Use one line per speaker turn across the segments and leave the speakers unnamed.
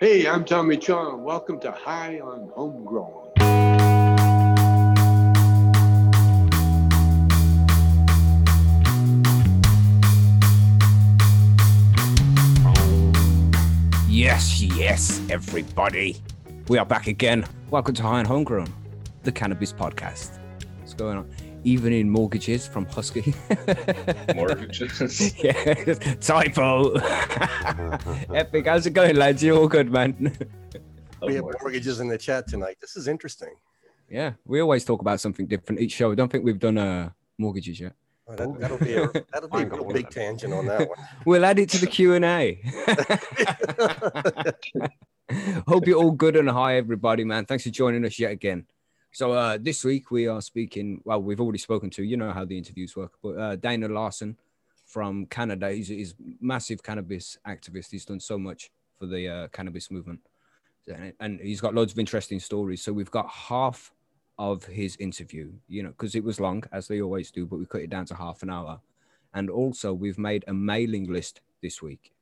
Hey, I'm Tommy Chong. Welcome to High on Homegrown.
Yes, yes, everybody. We are back again. Welcome to High on Homegrown, the cannabis podcast. What's going on? Even in mortgages from Husky.
mortgages.
yeah, typo. Epic. How's it going, lads? You all good, man?
We have mortgages in the chat tonight. This is interesting.
yeah, we always talk about something different each show. I don't think we've done uh, mortgages yet.
Oh, that, that'll be a, that'll be a real big tangent on that one.
We'll add it to the Q and A. Hope you're all good and high, everybody, man. Thanks for joining us yet again. So uh, this week we are speaking. Well, we've already spoken to you know how the interviews work, but uh, Dana Larsen from Canada. He's massive cannabis activist. He's done so much for the uh, cannabis movement, and, and he's got loads of interesting stories. So we've got half of his interview, you know, because it was long as they always do, but we cut it down to half an hour. And also we've made a mailing list this week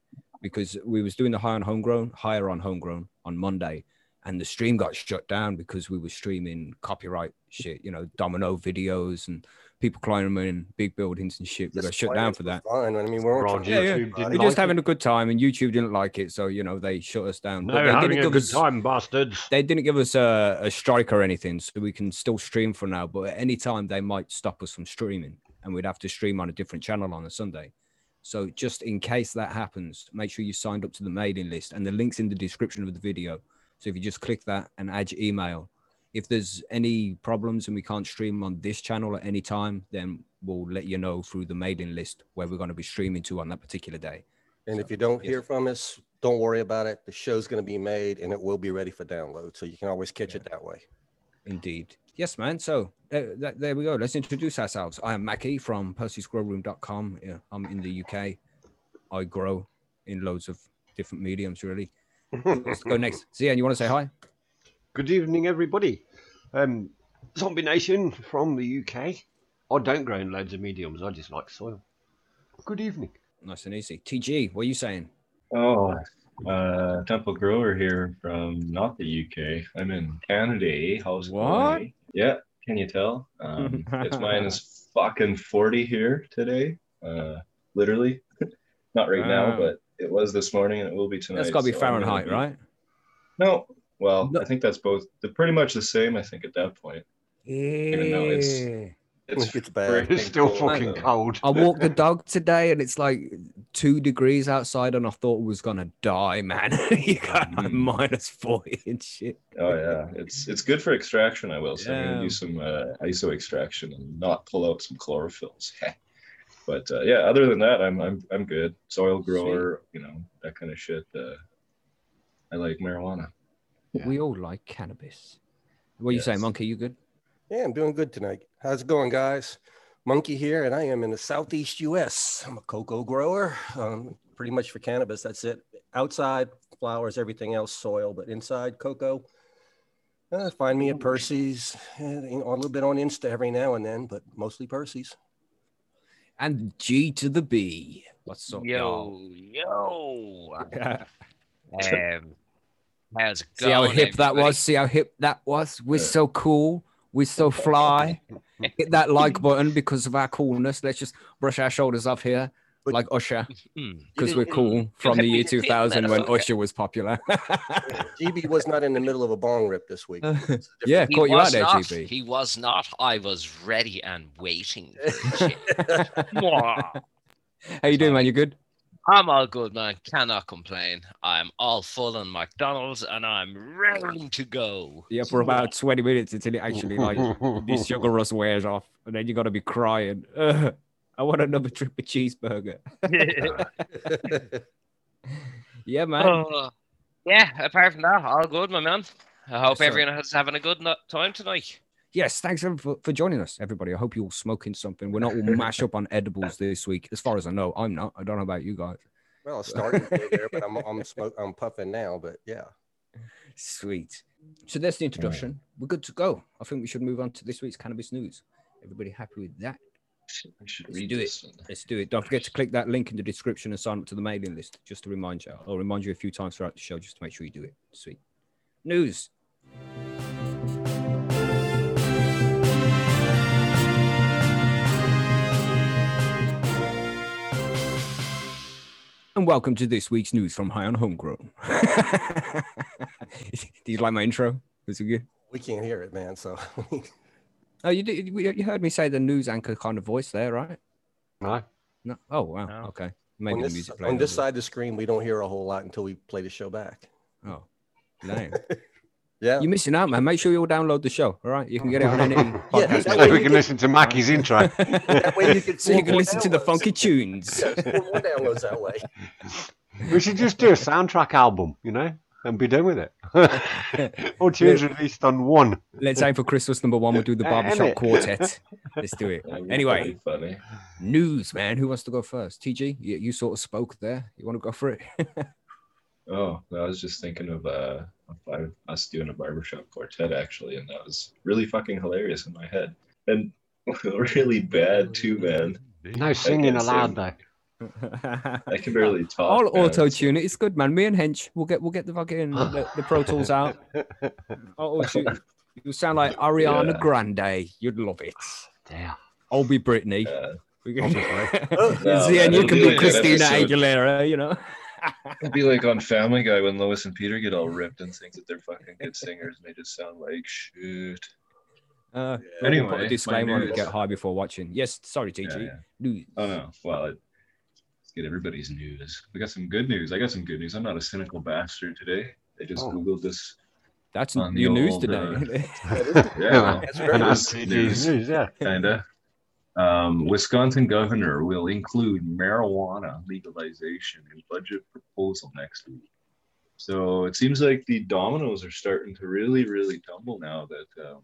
because we was doing the high on homegrown, higher on homegrown on Monday, and the stream got shut down because we were streaming copyright shit, you know, domino videos and people climbing in big buildings and shit. We got shut down for that.
Fine. I mean, we're
Ron,
on
Yeah, yeah. We're
didn't
just
like
having a good time, and YouTube didn't like it, so you know they shut us down.
No,
But they
having
didn't
a
give
good
us
time, bastards.
they didn't give us a, a strike or anything, so we can still stream for now. But at any time, they might stop us from streaming, and we'd have to stream on a different channel on a Sunday. So just in case that happens, make sure you signed up to the mailing list, and the link's in the description of the video. So if you just click that and add your email, if there's any problems and we can't stream on this channel at any time, then we'll let you know through the mailing list where we're going to be streaming to on that particular day.
And if you don't
Yes.
hear from us, don't worry about it. The show's going to be made and it will be ready for download. So you can always catch it that way.
Indeed. Yes, man. So uh, that, there we go. Let's introduce ourselves. I am Mackie from Percy'sGrowRoom.com. Yeah, I'm in the UK. I grow in loads of different mediums, really. Let's go next. Zian, you want to say hi?
Good evening, everybody. Um, Zombie Nation from the UK. I don't grow in loads of mediums. I just like soil. Good evening.
Nice and easy. TG, what are you saying?
Oh, uh, Temple Grower here from not the UK. I'm in Canada. eh? How's it
What?
going? Yeah, can you tell? Um, it's minus fucking 40 here today. Uh, literally. Not right
Wow.
now, but it was this morning and it will be tonight.
That's got to be
so
Fahrenheit,
be-
right?
No. Well,
No.
I think that's both. They're pretty much the same, I think, at that point. Even though it's-
Yeah.
It's
It's bad.
It's still
cold,
fucking
though.
cold.
I walked the dog today and it's like two degrees outside and I thought I was going to die, man. you got like
Mhm.
minus 40 and shit.
Oh yeah, it's it's good for extraction. I will say I'm gonna do some uh, ISO extraction and not pull out some chlorophylls. but uh, yeah, other than that, I'm I'm I'm good. Soil grower, you know that kind of shit. Uh, I like marijuana.
We all like cannabis. What are you saying,
Yes.
Monkey? You good?
Yeah, I'm doing good tonight. How's it going, guys? Monkey here, and I am in the Southeast US. I'm a coco grower, um, pretty much for cannabis. That's it. Outside, flowers, everything else, soil, but inside, coco. Uh, find me at Percy's, and, you know, a little bit on Insta every now and then, but mostly Percy's.
And G to the B. What's up,
Yo, yo.
y'all? yo?
Um, how's it
See how
going?
hip that was? See how hip that was? We're
Yeah.
so cool. We're so fly. Hit that like button because of our coolness. Let's just brush our shoulders off here,
But-
like Usher,
Hmm.
because we're cool from the year 2000 when
motherfucker.
Usher was popular.
GB was not in the middle of a bong rip this week. It's a different-
yeah,
He
caught you out
was
there,
not.
GB.
He was not. I was ready and waiting. For
How you doing, man? You good?
I'm all good, man. Cannot complain. I'm all full on McDonald's and I'm ready to go.
Yeah, for about 20 minutes until it actually like this sugar rush wears off, and then you got to be crying. Ugh, I want another triple cheeseburger. yeah, man.
Uh, yeah, apart from that, all good, my man. I hope
Yes,
everyone is having a good no- time tonight.
Yes, thanks for, for joining us, everybody. I hope you're all smoking something. We're not all mash up on edibles this week, as far as I know. I'm not. I don't know about you guys.
well, starting to go there, but I'm I'm smoke, I'm puffing now. But yeah,
Sweet. So that's the introduction. We're good to go. I think we should move on to this week's cannabis news. Everybody happy with that?
I should
Let's
read
do it.
this. one.
Let's do it. Don't forget to click that link in the description and sign up to the mailing list just to remind you. I'll remind you a few times throughout the show just to make sure you do it. Sweet. News. And welcome to this week's news from High on Homegrown. Do you like my intro? Was it good?
We can't hear it, man. So
Oh, you did. You you heard me say the news anchor kind of voice there, right?
No.
No. Oh, wow.
No.
Okay.
on
Maybe the
this,
music
on this side of the screen, we don't hear a whole lot until we play the show back.
Oh, lame.
Yeah.
You're missing out, man. Make sure you all download the show. All right, you can get it on any
Yeah,
podcast.
that
So we can
can-
listen to Mackie's intro.
That way you can
so you can
more
listen to the funky tunes.
Yeah, more downloads that way.
We should just do a soundtrack album, you know, and be done with it. or All tunes released on one.
Let's aim for Christmas number one. We'll do the
Uh,
barbershop quartet. Let's do it. Anyway,
funny.
news, man. Who wants to go first? TG, you, you sort of spoke there. You want to go for it?
Oh, I was just thinking of uh, us doing a barbershop quartet actually, and that was really fucking hilarious in my head. And really bad too, man.
No singing
can't
aloud
sing.
though.
I can barely talk.
I'll auto tune it. It's good, man. Me and Hench, we'll get we'll get the fucking the, the Pro Tools out. I'll auto You sound like Ariana
Yeah.
Grande. You'd love it.
Damn.
I'll be Britney.
Yeah.
We can-
No,
See, and you can
be
be
like
Christina. Aguilera. You know.
It'd be like on Family Guy when Lois and Peter get all ripped and think that they're fucking good singers and they just sound like shoot.
Uh,
Anyway,
put a disclaimer on get high before watching. Yes, sorry, TG.
Yeah, yeah. Oh no. Well, it, let's get everybody's news. We got some good news. I got some good news. I'm not a cynical bastard today. I just
Oh.
googled this.
That's
On the
your news
old,
today.
Yeah,
That's
And
very
that's
news.
News, yeah.
kinda. Um, Wisconsin governor will include marijuana legalization in budget proposal next week. So it seems like the dominoes are starting to really, really tumble now. That um,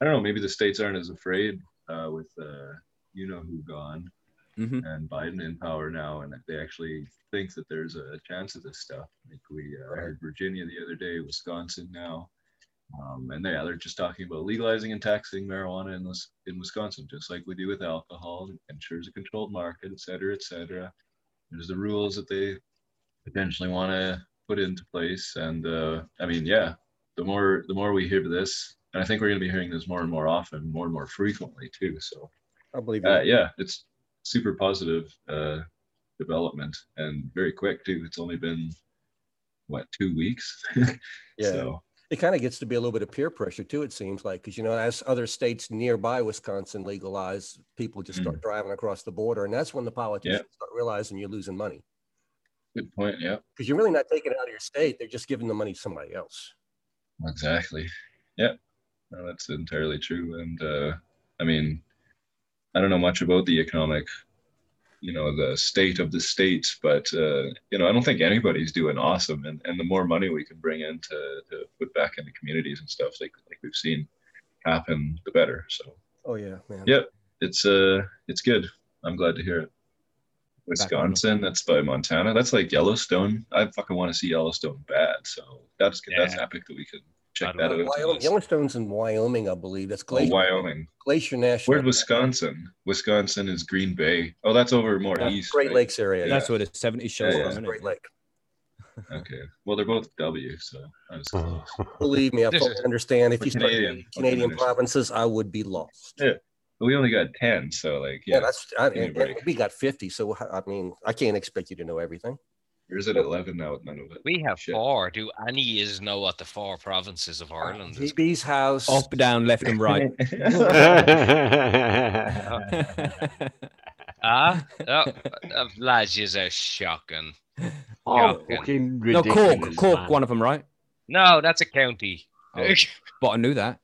I don't know. Maybe the states aren't as afraid uh, with uh, you know who gone
hmm
and Biden in power now, and they actually think that there's a chance of this stuff. Like we uh, heard Virginia the other day, Wisconsin now, um, and yeah, they're just talking about legalizing and taxing marijuana in in Wisconsin, just like we do with alcohol. Ensures a controlled market, et cetera, et cetera. There's the rules that they potentially want to put into place, and uh, I mean, yeah, the more the more we hear this, and I think we're going to be hearing this more and more often, more and more frequently too. So
I believe
uh, yeah, it's super positive uh, development and very quick too. It's only been what two weeks.
Yeah.
So
it kind of gets to be a little bit of peer pressure too. It seems like because you know, as other states nearby Wisconsin legalize, people just start driving across the border, and that's when the politicians start realizing you're losing money
good point. Yeah,
because you're really not taking it out of your state; they're just giving the money to somebody else.
exactly. Yeah, no, that's entirely true. And uh, I mean, I don't know much about the economic, you know, the state of the states, but uh, you know, I don't think anybody's doing awesome. And and the more money we can bring in to, to put back into communities and stuff like like we've seen happen, the better. So.
Oh yeah, man.
Yeah. it's uh it's good. I'm glad to hear it. Wisconsin, that's by Montana. That's like Yellowstone. I fucking want to see Yellowstone bad. So that's that's
Yeah.
epic that we could check that
love
out.
Wyoming, Yellowstone's in Wyoming, I believe. That's
Oh,
Glacier,
Wyoming.
Glacier National.
Where's Wisconsin? Wisconsin is Green Bay. Oh, that's over more
Uh,
east.
Great
right?
Lakes area.
That's where the 70 shows
Yeah, yeah.
from.
Great Lake.
Okay. Well, they're both W, so I was close.
Believe me, I
This
fully understand. If you start
Canadian.
naming Canadian
Fucking
provinces, I would be lost.
Yeah. But we only got ten, so like
Yeah,
yeah,
that's I,
give me a
and, and we got 50. So I mean, I can't expect you to know everything.
Yours at eleven now with none of it.
We have
Shit.
four. Do any is know what the four provinces of Ireland is?
GB's house.
Up, down, left, and right.
Ah, oh, uh, lads, is are shocking.
oh, fucking
no,
ridiculous.
Cork. Cork,
man.
one of them, right?
No, that's a county.
Oh, but I knew that.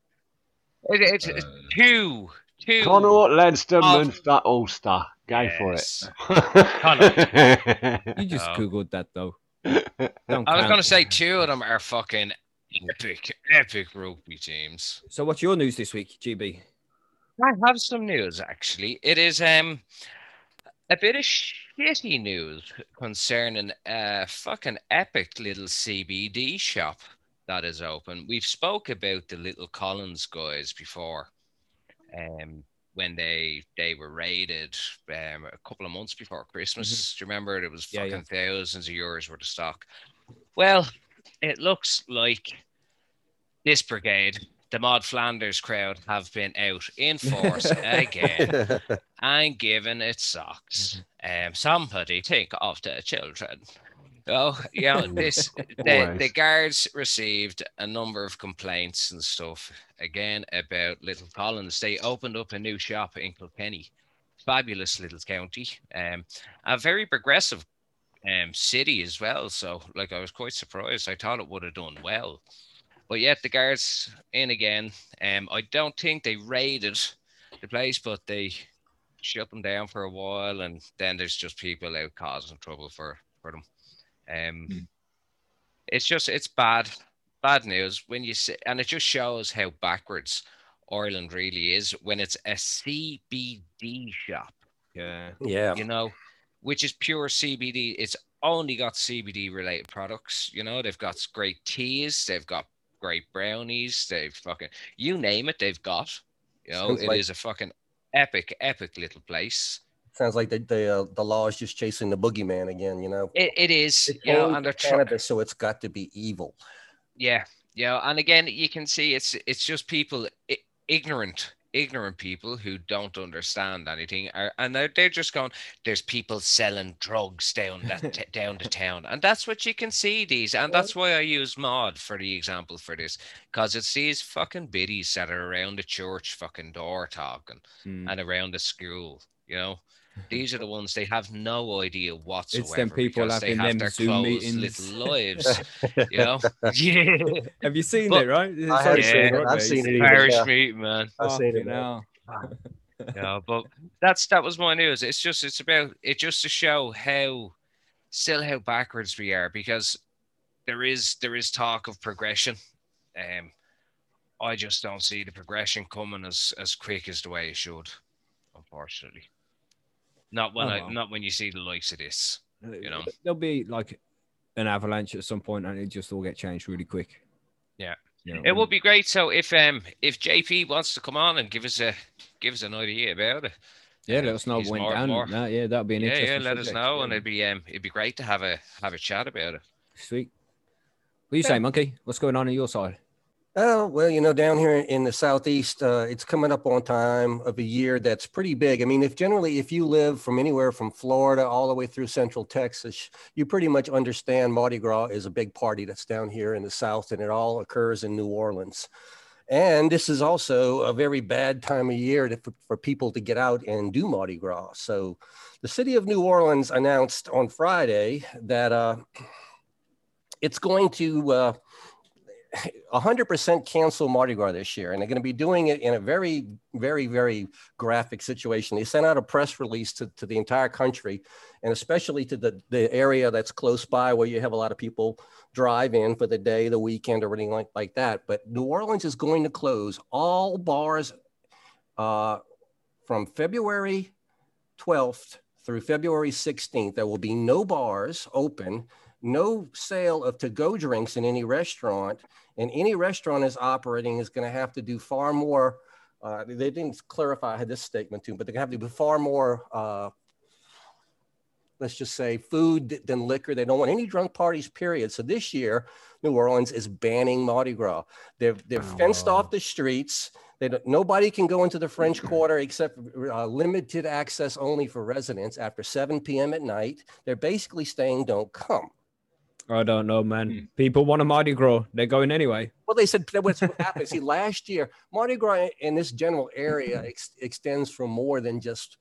it's
Uh,
two. Two.
Connaught, Leinster,
Of-
Munster, Ulster. Go for it.
Yes.
You just
Oh.
googled that though.
I was gonna say two of them are fucking epic, epic rugby teams.
So, what's your news this week, GB?
I have some news actually. It is um a bit of shitty news concerning a fucking epic little CBD shop that is open. We've spoke about the little Collins guys before. Um when they they were raided um, a couple of months before Christmas. Do you remember? It was
Yeah,
fucking
yeah.
thousands of euros worth of stock. Well, it looks like this brigade, the Maude Flanders crowd, have been out in force again and given it socks. Um, somebody think of the children. Oh, yeah. this the, the guards received a number of complaints and stuff again about Little Collins. They opened up a new shop in Kilkenny, fabulous little county, um, a very progressive um city as well. So, like, I was quite surprised. I thought it would have done well, but yet the guards in again. Um, I don't think they raided the place, but they shut them down for a while, and then there's just people out causing trouble for for them. Um,
Hmm.
it's just it's bad, bad news when you see, and it just shows how backwards Ireland really is when it's a CBD shop,
Yeah.
yeah.
you know, which is pure CBD. It's only got CBD related products. You know, they've got great teas, they've got great brownies, they've fucking you name it, they've got. You know,
Sounds
it is
like-
a fucking epic, epic little place.
Sounds like the the, uh, the law is just chasing the boogeyman again. You know,
It, it is,
it's
you know, and they're
cannabis, so it's got to be evil.
Yeah, yeah, and again, you can see it's it's just people i- ignorant, ignorant people who don't understand anything, are, and they're they're just going. There's people selling drugs down that t- down the town, and that's what you can see these, and that's why I use Maude for the example for this, because it's these fucking biddies that are around the church fucking door talking
Mm.
and around the school, you know. These are the ones they have no idea whatsoever.
It's them people
because they
having
have
them
their
Zoom meetings.
little lives, you know. yeah,
Have you seen
But-
it, right? It's
I
so
have seen it.
right,
I've seen it.
It's
parish
yeah.
meeting, man.
I've seen it,
fucking hell.
Yeah, but that's that was my news. It's just it's about it just to show how still how backwards we are because there is there is talk of progression. Um, I just don't see the progression coming as as quick as the way it should, unfortunately. Not when
Oh,
I
well.
not when you see the likes of this. You know.
there'll be like an avalanche at some point, and it just all get changed really quick.
Yeah.
You know,
It would be great. So if um if JP wants to come on and give us a give us an idea about it,
Yeah,
uh,
let us know
he's
when down.
more-
That, yeah, that'd be an interesting.
yeah, yeah,
interesting.
let us know,
yeah.
and it'd be um it'd be great to have a have a chat about it.
Sweet. What do you say, Monkey? What's going on on your side?
Oh, well, you know, down here in the southeast, uh, it's coming up on time of a year that's pretty big. I mean, if generally, if you live from anywhere from Florida all the way through central Texas, you pretty much understand Mardi Gras is a big party that's down here in the south, and it all occurs in New Orleans. And this is also a very bad time of year to, for, for people to get out and do Mardi Gras. So, the city of New Orleans announced on Friday that uh, it's going to. Uh, 100% cancel Mardi Gras this year, and they're going to be doing it in a very, very, very graphic situation. They sent out a press release to, to the entire country, and especially to the, the area that's close by where you have a lot of people drive in for the day, the weekend, or anything like, like that. But New Orleans is going to close all bars uh, from February 12th through February 16th. There will be no bars open, no sale of to go drinks in any restaurant and any restaurant is operating is going to have to do far more. Uh, they didn't clarify this statement too, but they're going to have to do far more. Uh, let's just say food than liquor. They don't want any drunk parties. Period. So this year, New Orleans is banning Mardi Gras. They've they've fenced
Wow.
off the streets. They don't, nobody can go into the French Quarter except uh, limited access only for residents after 7 p.m. at night. They're basically saying don't come.
I don't know, man.
Hmm.
People want a Mardi Gras. They're going anyway.
Well, they said that what's what happened. See, last year, Mardi Gras in this general area ex- extends for more than just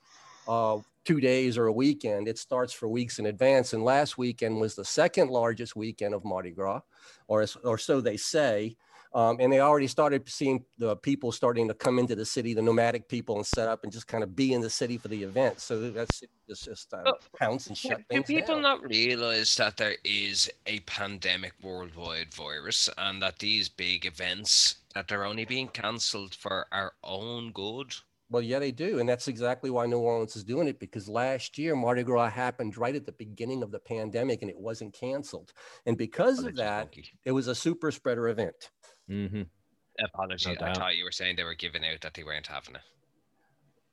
uh, two days or a weekend. It starts for weeks in advance. And last weekend was the second largest weekend of Mardi Gras, or, or so they say. Um, and they already started seeing the people starting to come into the city, the nomadic people, and set up and just kind of be in the city for the event. So that's just, just uh,
Oh,
pounce and
Do
shut
do people
down.
not realize that there is a pandemic worldwide virus and that these big events that they're only being cancelled for our own good?
Well, yeah, they do. And that's exactly why New Orleans is doing it because last year Mardi Gras happened right at the beginning of the pandemic and it wasn't canceled. And because of that,
Monkey.
it was a super spreader event.
Mm-hmm.
Apologies.
No
I thought you were saying they were giving out that they weren't having it.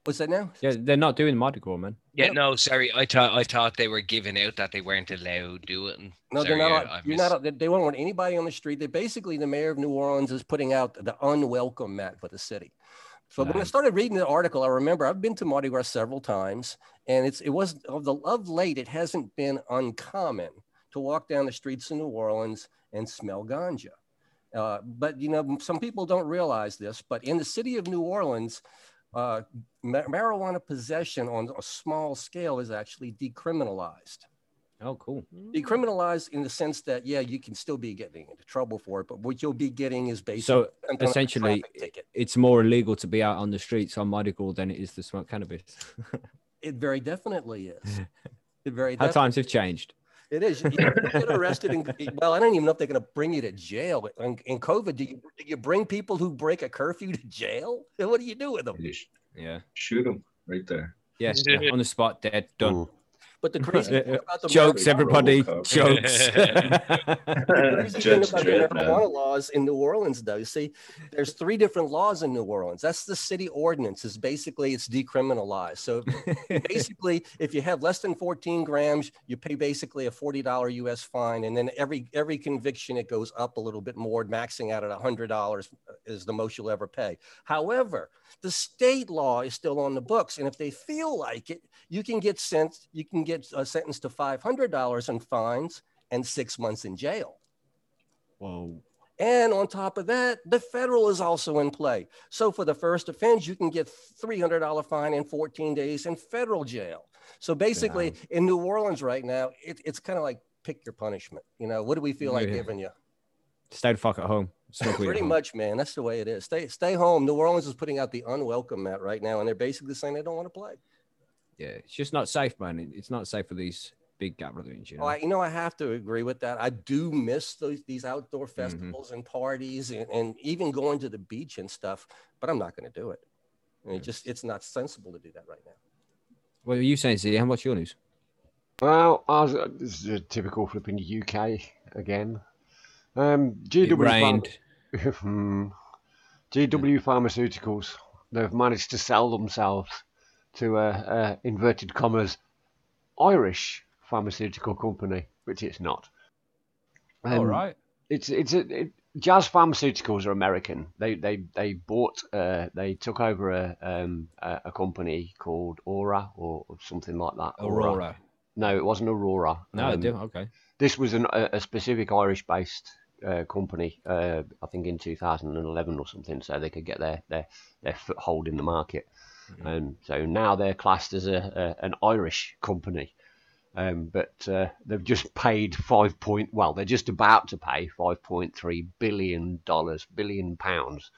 What's that now?
Yeah, they're not doing Mardi Gras, man.
Yeah,
No.
no, sorry. I thought I thought they were giving out that they weren't allowed to do it.
No,
sorry,
they're not.
I- I
you're
missed-
not. They they won't want anybody on the street. They basically, the mayor of New Orleans is putting out the unwelcome mat for the city. So when I started reading the article, I remember I've been to Mardi Gras several times, and it's it was of the of late. It hasn't been uncommon to walk down the streets of New Orleans and smell ganja. Uh, but you know, some people don't realize this. But in the city of New Orleans, uh, ma- marijuana possession on a small scale is actually decriminalized
Oh, cool.
decriminalized in the sense that yeah you can still be getting into trouble for it but what you'll be getting is basically
So
something like a
essentially, it's more illegal to be out on the streets on Gras than it is to smoke cannabis.
it very definitely is it very
How times have changed.
It is you you get arrested and well i don't even know if they're going to bring you to jail in, in covid do you, do you bring people who break a curfew to jail what do you do with them
Yeah.
shoot them right there.
Yes. yeah, on the spot, dead, done.
Mm. But the crazy thing about the
Jokes,
Mar-
everybody. Jokes.
The crazy thing about the marijuana laws in New Orleans, though, you see, there's three different laws in New Orleans. That's the city ordinance. Is basically it's decriminalized. So basically, if you have less than 14 grams, you pay basically a $40 U.S. fine, and then every every conviction it goes up a little bit more, maxing out at $100 uh, is the most you'll ever pay. However, the state law is still on the books, and if they feel like it, you can get sent you can get uh, sentenced to $500 in fines and six months in jail.
Whoa.
And on top of that, the federal is also in play. So for the first offense, you can get $300 fine and 14 days in federal jail. So basically, in New Orleans right now, it, it's kind of like pick your punishment. You know, what do we feel like
Yeah.
giving you?
Stay the fuck at home. At
Pretty
home.
much, man. That's the way it is. Stay, stay home. New Orleans is putting out the unwelcome mat right now, and they're basically saying they don't want to play.
Yeah, it's just not safe, man. It's not safe for these big gatherings, you know.
Oh, I, you know, I have to agree with that. I do miss those these outdoor
Mm-hmm.
festivals and parties, and, and even going to the beach and stuff. But I'm not going to do it. I mean, it just it's not sensible to do that right now.
What are you saying, Z? What's your news?
Well, I was, uh, this is a typical flipping UK again. Um, GW
It rained.
Pharma- Hmm. GW Pharmaceuticals. They've managed to sell themselves to a, a inverted commas Irish pharmaceutical company, which it's not.
All
Um,
right.
it's it's a it, Jazz Pharmaceuticals are American. They they they bought uh they took over a um a, a company called Aura or, something like that.
Aurora.
No, it wasn't Aurora.
No,
Um,
okay.
this was an, a, a specific Irish-based uh, company. Uh, I think in 2011 or something, so they could get their their, their foothold in the market. Um, so now they're classed as a, a an Irish company. Um, but uh, they've just paid five point. Well, they're just about to pay five point three billion dollars, billion pounds,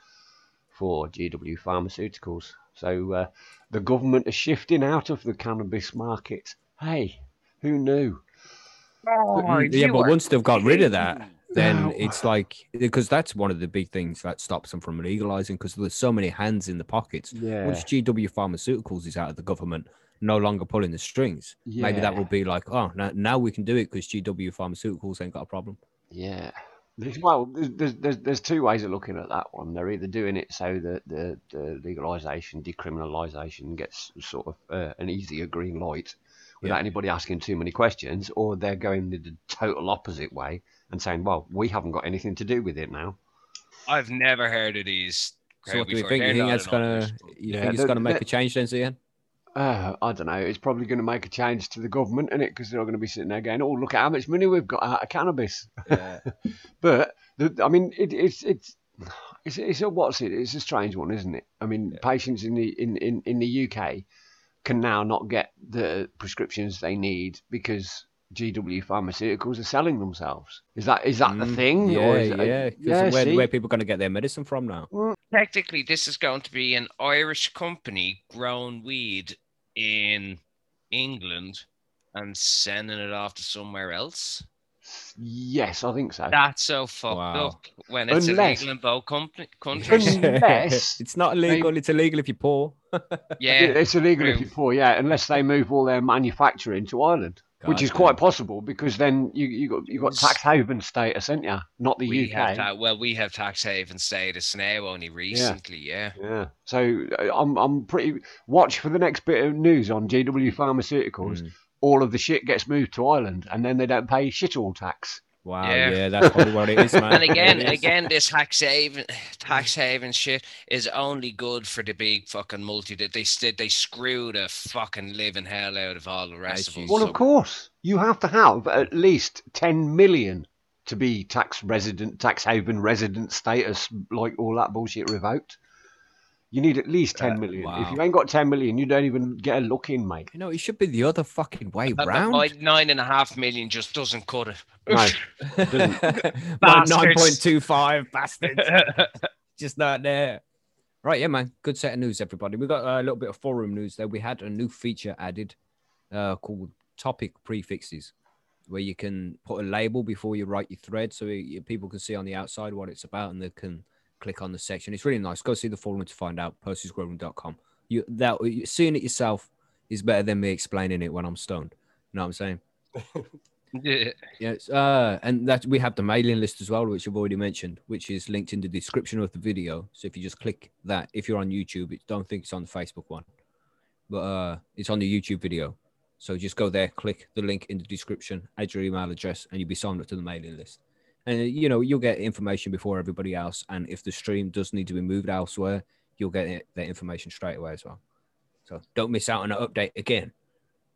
for GW Pharmaceuticals. So uh, the government is shifting out of the cannabis market. Hey, who knew?
Oh,
yeah, but once they've got rid of that, then it's like because that's one of the big things that stops them from legalizing because there's so many hands in the pockets.
Yeah.
Once GW Pharmaceuticals is out of the government, no longer pulling the strings, maybe that will be like, oh, now, now we can do it because GW Pharmaceuticals ain't got a problem.
Yeah. There's, well, there's, there's, there's, two ways of looking at that one. They're either doing it so that the, the legalisation, decriminalisation gets sort of uh, an easier green light without
Yeah.
anybody asking too many questions, or they're going the total opposite way and saying, well, we haven't got anything to do with it now.
I've never heard of these.
So what do we
before.
think? You think
not
that's gonna? You
Yeah,
think it's gonna make a change then, Zian?
Uh, I don't know. It's probably going to make a change to the government, is it? Because they're going to be sitting there going, "Oh, look at how much money we've got out of cannabis."
Yeah.
But the, I mean, it, it's it's it's it's a what's it? It's a strange one, isn't it? I mean, patients in the in, in, in the UK can now not get the prescriptions they need because GW Pharmaceuticals are selling themselves. Is that is that the
Mm,
thing?
Yeah,
or is it-
yeah. 'cause
yeah.
where,
see?
where people gonna get their medicine from now?
Technically, this is going to be an Irish company growing weed in England and sending it off to somewhere else.
Yes, I think so.
That's so fucked
Wow.
up when it's
Unless-
illegal in both company, countries.
Unless
it's not illegal. It's illegal if you're poor.
yeah,
it's illegal if you're poor, yeah, unless they move all their manufacturing to Ireland.
Which is quite possible because then you you got you got tax haven status, ain't you? Not the
we
UK.
that. Well, we have tax haven status now only recently. Yeah.
Yeah. So uh, I'm I'm pretty watch for the next bit of news on GW Pharmaceuticals.
Mm.
All of the shit gets moved to Ireland, and then they don't pay shit all tax.
Wow,
Yeah.
yeah. that's probably what it is, man.
And again, again, this tax haven, tax haven shit is only good for the big fucking multi. That they st- they screw the fucking living hell out of all the rest of
As
us.
Well,
So-
of course, you have to have at least 10 million to be tax resident, tax haven resident status, like all that bullshit revoked. You need at least 10 million. If
wow.
you ain't got 10 million, you don't even get a look in, mate.
You know, it should be the other fucking way
But- but
round.
my nine and a half million just doesn't cut it.
No.
My nine point two five bastards, just not there. Right, yeah, man. Good set of news, everybody. We got a little bit of forum news there. We had a new feature added uh, called topic prefixes, where you can put a label before you write your thread, so you, people can see on the outside what it's about, and they can click on the section. It's really nice. Go see the forum to find out. Percy'sGrowroom.com. You that seeing it yourself is better than me explaining it when I'm stoned. You know what I'm saying?
Yeah.
Yes, uh, and that we have the mailing list as well, which I've already mentioned, which is linked in the description of the video. So if you just click that, if you're on YouTube, it, don't think it's on the Facebook one, but uh, it's on the YouTube video. So just go there, click the link in the description, add your email address, and you'll be signed up to the mailing list. And uh, you know you'll get information before everybody else. And if the stream does need to be moved elsewhere, you'll get it, that information straight away as well. So don't miss out on an update again.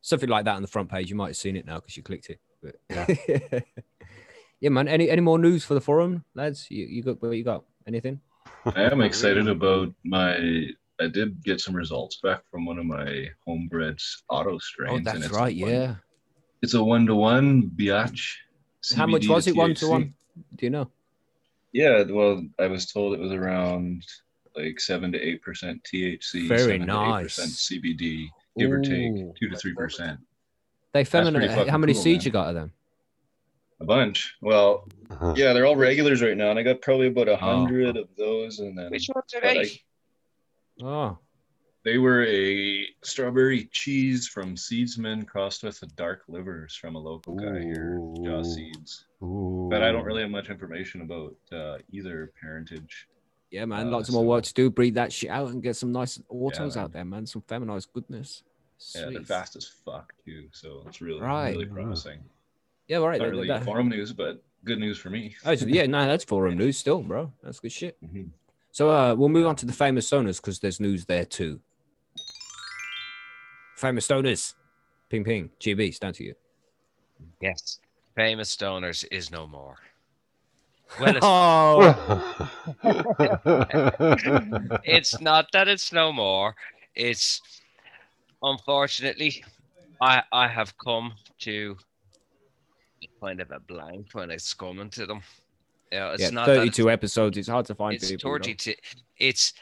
Something like that on the front page. You might have seen it now because you clicked it. But yeah. yeah, man. Any any more news for the forum, lads? You, you got what you got? Anything?
I am excited about my. I did get some results back from one of my homebreds auto strains.
Oh,
and
that's
it's
right.
one-
Yeah.
It's a one to one biatch.
How much was it? One to one? Do you know?
Yeah, well, I was told it was around like seven to eight percent THC,
Very
7 to 8%
nice.
CBD, give or take two to three percent.
They
pretty
feminine. How many
cool,
seeds
man.
you got of them?
A bunch. Well,
Uh-huh.
yeah, they're all regulars right now, and I got probably about
Oh.
a hundred of those, and then
Which ones are they?
I-
Oh,
They were a strawberry cheese from Seedsman crossed with a dark livers from a local guy here, Jaw Seeds.
Ooh.
But I don't really have much information about uh, either parentage.
yeah, man.
Uh,
Lots more work to do. Breed that shit out and get some nice autos
man.
out there, man. Some feminized goodness.
Yeah, they're fast as fuck too, so it's really
Right.
really promising.
Yeah, all right.
Not
that-
really
that-
forum news, but good news for me.
Oh, so- yeah, no, that's forum news still, bro. That's good shit.
Mhm.
So uh, we'll move on to the famous stoners because there's news there too. Famous stoners, ping ping, GB, stand to you.
Yes. Famous stoners is no more. Well, it's,
Oh,
it's not that it's no more. It's unfortunately, I I have come to kind of a blank when it's coming to them. Yeah, it's
yeah,
not that it's-
32 episodes. It's hard to find
it's
people. you know.
32 it's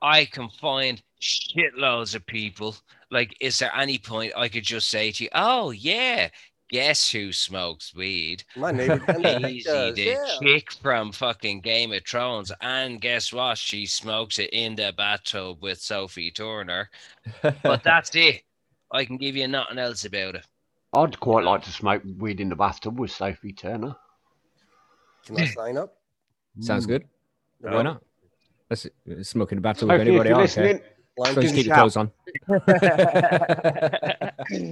i can find shitloads of people like is there any point i could just say to you oh yeah guess who smokes weed
My neighbor Denver, he
easy
does.
the
Yeah.
chick from fucking game of thrones and guess what she smokes it in the bathtub with sophie turner but that's it i can give you nothing else about it
I'd quite like to smoke weed in the bathtub with Sophie Turner.
Can I sign up?
Sounds good. Hmm.
No.
Why not? Let's let's smoke in the bathtub with
Sophie, if
anybody else. Okay?
listening,
Line
Just
Give
keep
me
your
a
clothes on.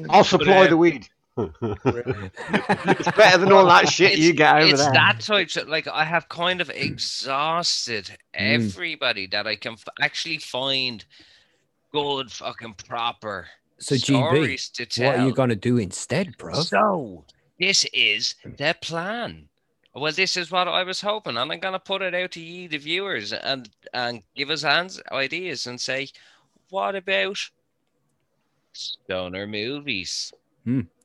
I'll supply
uh,
the weed. it's better than all that shit you get over
it's
there.
that type of like I have kind of exhausted
Mm.
everybody that I can f- actually find good fucking proper
So GB,
to tell.
what are you gonna do instead, bro?
So this is the plan. Well, this is what I was hoping, and I'm gonna put it out to you, the viewers, and and give us hands ideas and say, what about stoner movies?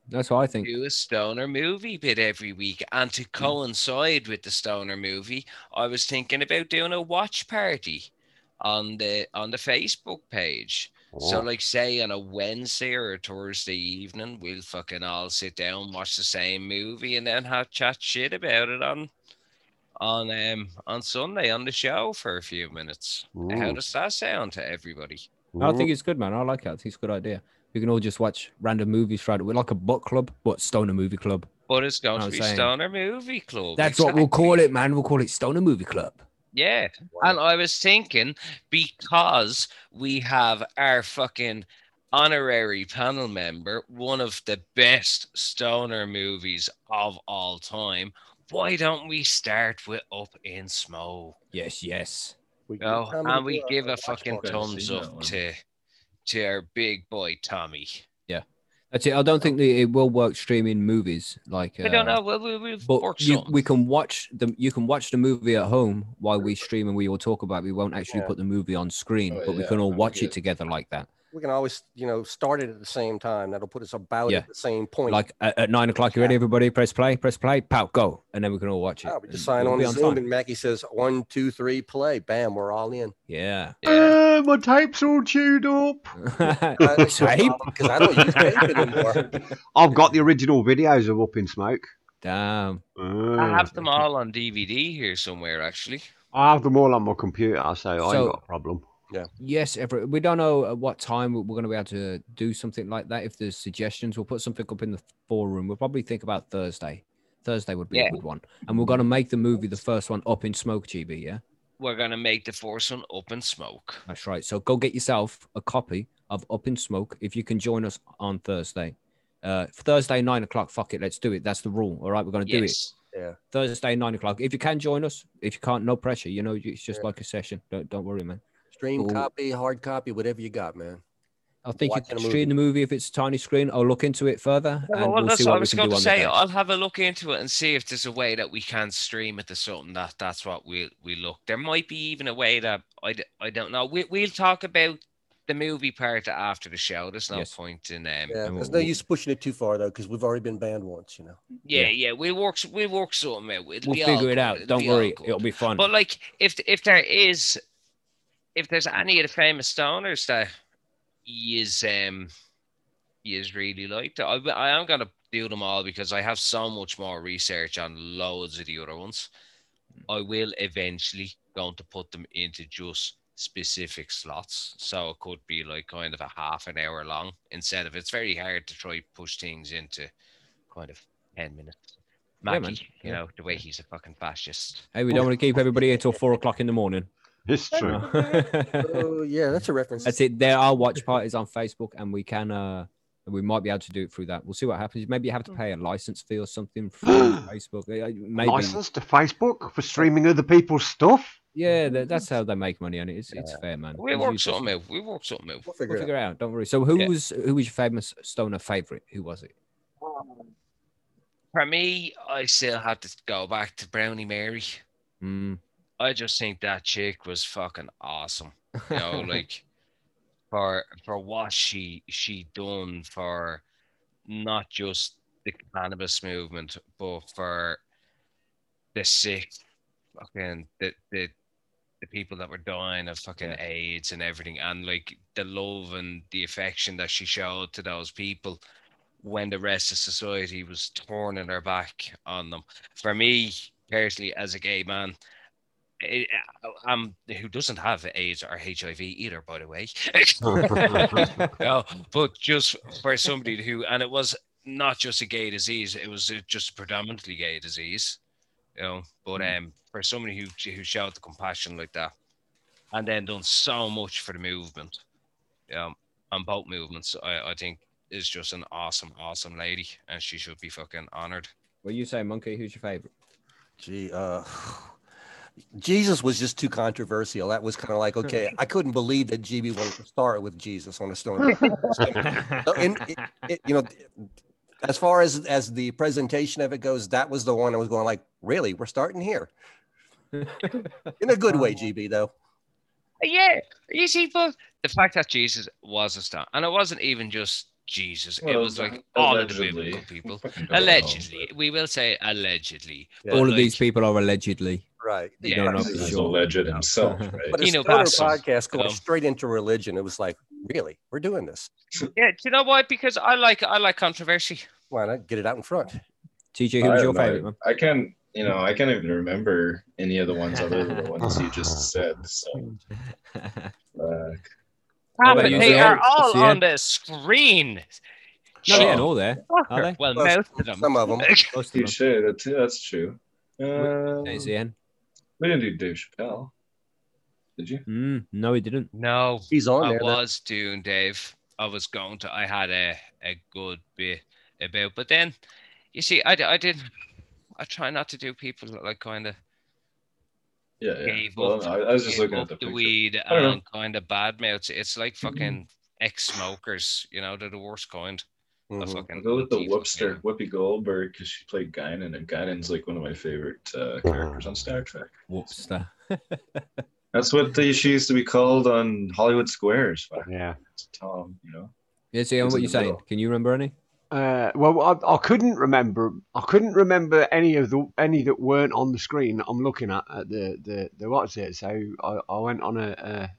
That's what I think.
do a stoner movie bit every week. And to coincide with the stoner movie, I was thinking about doing a watch party on the on the Facebook page. So
Oh.
like say on a Wednesday or a Thursday evening, we'll fucking all sit down, watch the same movie and then have chat shit about it on on um on Sunday on the show for a few minutes. How does that sound to everybody?
I think it's good, man. I like it. I think it's a good idea. We can all just watch random movies Friday. We're like a book club, but Stoner Movie Club.
But it's going to be
saying-
Stoner Movie Club.
That's what we'll call it, man. We'll call it Stoner Movie Club.
Yeah. And I was thinking because we have our fucking honorary panel member, one of the best stoner movies of all time, why don't we start with Up in Smoke?
Yes, yes.
We give
Oh,
Tommy
and we
a-
give a
watch
fucking thumbs up to to our big boy Tommy.
Yeah, that's it. I don't think that it will work streaming movies. Like
I don't
uh,
know. We'll, we'll, we'll
But you, we can watch the you can watch the movie at home while we stream and we all talk about. it. We won't actually
Yeah.
put the movie on screen,
Oh,
but we can all watch it together like that.
We can always, you know, start it at the same time. That'll put us about
Yeah.
at the same point.
Like at, at nine o'clock, you ready? Everybody, press play, press play, pow, go, and then we can all watch it.
Oh, we just sign
it'll
on
be
Zoom
time.
and Mackie says one, two, three, play. Bam, we're all in.
Yeah.
Yeah.
Uh, my tape's all chewed up.
Uh,
Tape?
Because I don't use tape anymore.
I've got the original videos of Up in Smoke.
Damn.
I
Uh,
have them all on DVD here somewhere, actually.
I have them all on my computer, so, I
So-
ain't got a problem.
Yes, every, we don't know at what time we're going to be able to do something like that. If there's suggestions, we'll put something up in the forum. We'll probably think about Thursday. Thursday would be
Yeah.
a good one, and we're going to make the movie the first one up in smoke, GB. Yeah,
We're gonna make the first one Up in Smoke.
that's right. So go get yourself a copy of Up in Smoke if you can join us on Thursday. Uh, Thursday nine o'clock. Fuck it, let's do it. That's the rule. All right, we're going to do it
Yeah.
Thursday nine o'clock. If you can join us, if you can't, no pressure. You know, it's just
Yeah.
like a session. Don't don't worry, man.
Stream
Cool.
copy, hard copy, whatever you got, man.
I think you
Watching
can stream the movie if it's a tiny screen. I'll look into it further,
Yeah,
and
well,
we'll
that's
see
what
what
I was going to say. I'll have a look into it and see if there's a way that we can stream it to something that that's what we we look. There might be even a way that I, I don't know. We we'll talk about the movie part after the show. There's no
Yes.
point in um.
Yeah, there's
we'll-
no use pushing it too far though, because we've already been banned once, you know.
Yeah,
Yeah.
yeah, we'll work s- we'll work something out. It'll
We'll figure it out. Don't worry, it'll be fun.
But like, if if there is, if there's any of the famous stoners that he is um he is really liked, I I am gonna do them all because I have so much more research on loads of the other ones. I will eventually going to put them into just specific slots, so it could be like kind of a half an hour long instead of it's very hard to try push things into kind of ten minutes. Mackie,
man.
you
Yeah.
know the way he's a fucking fascist.
hey, we don't want to keep everybody here till four o'clock in the morning.
It's true.
That's
Oh yeah, that's a reference.
That's it. There are watch parties on Facebook, and we can. uh we might be able to do it through that. We'll see what happens. Maybe you have to pay a license fee or something for Facebook. Uh, Maybe.
License to Facebook for streaming other people's stuff.
Yeah, that, that's how they make money on it. It's, it's fair, man.
We
It's
work
useless.
something out. We work something out.
We'll figure
We'll
it
figure it out. Don't worry. So, who
Yeah.
was who was your famous stoner favorite? Who was it?
For me, I still have to go back to Brownie Mary.
Mm.
I just think that chick was fucking awesome. You know, like for for what she she done for not just the cannabis movement, but for the sick, fucking the the the people that were dying of fucking
Yeah.
AIDS and everything, and like the love and the affection that she showed to those people when the rest of society was turning their back on them. For me personally, as a gay man, it, um, who doesn't have AIDS or HIV either, by the way. no, but just for somebody who, and it was not just a gay disease; it was just a predominantly gay disease, you know. But um, for somebody who who showed the compassion like that, and then done so much for the movement, um, and both movements, I I think is just an awesome, awesome lady, and she should be fucking honored.
Well, you say monkey. Who's your favorite?
Gee, uh, Jesus was just too controversial. That was kind of like, okay, I couldn't believe that GB wanted to start with Jesus on a stone. So, and it, it, you know, as far as as the presentation of it goes, that was the one I was going like, really, we're starting here in a good way, GB though.
Yeah, you see, but the fact that Jesus was a star, and it wasn't even just Jesus; it was like all of the biblical people.
Fucking know,
Allegedly, we will say allegedly.
Yeah.
All of
like,
these people are allegedly.
Right.
Yeah,
don't know
but
for
He's
sure.
alleged himself,
But
right?
a
You know,
stoner
that's some-
podcast going
um,
straight into religion, it was like, really, we're doing this.
Yeah, do you know why? Because I like I like controversy.
Why not get it out in front?
TJ,
I
who's
don't
your
know.
favorite man?
I can't, you know, I can't even remember any of the ones other than the ones you just said. So, uh,
about
but
you,
they
Zian?
are all
Zian?
on the screen.
No, they ain't all there. Are they?
Well,
Well,
most of them.
Some of them.
Most of them.
Touche, that's, that's true. Uh,
Hey, Zian.
we didn't do Dave Chappelle. Did you?
Mm, no, he didn't.
No,
He's on
I
there. though.
was doing Dave. I was going to. I had a, a good bit about, but then you see, I, I didn't. I try not to do people like kind of
Yeah, yeah.
gave
Well,
up.
no, I, I was just
gave
looking
up
at the,
the
picture.
weed
I don't know.
and kind of bad mouths. It's like fucking ex-smokers. You know, they're the worst kind. Of
Mhm.
fucking
I'll go with the
people,
Whoopster, Whoopi Goldberg, because she played Guinan, and Guinan's like one of my favorite uh, characters on Star Trek.
Whoopster.
That's what they, she used to be called on Hollywood Squares. Fuck,
Yeah.
it's Tom, you know.
Yeah, Zian,
It's
what
in
you
the
saying?
middle.
Can you remember any?
Uh, well, I, I couldn't remember. I couldn't remember any of the any that weren't on the screen. that I'm looking at, at the, the the what's it? So I, I went on a,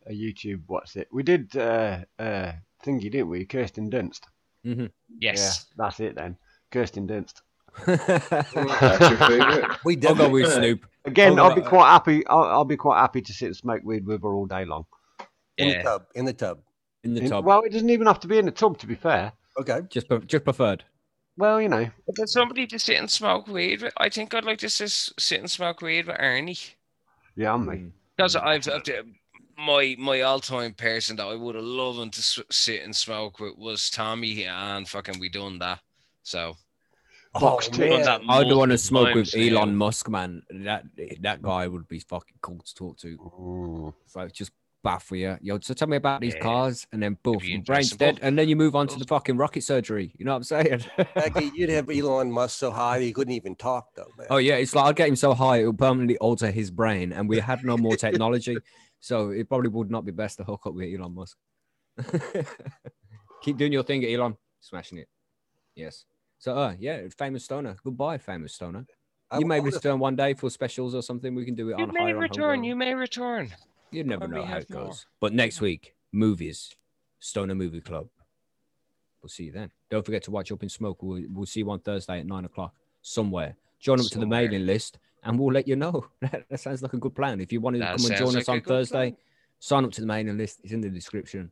a, a YouTube. What's it? We did uh, uh thingy, didn't we? Kirsten Dunst.
Mm-hmm.
Yes.
Yeah, that's it then. Kirsten Dunst.
That's your favorite.
We
I'll
did.
go with Snoop.
Again,
Oh,
I'll be
right.
quite happy. I'll, I'll be quite happy to sit and smoke weed with her all day long.
in the tub. In the tub.
In the
In-
tub.
well, it doesn't even have to be in the tub, to be fair.
Okay.
just, pre- just preferred.
Well, you know,
But there's somebody to sit and smoke weed with. I think I'd like to sit, sit and smoke weed with Ernie.
yeah, I'm me.
Mm.
Because I've, I've my my all time person that I would have loved to sit and smoke with was Tommy, and fucking we done that. So
Box
oh,
tea.
that
I'd want to smoke with
times now.
Elon Musk, man. That that guy would be fucking cool to talk to. It's like just baff for you. Yo, so tell me about these
Yeah.
cars, and then boom, your brain's dead, and then you move on to the fucking rocket surgery. You know what I'm saying?
Becky, you'd have Elon Musk so high he couldn't even talk, though, man.
oh yeah, it's like I'd get him so high it would permanently alter his brain, and we had no more technology, so it probably would not be best to hook up with Elon Musk. Keep doing your thing, Elon. Smashing it. Yes. So, uh, yeah, famous stoner. Goodbye, famous stoner. You
I
may return one day for specials or something. We can do it
you
on
may
higher on
return. You may return.
You never
Probably
know how it
more.
goes. But next week, movies, Stoner Movie Club. We'll see you then. Don't forget to watch Up in Smoke. We'll, we'll see you on Thursday at nine o'clock somewhere. Join up to the mailing list and we'll let you know. that sounds like a good plan. If you want to
That
come and join
like
us on Thursday,
plan.
sign up to the mailing list. It's in the description.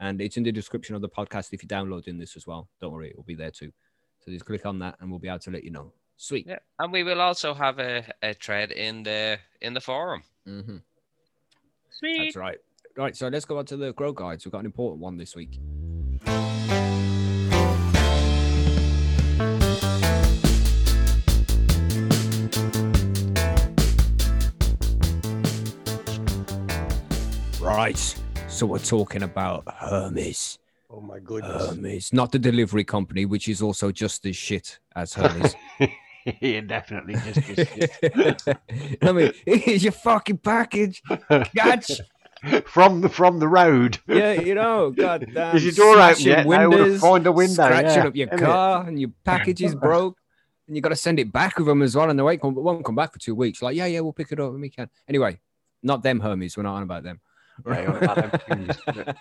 And it's in the description of the podcast if you're downloading this as well. Don't worry, it will be there too. So just click on that and we'll be able to let you know. Sweet.
Yeah, and we will also have a, a thread in the in the forum.
hmm
Sweet.
That's right. Right, so let's go on to the grow guides. We've got an important one this week. Right, so we're talking about Hermes.
Oh, my goodness.
Hermes, not the delivery company, which is also just as shit as Hermes.
yeah, definitely. Just, just,
I mean, here's your fucking package. Catch.
from the from the road.
Yeah, you know, god damn.
Is your door open yet?
Windows,
find a window,
Scratching
yeah,
up your
innit?
car and your package is broke. And you got to send it back with them as well. And they won't come, won't come back for two weeks. Like, yeah, yeah, we'll pick it up when we can. Anyway, not them Hermes. We're not on about them.
Yeah,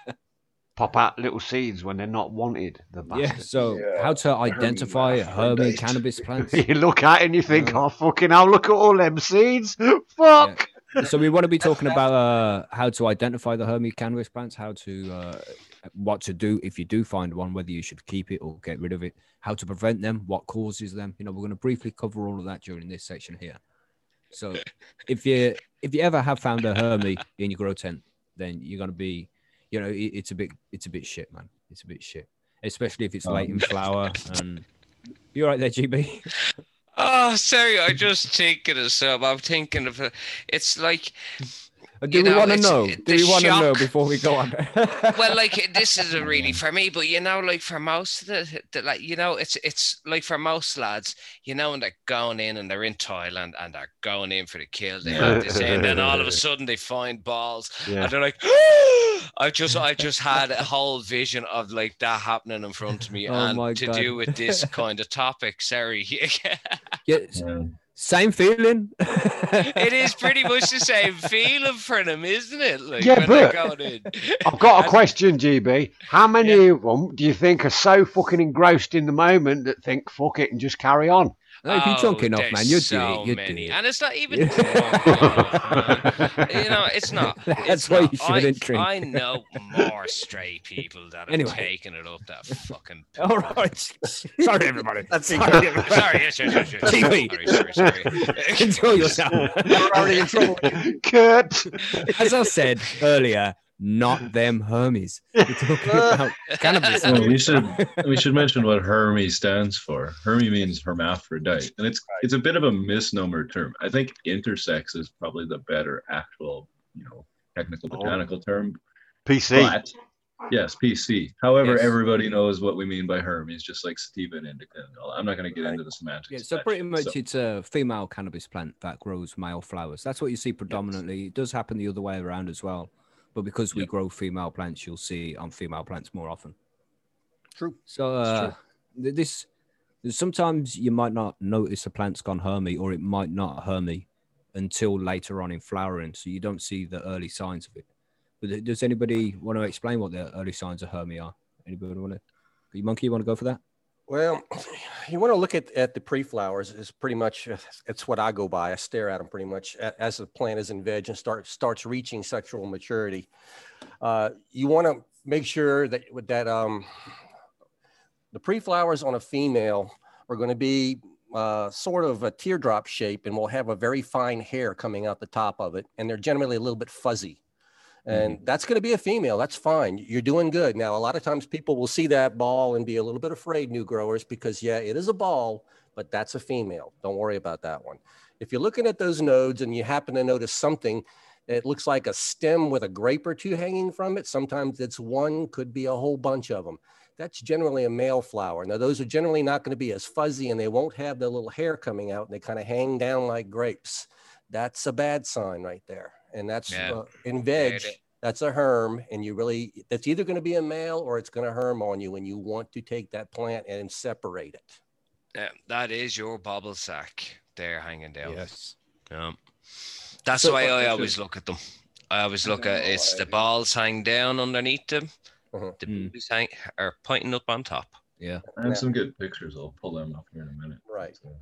you're about them things that Pop out little seeds when they're not wanted. The
Yeah. So,
Yeah,
how to identify
hermaphrodite.
Hermes cannabis plants?
you look at it and you think,
Yeah.
oh fucking hell, look at all them seeds. Fuck.
so we want to be talking about uh, how to identify the Hermes cannabis plants, how to uh, what to do if you do find one, whether you should keep it or get rid of it, how to prevent them, what causes them. You know, we're going to briefly cover all of that during this section here. So if you if you ever have found a Hermes in your grow tent, then you're going to be, you know, it, it's a bit it's a bit shit, man. It's a bit shit, especially if it's oh. late in flower. And you all right there, GB?
Oh, ah, sorry. I just thinking of some. I'm thinking of a, it's like
Do
You
we
know,
want to know? Do
the
we want to know before we go on?
well, like this isn't really for me, but you know, like for most of the, the like you know, it's it's like for most lads, you know, when they're going in and they're in Thailand and they're going in for the kill, they have this, and then all of a sudden they find balls
Yeah.
and they're like, I just I just had a whole vision of like that happening in front of me,
Oh
and to
God.
do with this kind of topic. Sorry,
yeah, same feeling.
it is pretty much the same feeling for them, isn't it? Like
Yeah, but- I've got a question, GB. How many of them do you think are so fucking engrossed in the moment that think fuck it and just carry on?
No, if you're drunk oh, enough,
Oh,
man, you'd
so
do it. You'd
many.
do it.
And it's not even
Yeah.
drunk. You know, it's not.
That's
it's
why
not.
you shouldn't
I,
drink.
I know more straight people that have
Anyway.
taken it up that fucking. Pill.
All right. Sorry, everybody.
That's
Sorry,
Sorry,
everybody.
yes, yes, yes, yes.
TV.
Sorry, sorry, sorry.
Enjoy yourself.
We're already in trouble.
Kurt.
As I said earlier, not them Hermes. We're talking about cannabis.
Well, we should we should mention what Hermy stands for. Hermy means hermaphrodite, and it's it's a bit of a misnomer term. I think intersex is probably the better actual, you know, technical
Oh.
botanical term.
PC.
But yes, PC. However,
Yes.
everybody knows what we mean by Hermes, just like sativa and indica. And all. I'm not going to get into the semantics.
Yeah, so
that
pretty much
So-
it's a female cannabis plant that grows male flowers. That's what you see predominantly. It does happen the other way around as well. But because we grow female plants, you'll see on female plants more often.
True.
So uh,
true.
th- this sometimes you might not notice a plant's gone hermy or it might not hermy until later on in flowering. So you don't see the early signs of it. But does anybody want to explain what the early signs of hermy are? Anybody want to? You monkey, you want to go for that?
Well, you want to look at, at the pre-flowers is pretty much uh, it's what I go by. I stare at them pretty much as the plant is in veg and start starts reaching sexual maturity. Uh, you want to make sure that that um, the pre-flowers on a female are going to be uh, sort of a teardrop shape and will have a very fine hair coming out the top of it, and they're generally a little bit fuzzy. Mm-hmm. And that's going to be a female. That's fine. You're doing good. Now, a lot of times people will see that ball and be a little bit afraid, new growers, because yeah, it is a ball, but that's a female. Don't worry about that one. If you're looking at those nodes and you happen to notice something that looks like a stem with a grape or two hanging from it, sometimes it's one, could be a whole bunch of them. That's generally a male flower. Now, those are generally not going to be as fuzzy and they won't have the little hair coming out and they kind of hang down like grapes. That's a bad sign right there. And that's
Yeah.
uh, in veg that's a herm and you really that's either going to be a male or it's going to herm on you and you want to take that plant and separate it
Yeah, that is your bubble sack there hanging down.
Yes.
Yeah. That's
So-
the way I always look at them. I always look at it's the
I-
balls hang down underneath them,
Mhm.
the
Mm.
hang are pointing up on top.
Yeah.
I have some good pictures. I'll pull them up here in a minute.
Right.
So,
the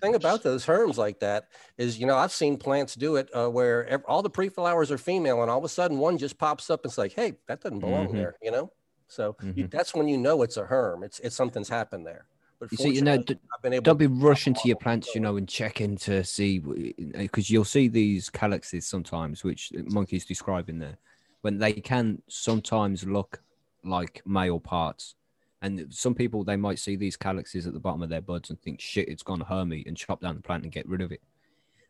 thing about those herms like that is you know i've seen plants do it uh, where ev- all the pre-flowers are female and all of a sudden one just pops up and it's like hey that doesn't belong
Mhm.
there you know so you,
Mhm.
that's when you know it's a herm it's it's something's happened there but
You see, you know,
fortunately,
d-
I've been able
don't be rushing to your plants, you know, and checking to see because you'll see these calyxes sometimes, which monkey's describing there, when they can sometimes look like male parts. And some people they might see these calyxes at the bottom of their buds and think, "Shit, it's gone hermy," and chop down the plant and get rid of it.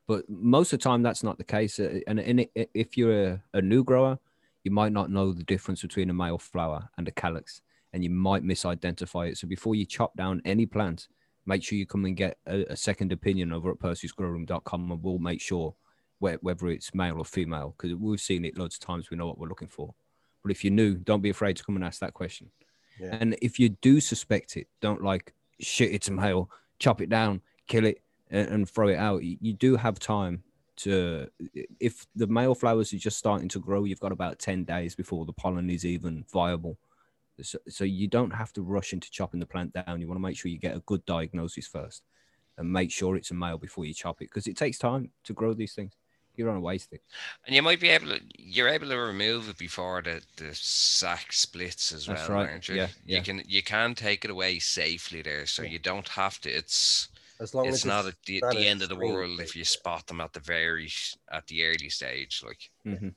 But most of the time, that's not the case. Uh, And, if you're a, a new grower, you might not know the difference between a male flower and a calyx, and you might misidentify it. So before you chop down any plant, make sure you come and get a, a second opinion over at percysgrowroom.com and we'll make sure whe- whether it's male or female because we've seen it loads of times we know what we're looking for but if you're new don't be afraid to come and ask that question
Yeah.
and if you do suspect it don't like shit it a male chop it down kill it and, and throw it out you, you do have time to if the male flowers are just starting to grow you've got about 10 days before the pollen is even viable so, so you don't have to rush into chopping the plant down. You want to make sure you get a good diagnosis first, and make sure it's a male before you chop it because it takes time to grow these things. You don't want to waste it.
And you might be able to you're able to remove it before the, the sack splits as
That's
well,
right.
aren't you?
Yeah, yeah.
You can you can take it away safely there, so you don't have to it's
as long
it's
as
not at the, the end of the world if you spot them at the very at the early stage like
Mm-hmm.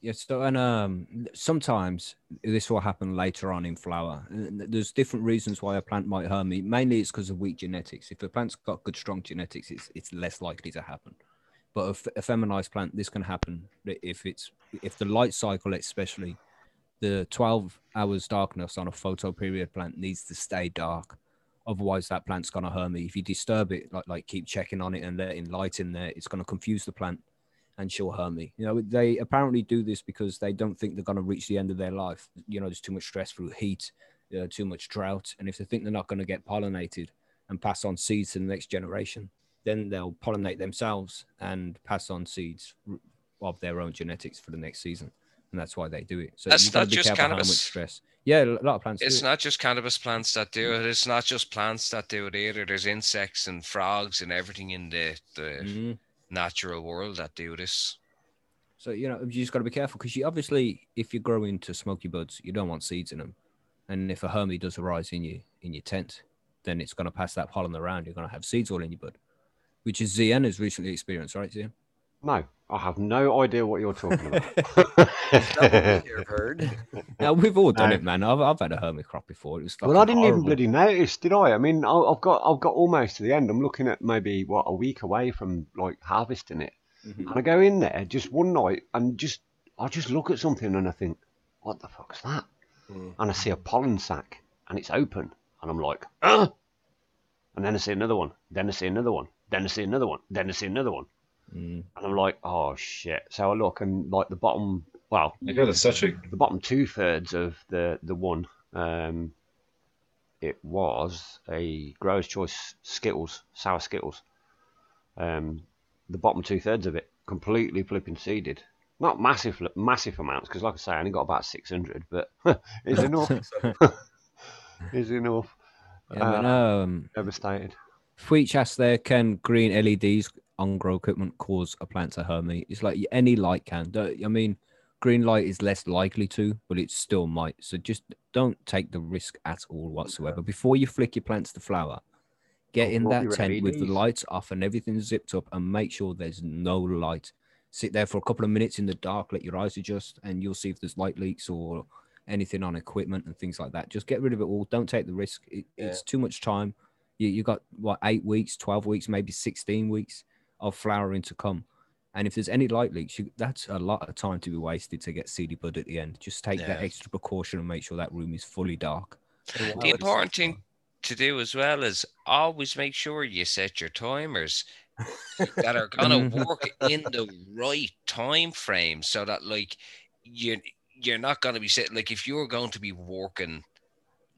Yes. So, and um, sometimes this will happen later on in flower. There's different reasons why a plant might hermie. Mainly, it's because of weak genetics. If a plant's got good, strong genetics, it's it's less likely to happen. But a, feminized plant, this can happen if it's if the light cycle, especially the 12 hours darkness on a photo period plant needs to stay dark. Otherwise, that plant's gonna hermie. If you disturb it, like like keep checking on it and letting light in there, it's gonna confuse the plant and she'll hermie. You know, they apparently do this because they don't think they're to reach the end of their life. You know, there's too much stress through heat, uh, too much drought. And if they think they're not to get pollinated and pass on seeds to the next generation, then they'll pollinate themselves and pass on seeds of their own genetics for the next season. And that's why they do it. So
That's
to
not just cannabis.
stress. Yeah, a lot of plants. do
It's
it.
not just cannabis plants that do it. It's not just plants that do it either. There's insects and frogs and everything in the, the
Mhm.
natural world that do this.
So you know, you just got to be careful because you obviously, if you grow into smoky buds, you don't want seeds in them. And if a hermie does arise in your in your tent, then it's going to pass that pollen around. You're going to have seeds all in your bud, which is Zian has recently experienced, right, Zian?
No, I have no idea what you're talking about.
I've heard.
Now we've all done
No.
it, man. I've, I've had a hermie crop before. It was
well, I didn't even
horrible.
bloody notice, did I? I mean, I- I've got I've got almost to the end. I'm looking at maybe what a week away from like harvesting it,
Mhm.
and I go in there just one night and just I just look at something and I think, what the fuck's that?
Mm.
And I see a pollen sack and it's open, and I'm like, ah! And then I see another one. Then I see another one. Then I see another one. Then I see another one.
Mm.
And I'm like, oh shit. So I look and like the bottom, well,
I got such a
the bottom two thirds of the the one, um, it was a Grower's Choice Skittles, sour Skittles. Um, the bottom two thirds of it completely flipping seeded. Not massive, massive amounts because, like I say, I only got about six hundred, but it's enough. it's enough.
Yeah, but,
Uh,
um,
Devastated.
Fweech asked there, can green LEDs on grow equipment cause a plant to hermie? It's like any light can. I mean, green light is less likely to, but it still might. So just don't take the risk at all whatsoever. Before you flick your plants to flower, get in that tent with the lights off and everything zipped up and make sure there's no light. Sit there for a couple of minutes in the dark, let your eyes adjust, and you'll see if there's light leaks or anything on equipment and things like that. Just get rid of it all. Don't take the risk. It,
Yeah.
It's too much time. You, you got what eight weeks, twelve weeks, maybe sixteen weeks of flowering to come. And if there's any light leaks, you, that's a lot of time to be wasted to get seedy bud at the end. Just take that extra precaution and make sure that room is fully dark.
And
The important thing to do as well is always make sure you set your timers that are gonna
Mhm.
work in the right time frame so that like you you're not gonna be sitting like if you're going to be working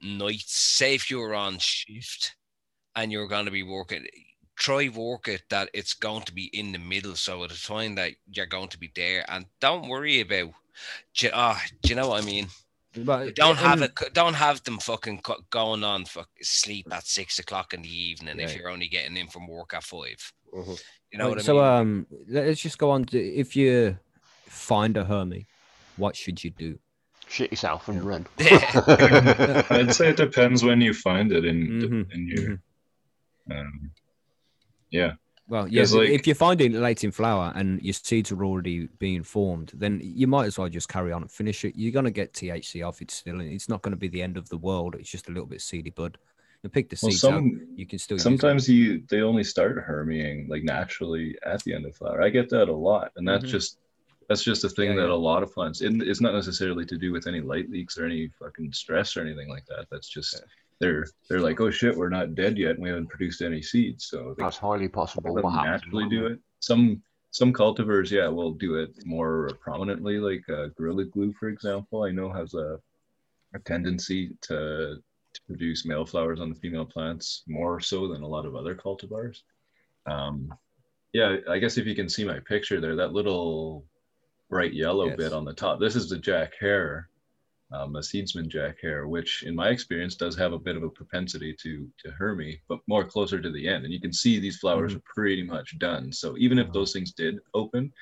nights, say if you're on shift and you're gonna be working try work it that it's going to be in the middle so at the time that you're going to be there and don't worry about do, ah, do you know what I mean?
But
don't have it. Don't have them fucking co- going on for sleep at six o'clock in the evening if you're only getting in from work at five.
Mhm.
You know
Right,
what I mean?
so
mean?
um, let's just go on to if you find a hermie, what should you do?
Shit yourself and run.
I'd say it depends when you find it in
Mhm,
in your um, yeah.
Well, yeah,
like-
if you're finding late in flower and your seeds are already being formed, then you might as well just carry on and finish it. You're gonna get THC off it still, it's not gonna be the end of the world. It's just a little bit seedy bud. And pick the
Well,
seeds out. You can still use
sometimes you they only start hermying like naturally at the end of flower. I get that a lot, and that's
Mhm.
just that's just a thing
Yeah,
that
yeah.
a lot of plants. It, it's not necessarily to do with any light leaks or any fucking stress or anything like that. That's just they're they're like, oh shit, we're not dead yet, and we haven't produced any seeds, so they
That's highly possible.
let
What
them
happens?
naturally do it. Some some cultivars, yeah, will do it more prominently, like uh, Gorilla Glue, for example. I know has a a tendency to to produce male flowers on the female plants more so than a lot of other cultivars. Um, yeah, I guess if you can see my picture there, that little bright yellow
Yes.
bit on the top, this is the Jack Herer, um, a seedsman Jack Herer, which in my experience does have a bit of a propensity to to hermy, but more closer to the end. And you can see these flowers are pretty much done. So even if those things did open,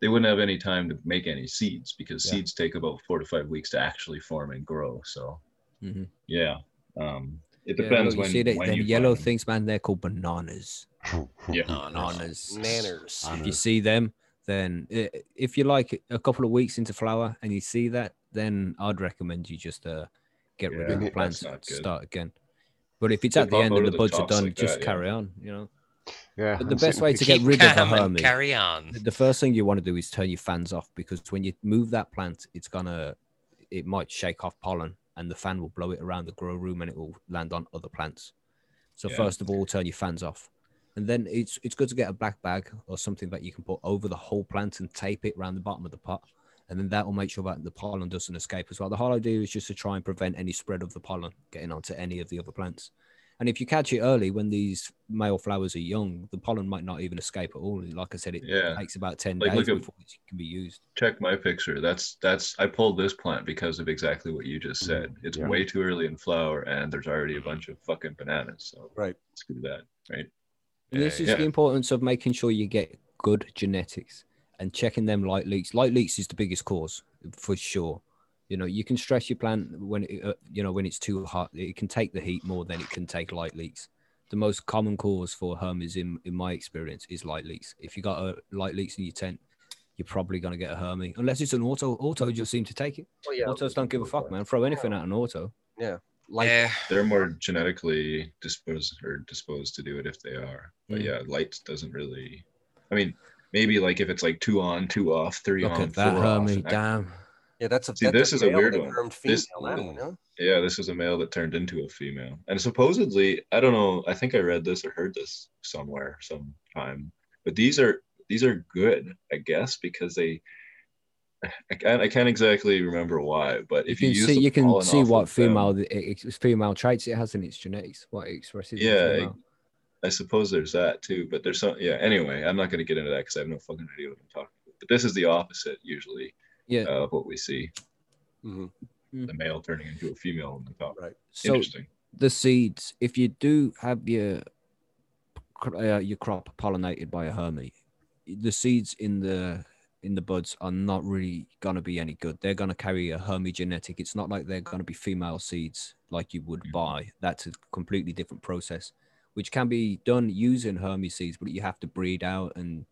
they wouldn't have any time to make any seeds because
Yeah.
seeds take about four to five weeks to actually form and grow. So
Mhm.
yeah, um, it
Yeah,
depends
look,
when,
you see that
when you
yellow
find
things, man. They're called bananas.
Yeah.
no, no.
Bananas.
Nanners.
If you see them, then if you like a couple of weeks into flower and you see that, then I'd recommend you just uh, get rid
Yeah,
of the plants and start again. But if it's at the end and the buds are done,
like
just
that, yeah.
carry on. You know.
Yeah.
But the
I'm
best way to get rid of a hermie,
carry on.
the first thing you want to do is turn your fans off because when you move that plant, it's gonna, it might shake off pollen and the fan will blow it around the grow room and it will land on other plants. So
Yeah.
first of all, turn your fans off, and then it's it's good to get a black bag or something that you can put over the whole plant and tape it around the bottom of the pot, and then that will make sure that the pollen doesn't escape as well. The whole idea is just to try and prevent any spread of the pollen getting onto any of the other plants. And if you catch it early when these male flowers are young, the pollen might not even escape at all. Like I said, it
Yeah.
takes about 10
Like,
days before it can be used.
check my picture. That's that's I pulled this plant because of exactly what you just said. Mm, it's
Yeah.
way too early in flower, and there's already a bunch of fucking bananas. So
Right.
screw that, right?
And this
Yeah,
is
yeah.
the importance of making sure you get good genetics and checking them light leaks. Light leaks is the biggest cause for sure. You know, you can stress your plant when it, uh, you know when it's too hot. It can take the heat more than it can take light leaks. The most common cause for hermes, in in my experience, is light leaks. If you got a light leaks in your tent, you're probably gonna get a hermy, unless it's an auto. Auto just seem to take it.
Oh, yeah.
Autos don't give a fuck, man. Throw anything at an auto.
Like,
Yeah.
They're more genetically disposed or disposed to do it if they are. But
Mm.
yeah, light doesn't really. I mean, maybe like if it's like two on, two off, three
Look
on,
at that
four off,
hermy,
and that-
damn.
yeah, that's a
See,
that's
this is a weird one.
turned
This-
female, that one.
Yeah, this is a male that turned into a female. And supposedly, I don't know, I think I read this or heard this somewhere sometime. But these are these are good, I guess, because they I can't, I can't exactly remember why, but if
you
you,
can
use
see you can see what
of them-
female it- it's female traits it has in its genetics what it expresses
Yeah,
female.
I suppose there's that too, but there's some yeah, anyway, I'm not gonna get into that because I have no fucking idea what I'm talking about. But this is the opposite usually
yeah
uh, of what we see.
Mhm.
The male turning into a female on the top.
Right.
so
Interesting.
the seeds if you do have your uh, your crop pollinated by a hermy the seeds in the in the buds are not really going to be any good they're going to carry a hermy genetic it's not like they're going to be female seeds like you would
Mhm.
buy that's a completely different process which can be done using hermy seeds but you have to breed out and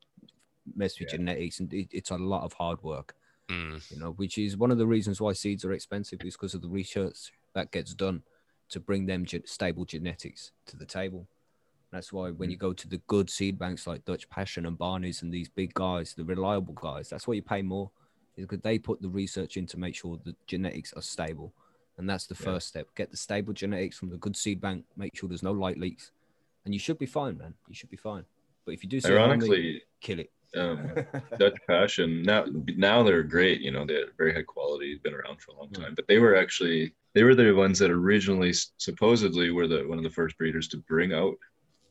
mess with
Yeah.
genetics and it, it's a lot of hard work
Mm.
you know, which is one of the reasons why seeds are expensive is because of the research that gets done to bring them ge- stable genetics to the table. That's why when you go to the good seed banks like Dutch Passion and Barney's and these big guys, the reliable guys, that's why you pay more, is because they put the research in to make sure the genetics are stable. And that's the
Yeah.
first step. Get the stable genetics from the good seed bank, make sure there's no light leaks, and you should be fine, man. You should be fine. But if you do see a hermy,
Ironically,
kill it.
um, Dutch Passion now now they're great. You know, they're very high quality, been around for a long
Mm.
time. But they were actually they were the ones that originally supposedly were the one of the first breeders to bring out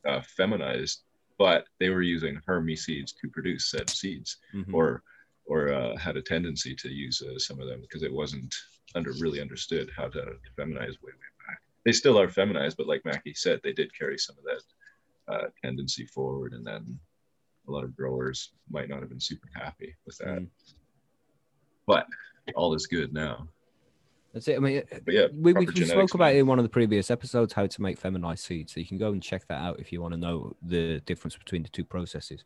uh, feminized, but they were using Hermy seeds to produce said seeds,
Mhm.
or or uh, had a tendency to use uh, some of them because it wasn't under really understood how to, to feminize way way back. They still are feminized, but like Mackie said, they did carry some of that uh, tendency forward, and then a lot of growers might not have been super happy with that.
Mm.
But all is good now.
That's it. I mean,
But yeah,
we, we, we
genetics,
spoke about it in one of the previous episodes how to make feminized seeds. So you can go and check that out if you want to know the difference between the two processes.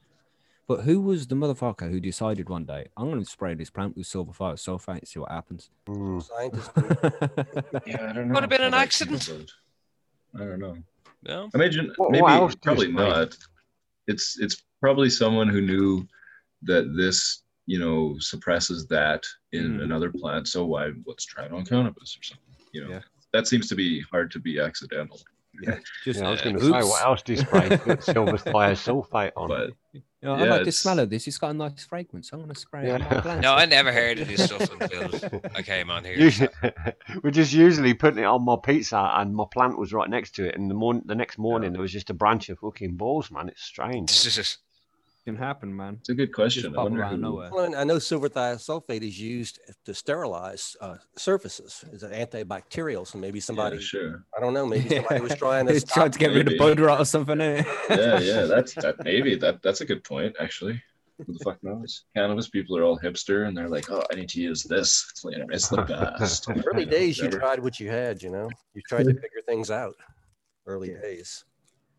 But who was the motherfucker who decided one day, I'm going to spray this plant with silver thiosulfate and see what happens?
Mm.
Scientists.
Yeah, I don't know.
Could have been an accident.
I don't know.
No.
Imagine
What-
maybe
what else do you
probably not. It's it's probably someone who knew that this you know suppresses that in
Mm.
another plant. So why let's try it on cannabis or something. You know
Yeah.
that seems to be hard to be accidental.
yeah, Just,
Yeah, I was going to
oops.
say, what else do you spray silver thiosulfate on?
But
You know, I
Yeah,
like the smell of this. It's got a nice fragrance. I'm going to spray it on my
Yeah.
plants.
No, I never heard of this stuff until I came on here.
Usually, we're just usually putting it on my pizza, and my plant was right next to it. And the morning, the next morning, there was just a branch of fucking balls, man. It's strange.
can happen, man.
it's a good question. I
pop
wonder who.
Well, I know silver thiosulfate is used to sterilize uh, surfaces. It's an antibacterial, so maybe somebody,
Yeah, sure.
I don't know, maybe somebody was trying to
It's
stop
trying to get rid of
maybe.
bud rot or something. eh?
yeah, yeah, that's that. Maybe that that's a good point actually. Who the fuck knows? Cannabis people are all hipster and they're like, oh, I need to use this. It's, it's the best.
Early days, you tried what you had, you know, you tried to figure things out. Early days.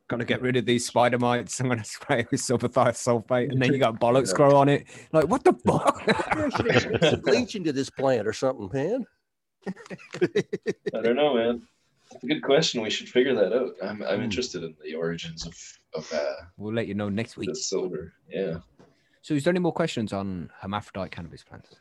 Gotta get rid of these spider mites. I'm gonna spray it with silver thiosulfate, and then you got bollocks grow on it. Like, what the fuck?
Yeah, should have put some bleach into this plant or something, man.
I don't know, man. It's a good question. We should figure that out. I'm I'm
Hmm.
interested in the origins of of uh,
we'll let you know next week.
this silver. Yeah.
So, is there any more questions on hermaphrodite cannabis plants?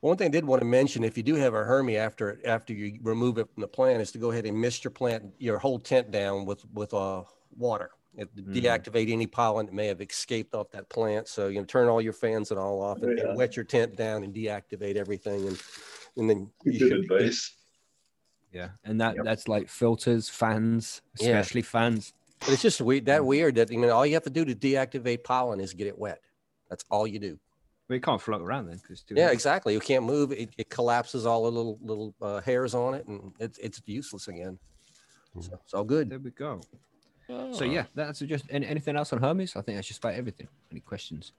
One thing I did want to mention, if you do have a hermy after after you remove it from the plant, is to go ahead and mist your plant, your whole tent down with with uh, water. It to
Mhm.
deactivate any pollen that may have escaped off that plant. So you know, turn all your fans and all off, and, and wet your tent down and deactivate everything, and and then you
Good
should be
advice.
Yeah, and that
Yep.
that's like filters, fans,
Yeah.
especially fans.
But it's just weird that weird that I mean all you have to do to deactivate pollen is get it wet. That's all you do.
We can't float around then because
Yeah, exactly. You can't move. It, it collapses all the little little uh, hairs on it, and it's it's useless again. So it's all good.
There we go.
Oh.
So yeah, that's just any, anything else on Hermes. I think that's just about everything. Any questions?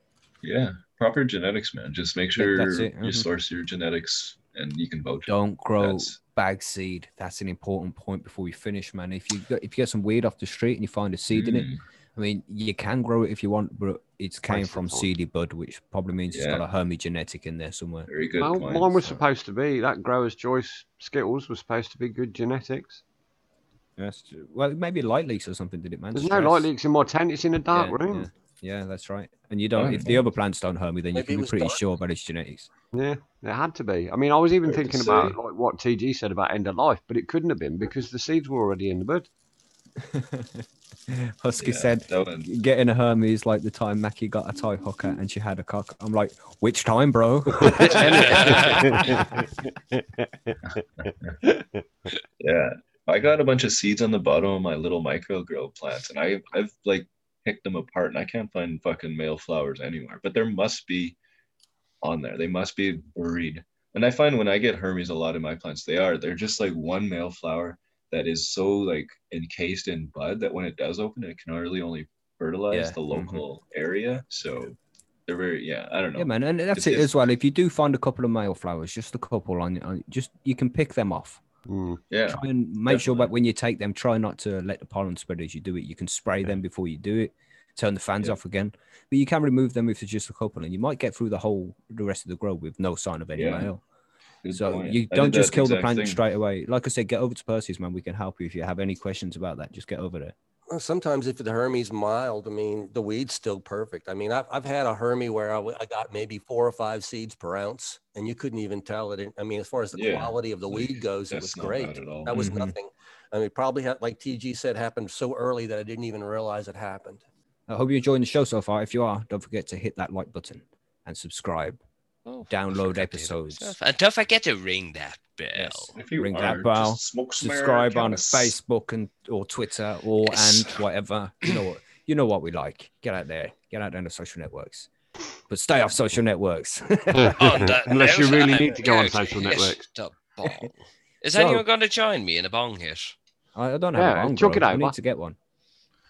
Yeah, proper genetics, man. Just make sure
that's it,
you source your genetics, and you can vote.
Don't grow
That's-
bag seed. That's an important point before we finish, man. If you got, if you get some weed off the street and you find a seed in it,
Mm,
I mean, you can grow it if you want, but it's came
Waste of
from seedy bud, which probably means it's got a Hermes genetic in there somewhere.
Very good.
Well,
point.
mine was supposed to be that Growers Choice Skittles was supposed to be good genetics.
Yes. Well, maybe light leaks or something did it, man?
There's no light leaks in my tent. It's in a dark
yeah,
room.
Yeah. yeah, that's right. And you don't.
Oh,
if the other plants don't Hermes, then you can be pretty
dark.
sure about its genetics.
Yeah, it had to be. I mean, I was even
Hard
thinking about like what TG said about end of life, but it couldn't have been because the seeds were already in the bud.
Husky
Yeah,
said,
that one-
getting a Hermes like the time Mackie got a Thai hooker and she had a cock. I'm like, which time, bro?
Yeah, I got a bunch of seeds on the bottom of my little micro grow plants, and I I've like picked them apart, and I can't find fucking male flowers anywhere. But there must be on there. They must be buried. And I find when I get Hermes a lot in my plants, they are. They're just like one male flower that is so like encased in bud that when it does open, it can really only fertilize
Yeah,
the
mhm.
local area. So they're very yeah. I don't know.
yeah, man, and that's
It's-
it as well. If you do find a couple of male flowers, just a couple on, on just you can pick them off.
Mm.
Yeah,
Try and make sure that when you take them, try not to let the pollen spread as you do it. You can spray them before you do it. Turn the fans
Yeah.
off again, but you can remove them if it's just a couple, and you might get through the whole the rest of the grow with no sign of any
Yeah.
male.
Good
So
point.
you don't just kill the plant
thing.
straight away. Like I said, get over to Percy's, man. We can help you if you have any questions about that. Just get over there.
Well, Sometimes if the Hermes mild, I mean, the weed's still perfect. I mean, I've, I've had a Hermes where I got maybe four or five seeds per ounce, and you couldn't even tell it. I mean, as far as the
Yeah,
quality of the
like,
weed goes, it was great.
bad at all.
That was
Mhm.
nothing. I mean, probably had, like TG said, happened so early that I didn't even realize it happened.
I hope you're enjoying the show so far. If you are, don't forget to hit that like button and subscribe.
Oh,
download
forgot the other
episodes.
And uh, don't forget to ring that bell.
Yes.
If you
Ring
are,
that bell,
just smoke some
Subscribe on
cannabis.
Facebook and or Twitter or
Yes.
and whatever. You know what you know what we like. Get out there. Get out there on the social networks. But stay off social networks.
Oh, on that oh,
Unless you really need to go on social networks.
Is
So-
anyone going to join me in a bong hit?
I I don't have
Yeah,
a bong,
chuck
bro.
it
I
over.
need to get one.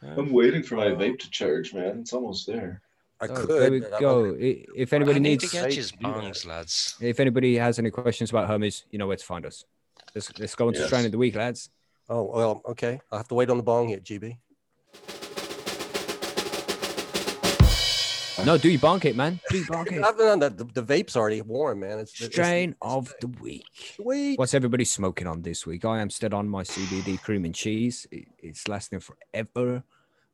I'm waiting for my vape to charge, man. It's almost there.
I
So,
could.
there we go.
not-
I- If anybody
I need
needs
to get
Safe
you
to
bongs, lads.
if anybody has any questions about Hermes, you know where to find us. Let's let's go into
Yes.
strain of the week, lads.
Oh well, okay. I'll have to wait on the bong hit, GB.
No, do your bonk it, man. Do your bonk it.
I've done that. The, the vape's already warm, man. It's it's-
Strain
it's-
of the week.
Sweet.
What's everybody smoking on this week? I am still on my CBD cream and cheese. It- it's lasting forever.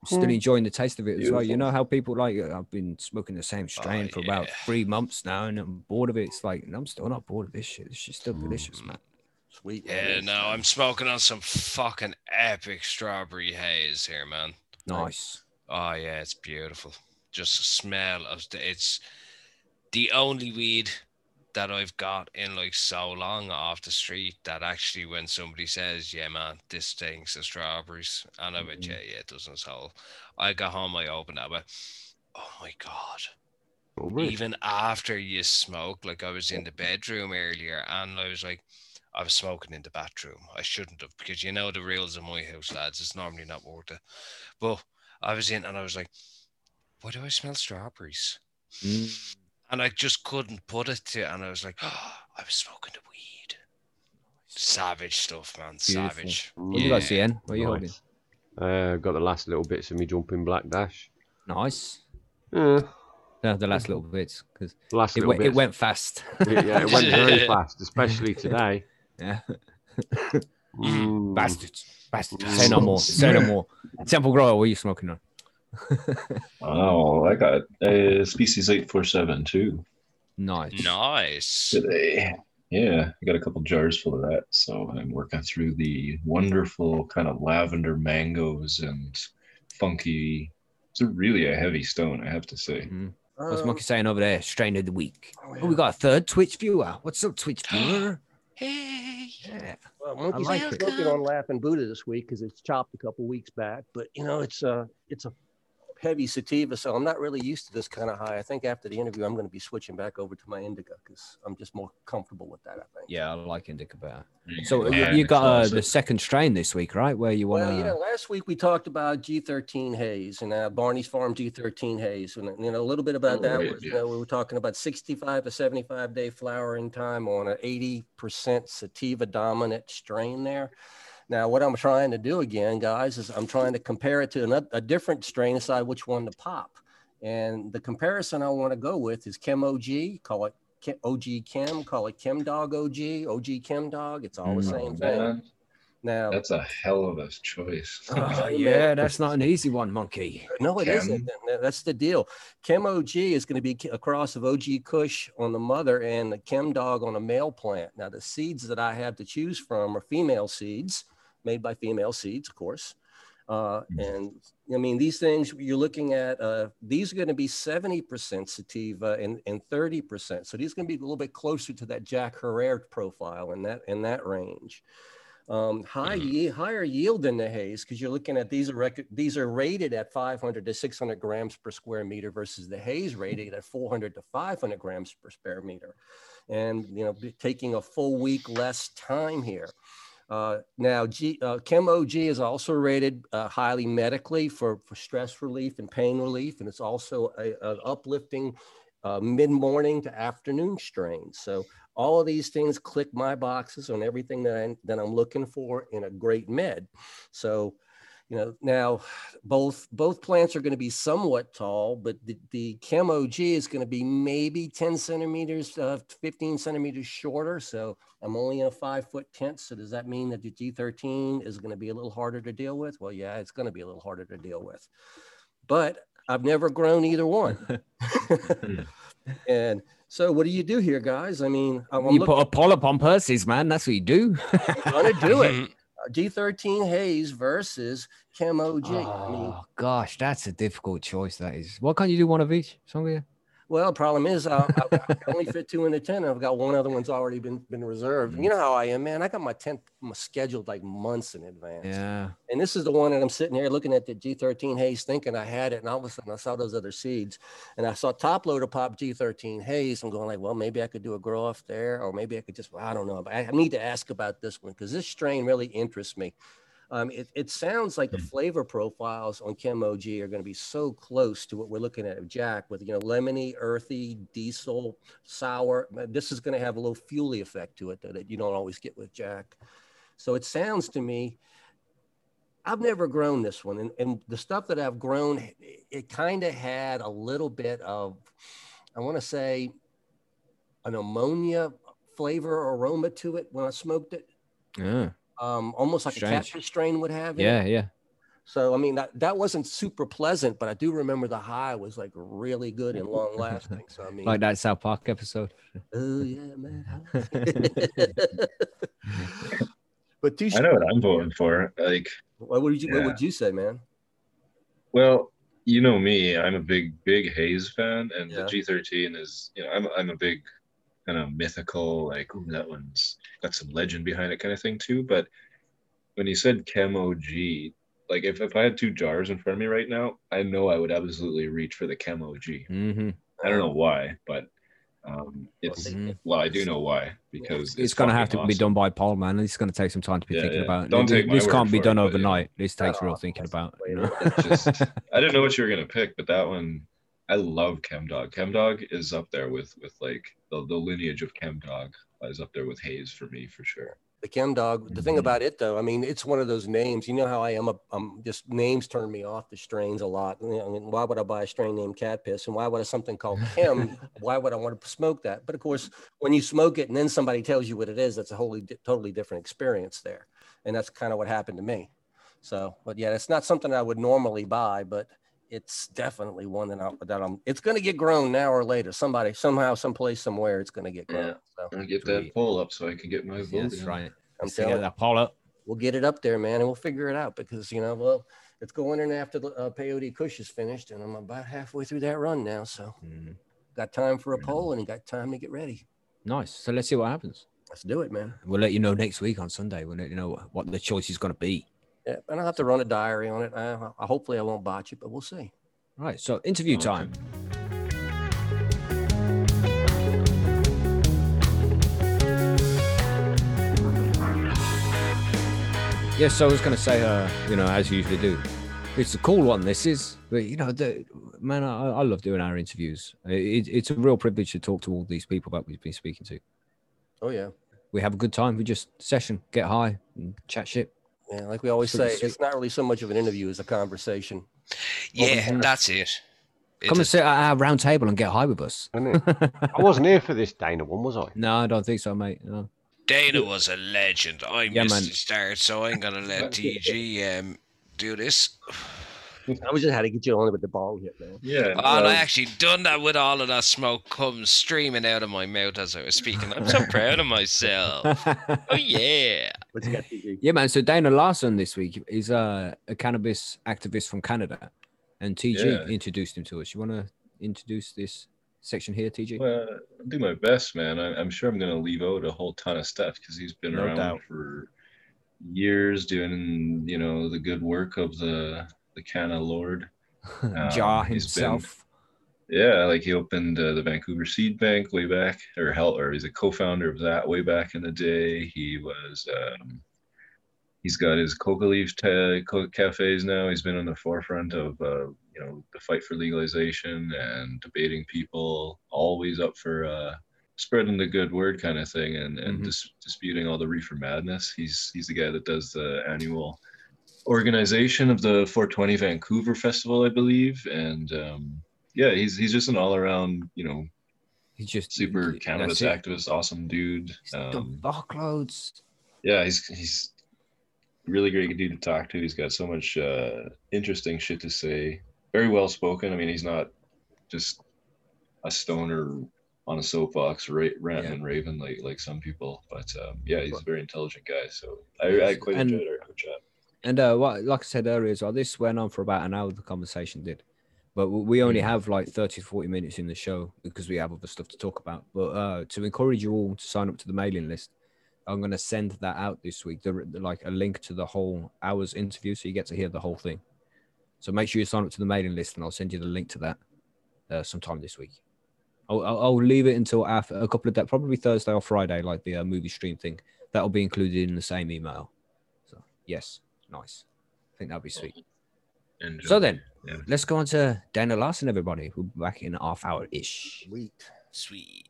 I'm still
Hmm.
enjoying the taste of it as well. You know how people like it? I've been smoking the same strain
Oh,
for about three months now, and I'm bored of it. It's like I'm still not bored of this shit. This shit's still
Hmm.
delicious, man.
Sweet.
Yeah,
man.
no, I'm smoking on some fucking epic strawberry haze here, man.
Nice.
Oh yeah, it's beautiful. Just the smell of the, it's the only weed that I've got in like so long off the street that actually when somebody says, Yeah man, this stinks of strawberries and I went,
Mhm.
Yeah, yeah, it doesn't so I got home, I opened it, went, Oh my god.
Oh, really?
Even after you smoke, like I was in the bedroom earlier and I was like I was smoking in the bathroom. I shouldn't have because you know the rules of my house, lads. It's normally not worth it. But I was in and I was like, why do I smell strawberries?
Mm.
And I just couldn't put it to and I was like, oh, I was smoking the weed. Savage stuff, man.
Beautiful.
Savage.
What you got,
Yeah.
CN? What are you holding?
Nice. Uh, got the last little bits of me jumping black dash.
Nice.
Yeah,
No, the last little bits because
last
it,
little
went, it went fast.
yeah, yeah, it went very fast, especially today.
yeah.
Mm.
Bastards. Bastards. Say no more. Say no more. Temple Grower, what are you smoking on?
Oh, I got uh, species eight four seven too
Nice.
Nice.
today. Yeah, I got a couple jars full of that. So I'm working through the wonderful kind of lavender mangoes and funky. It's a really a heavy stone, I have to say.
Mhm. What's
Um,
Monkey saying over there? Strain of the week.
oh,
Oh, we got a third Twitch viewer. What's up, Twitch viewer?
Hey.
Yeah.
Well, Monkey's
like
like smoking on Laughing Buddha this week because it's chopped a couple weeks back. But you know, it's a it's a heavy sativa, so I'm not really used to this kind of high. I think after the interview, I'm going to be switching back over to my indica because I'm just more comfortable with that. I think.
Yeah, I like indica better. So uh,
yeah,
you got uh, the second strain this week, right? Where you want to?
Well, you know, last week we talked about G13 haze and uh, Barney's Farm G13 haze, and you know a little bit about
Oh,
that
right,
was you know we were talking about 65 to 75 day flowering time on an 80% sativa dominant strain there. Now, what I'm trying to do again, guys, is I'm trying to compare it to another, a different strain, decide which one to pop. And the comparison I want to go with is Chem OG, call it Chem- OG Chem, call it Chem Dog OG, OG Chem Dog. It's all the
Mm,
same thing.
Man,
Now,
that's a hell of a choice.
Oh, yeah, that's not an easy one, monkey.
No, it
Chem.
not That's the deal. Chem OG is going to be a cross of OG Kush on the mother and the Chem Dog on a male plant. Now, the seeds that I have to choose from are female seeds made by female seeds, of course. Uh,
Mm.
and I mean, these things you're looking at, uh, these are going to be 70% sativa and, and 30%. So these are going to be a little bit closer to that Jack Herer profile in that, in that range. Um, high
Mhm.
ye- higher yield in the haze because you're looking at these are rec- these are rated at 500 to 600 grams per square meter versus the haze rated at 400 to 500 grams per square meter, and you know taking a full week less time here. Uh, now, G, uh, Chem OG is also rated uh, highly medically for, for stress relief and pain relief, and it's also a, an uplifting uh, mid-morning to afternoon strain. So all of these things click my boxes on everything that, I, that I'm looking for in a great med. So, you know, now both both plants are going to be somewhat tall, but the, the Chem OG is going to be maybe 10 centimeters, uh, 15 centimeters shorter. So I'm only in a five foot tent. So does that mean that the G13 is going to be a little harder to deal with? Well, yeah, it's going to be a little harder to deal with. But I've never grown either one. and so what do you do here, guys? I mean, I'm
you
looking-
put a polyp on Percy's, man. That's what you do.
gonna do it. Uh, G13 Haze versus Chem OG. I mean,
oh gosh, that's a difficult choice. That is. Why can't you do one of each? Sangria?
Well, problem is uh, I, I only fit two in the tent. I've got one other one's already been been reserved. You know how I am, man. I got my tent scheduled like months in advance.
Yeah.
And this is the one that I'm sitting here looking at the G13 Haze, thinking I had it, and all of a sudden I saw those other seeds, and I saw top loader pop G13 Haze. I'm going like, well, maybe I could do a grow off there, or maybe I could just, I don't know. But I I need to ask about this one because this strain really interests me. Um, it, it sounds like the flavor profiles on Chem OG are going to be so close to what we're looking at of Jack with, you know, lemony, earthy, diesel, sour. This is going to have a little fuely effect to it that that you don't always get with Jack. So it sounds to me, I've never grown this one. And, and the stuff that I've grown, it, it kind of had a little bit of, I want to say, an ammonia flavor or aroma to it when I smoked it.
Yeah.
Um, almost like
Strange.
a catfish strain would have. in it.
Yeah. Yeah.
So I mean that, that wasn't super pleasant, but I do remember the high was like really good and long lasting. So I mean,
Like that South Park episode.
oh yeah, man. but two.
I know what I'm voting for. Like,
What would you What would you say, man?
well, you know me, I'm a big, big Haze fan, and
Yeah.
the G13 is, you know, I'm, I'm a big kind of mythical, like, ooh, that one's got some legend behind it kind of thing too. But when you said Chem OG, like, if, if I had two jars in front of me right now, I know I would absolutely reach for the Chem OG.
Mm-hmm.
I don't know why, but um, it's,
Mhm.
well, I do know why, because
It's, gonna have to
fucking
be done by Paul, man. It's gonna take some time to be
Yeah,
thinking
yeah.
about.
Don't
Th-
take
this can't be
for it,
done
yeah.
overnight. This takes real thinking about. You know?
Just, I didn't know what you were gonna pick, but that one, I love Chem Dog. Chem Dog is up there with with like the, the lineage of Chem Dog is up there with Haze for me for sure.
The Chem Dog. The thing
Mhm.
about it, though, I mean, it's one of those names. You know how I am. A, I'm just names turn me off the strains a lot. I mean, why would I buy a strain named Cat Piss? And why would I something called Chem? why would I want to smoke that? But of course, when you smoke it and then somebody tells you what it is, that's a wholly totally different experience there. And that's kind of what happened to me. So, but yeah, it's not something I would normally buy, but it's definitely one that, I, that I'm. It's going to get grown now or later. Somebody, somehow, someplace, somewhere, it's going to get grown.
Yeah.
So
I'm gonna get that poll up so I can get my vote.
Yeah, that's right.
I'm
Let's get
telling.
that Paul up.
we'll get it up there, man, and we'll figure it out because you know, well, it's going in after the uh, peyote kush is finished, and I'm about halfway through that run now, so
Mm.
got time for a poll and got time to get ready.
Nice. So let's see what happens.
Let's do it, man.
We'll let you know next week on Sunday. We'll let you know what the choice is going to be.
Yeah, and I'll have to run a diary on it. I, I, hopefully, I won't botch it, but we'll see.
Right. So interview
Okay.
time. Yes, so I was going to say, uh, you know, as you usually do, it's a cool one. This is, but you know, the, man, I, I love doing our interviews. It, it's a real privilege to talk to all these people that we've been speaking to.
Oh yeah,
We have a good time. We just session, get high, and chat shit.
Yeah. Like we always say, it's not really so much of an interview as a conversation.
Yeah, that's it. It
Come and sit at our round table and get high with us.
I wasn't here for this Dana one, was I?
no, I don't think so, mate. No.
Dana was a legend. I
Yeah,
missed
man.
the start, so I'm gonna let TG um, do this.
I was just had to get you on with the ball hit, man.
Yeah.
Oh, and I actually done that with all of that smoke come streaming out of my mouth as I was speaking. I'm so proud of myself. Oh yeah.
What you got, TG?
yeah, man. So Dana Larsen this week is uh, a cannabis activist from Canada, and TG
Yeah.
introduced him to us. You want to introduce this section here, TG?
Well, I'll do my best, man. I, I'm sure I'm going to leave out a whole ton of stuff because he's been
No
around
doubt.
for years doing, you know, the good work of the the Canna Lord. Um, been-
himself.
Yeah, like he opened uh, the Vancouver Seed Bank way back, or hell, or he's a co-founder of that way back in the day. He was, um, he's got his coca leaf co- cafes now. He's been on the forefront of, uh, you know, the fight for legalization and debating people, always up for uh, spreading the good word kind of thing, and and
Mhm.
dis- disputing all the reefer madness. He's he's the guy that does the annual organization of the 420 Vancouver Festival, I believe, and um, yeah, he's he's just an all around, you know,
He's just
super cannabis activist, awesome dude.
He's
Um,
fuckloads.
yeah, he's he's really great dude to talk to. He's got so much uh, interesting shit to say. Very well spoken. I mean, he's not just a stoner on a soapbox, ra- ranting
Yeah.
and raving like like some people. But um, yeah, he's a very intelligent guy. So I, I quite
And-
enjoyed our, our chat.
And uh, what, like I said earlier as well, this went on for about an hour. The conversation did, but we only have like thirty to forty minutes in the show because we have other stuff to talk about. But uh, to encourage you all to sign up to the mailing list, I'm going to send that out this week. The, the- like a link to the whole hour's interview, so you get to hear the whole thing. So make sure you sign up to the mailing list, and I'll send you the link to that uh, sometime this week. I'll, I'll, I'll leave it until after a couple of days, probably Thursday or Friday, like the uh, movie stream thing. That'll be included in the same email. So yes, nice. I think that'd be sweet.
Enjoy.
So then,
Yeah.
let's go on to Dana Larsen, everybody. We'll be back in half hour ish.
Sweet.
Sweet.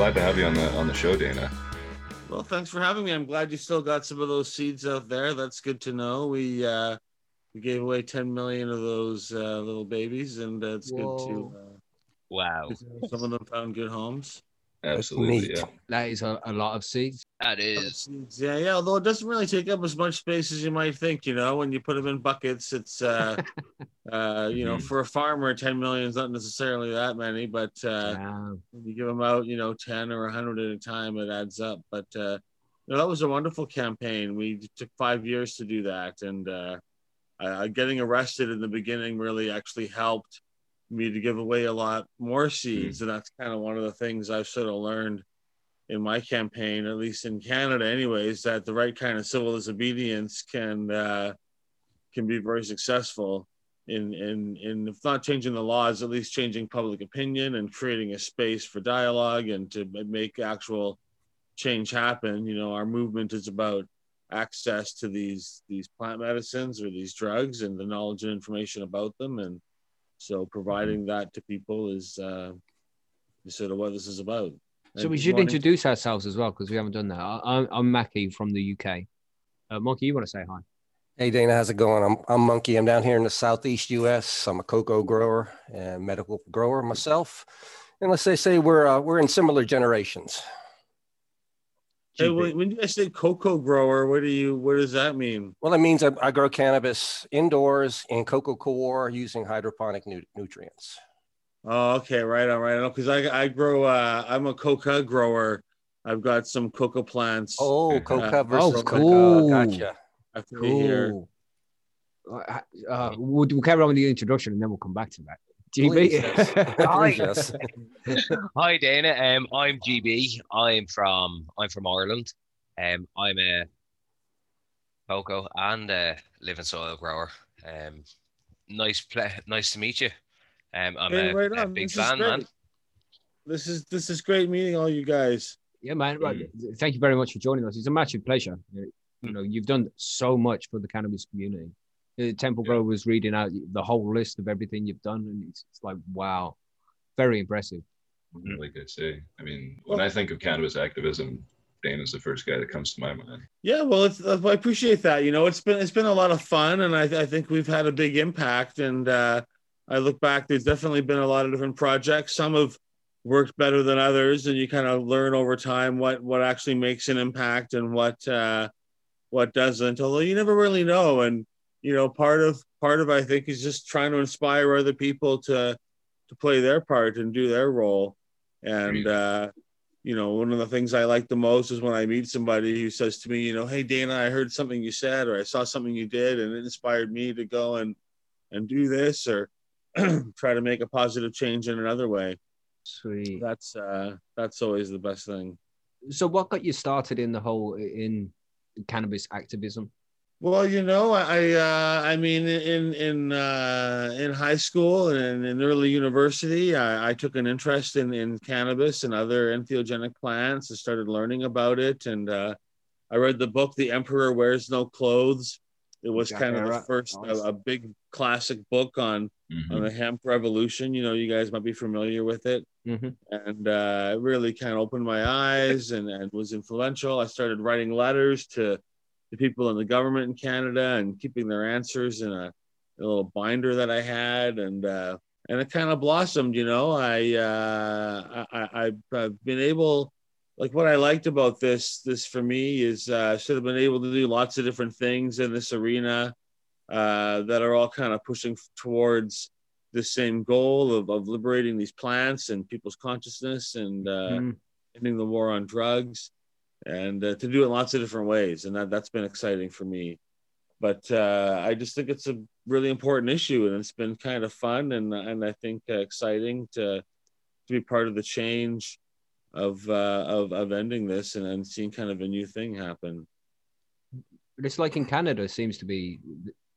glad to have you on the on the show, Dana.
Well, thanks for having me. I'm glad you still got some of those seeds out there. That's good to know. We uh, we gave away 10 million of those uh, little babies, and uh, it's good to. Uh,
Wow.
good to know some of them found good homes.
Absolutely, yeah.
That is a, a lot of seeds.
That is.
Yeah, yeah. Although it doesn't really take up as much space as you might think. You know, when you put them in buckets, it's uh, uh, you know,
Mhm.
for a farmer, 10 million is not necessarily that many, but uh,
Yeah.
when you give them out, you know, 10 or 100 at a time, it adds up. But, uh, you know, that was a wonderful campaign. We took five years to do that. And uh, uh, getting arrested in the beginning really actually helped me to give away a lot more seeds. And that's kind of one of the things I've sort of learned in my campaign, at least in Canada, anyways, that the right kind of civil disobedience can uh, can be very successful in in in if not changing the laws, at least changing public opinion and creating a space for dialogue and to make actual change happen. You know, our movement is about access to these these plant medicines or these drugs and the knowledge and information about them and so providing that to people is uh is sort of what this is about
So
And
we should
morning.
introduce ourselves as well because we haven't done that. I, I'm, I'm Mackie from the UK. Uh, Monkey, you want to say hi?
Hey Dana, how's it going? I'm I'm Monkey. I'm down here in the southeast U.S. I'm a coco grower and medical grower myself. And let's say say we're uh, we're in similar generations.
Hey when, when you guys say coco grower what do you what does that mean
Well, that means I, I grow cannabis indoors in coco coir using hydroponic nu- nutrients.
oh okay right on right on because i i grow uh i'm a coca grower i've got some cocoa plants
Oh, coca
Uh,
versus
oh,
coca.
cool.
Gotcha.
after here
Cool. Uh, uh, we'll, we'll carry on with the introduction and then we'll come back to that.
Please,
GB.
yes.
Hi. Hi Dana. Um, I'm GB. I'm from I'm from Ireland. Um, I'm a coco and a living soil grower. Um, nice play, nice to meet you. Um, I'm
Hey,
a,
right
a big
This is
fan,
great.
man.
This is this is great meeting all you guys.
Yeah, man. Right. Thank you very much for joining us. It's a massive pleasure. You you know, you've done so much for the cannabis community. Uh, Temple Grove was reading out the whole list of everything you've done, and it's, it's like, wow, very impressive.
Like I say, I mean, when I think of cannabis activism, Dana's the first guy that comes to my mind.
Yeah, well, it's, uh, I appreciate that. You know, it's been it's been a lot of fun, and I, I think we've had a big impact. And uh, I look back, there's definitely been a lot of different projects. Some have worked better than others, and you kind of learn over time what what actually makes an impact and what uh, what doesn't. Although you never really know, and you know, part of part of I think is just trying to inspire other people to to play their part and do their role. And uh, you know, one of the things I like the most is when I meet somebody who says to me, you know, hey Dana, I heard something you said, or I saw something you did, and it inspired me to go and and do this, or try to make a positive change in another way.
Sweet.
That's uh, that's always the best thing.
So, what got you started in the whole in cannabis activism?
Well, you know, I uh, I mean, in in uh, in high school and in early university, I, I took an interest in in cannabis and other entheogenic plants and started learning about it. And uh, I read the book "The Emperor Wears No Clothes." It was kind of the first
Nice.
a, a big classic book on
Mhm.
on the hemp revolution. You know, you guys might be familiar with it
Mm-hmm.
and uh, it really kind of opened my eyes and, and was influential. I started writing letters to the people in the government in Canada and keeping their answers in a, a little binder that I had, and uh, and it kind of blossomed. You know, I, uh, I, I I've- I've been able. Like what I liked about this, this for me is uh, should have been able to do lots of different things in this arena uh, that are all kind of pushing towards the same goal of, of liberating these plants and people's consciousness and uh,
Mm.
ending the war on drugs and uh, to do it lots of different ways and that, that's been exciting for me but uh, i just think it's a really important issue and it's been kind of fun and, and i think uh, exciting to, to be part of the change of, uh, of, of ending this and, and seeing kind of a new thing happen
it's like in Canada seems to be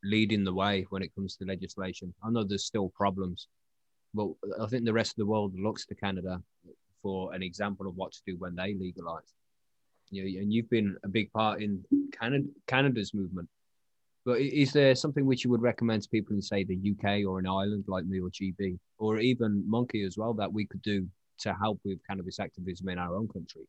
leading the way when it comes to legislation. I know there's still problems, but I think the rest of the world looks to Canada for an example of what to do when they legalize. You know, and you've been a big part in Canada, Canada's movement. But is there something which you would recommend to people in, say, the UK or in Ireland, like me or GB, or even Monkey as well, that we could do to help with cannabis activism in our own country?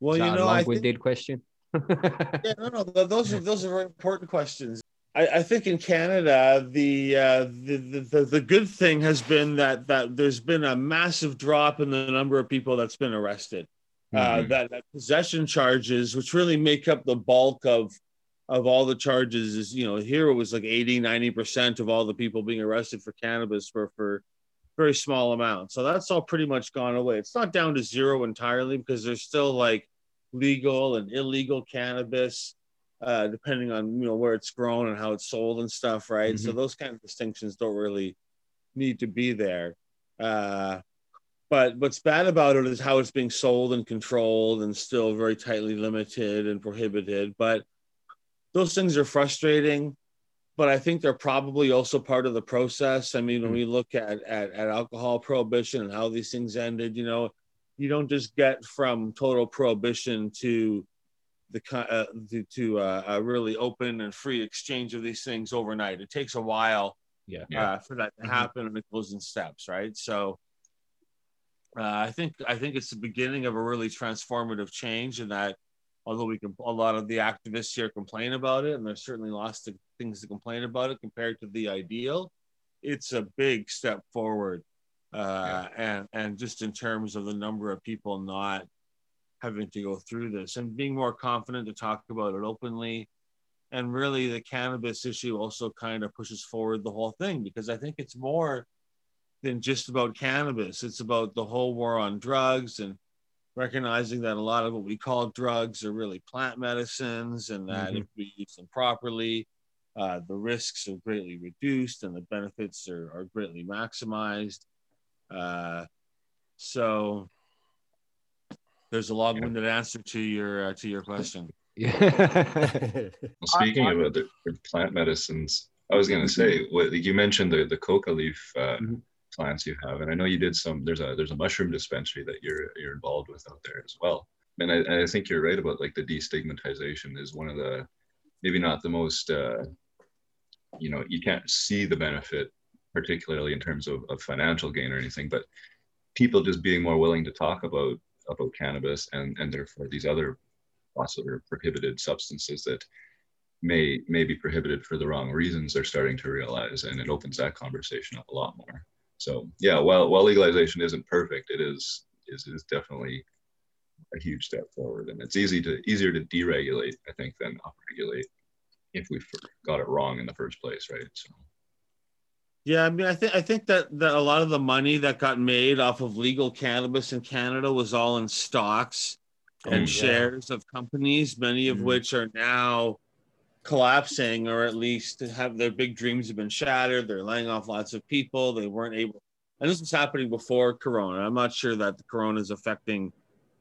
well you know
a
i think
long-winded question.
yeah, no, no, those are those are very important questions. I, I think in Canada, the, uh, the the the the good thing has been that that there's been a massive drop in the number of people that's been arrested. Uh,
Mhm.
that, that possession charges, which really make up the bulk of of all the charges, is you know here it was like 80, 90 percent of all the people being arrested for cannabis for for very small amounts. So that's all pretty much gone away. It's not down to zero entirely because there's still like legal and illegal cannabis, uh, depending on you know where it's grown and how it's sold and stuff, right? So those kind of distinctions don't really need to be there. Uh, but what's bad about it is how it's being sold and controlled and still very tightly limited and prohibited. But those things are frustrating. But I think they're probably also part of the process. I mean, when we look at, at, at alcohol prohibition and how these things ended, you know, you don't just get from total prohibition to the uh, to, to uh, a really open and free exchange of these things overnight. It takes a while
Yeah.
Uh, for that to
Mhm.
happen, and it goes in steps, right? So uh, I think I think it's the beginning of a really transformative change, and that although we can a lot of the activists here complain about it, and there's certainly lots of things to complain about it compared to the ideal, it's a big step forward, uh, and and just in terms of the number of people not having to go through this and being more confident to talk about it openly. And really, the cannabis issue also kind of pushes forward the whole thing because I think it's more than just about cannabis. It's about the whole war on drugs and recognizing that a lot of what we call drugs are really plant medicines and that
Mhm.
if we use them properly, uh, the risks are greatly reduced and the benefits are, are greatly maximized. Uh, so there's a long-winded answer to your uh, to your question.
Yeah.
Well, speaking of other plant medicines, I was going to say, what you mentioned the the coca leaf uh,
Mhm.
Plants you have, and I know you did some. There's a there's a mushroom dispensary that you're you're involved with out there as well. And I, I think you're right about like the destigmatization is one of the maybe not the most uh, you know you can't see the benefit particularly in terms of, of financial gain or anything, but people just being more willing to talk about about cannabis and and therefore these other possible prohibited substances that may may be prohibited for the wrong reasons they're starting to realize and it opens that conversation up a lot more so yeah while while legalization isn't perfect it is is, is definitely a huge step forward and it's easy to easier to deregulate i think than upregulate if we got it wrong in the first place right so
Yeah, I mean, I think I think that that a lot of the money that got made off of legal cannabis in Canada was all in stocks and
Mm.
shares of companies, many of
Mm.
which are now collapsing, or at least have their big dreams have been shattered. They're laying off lots of people. They weren't able, and this was happening before Corona. I'm not sure that the Corona is affecting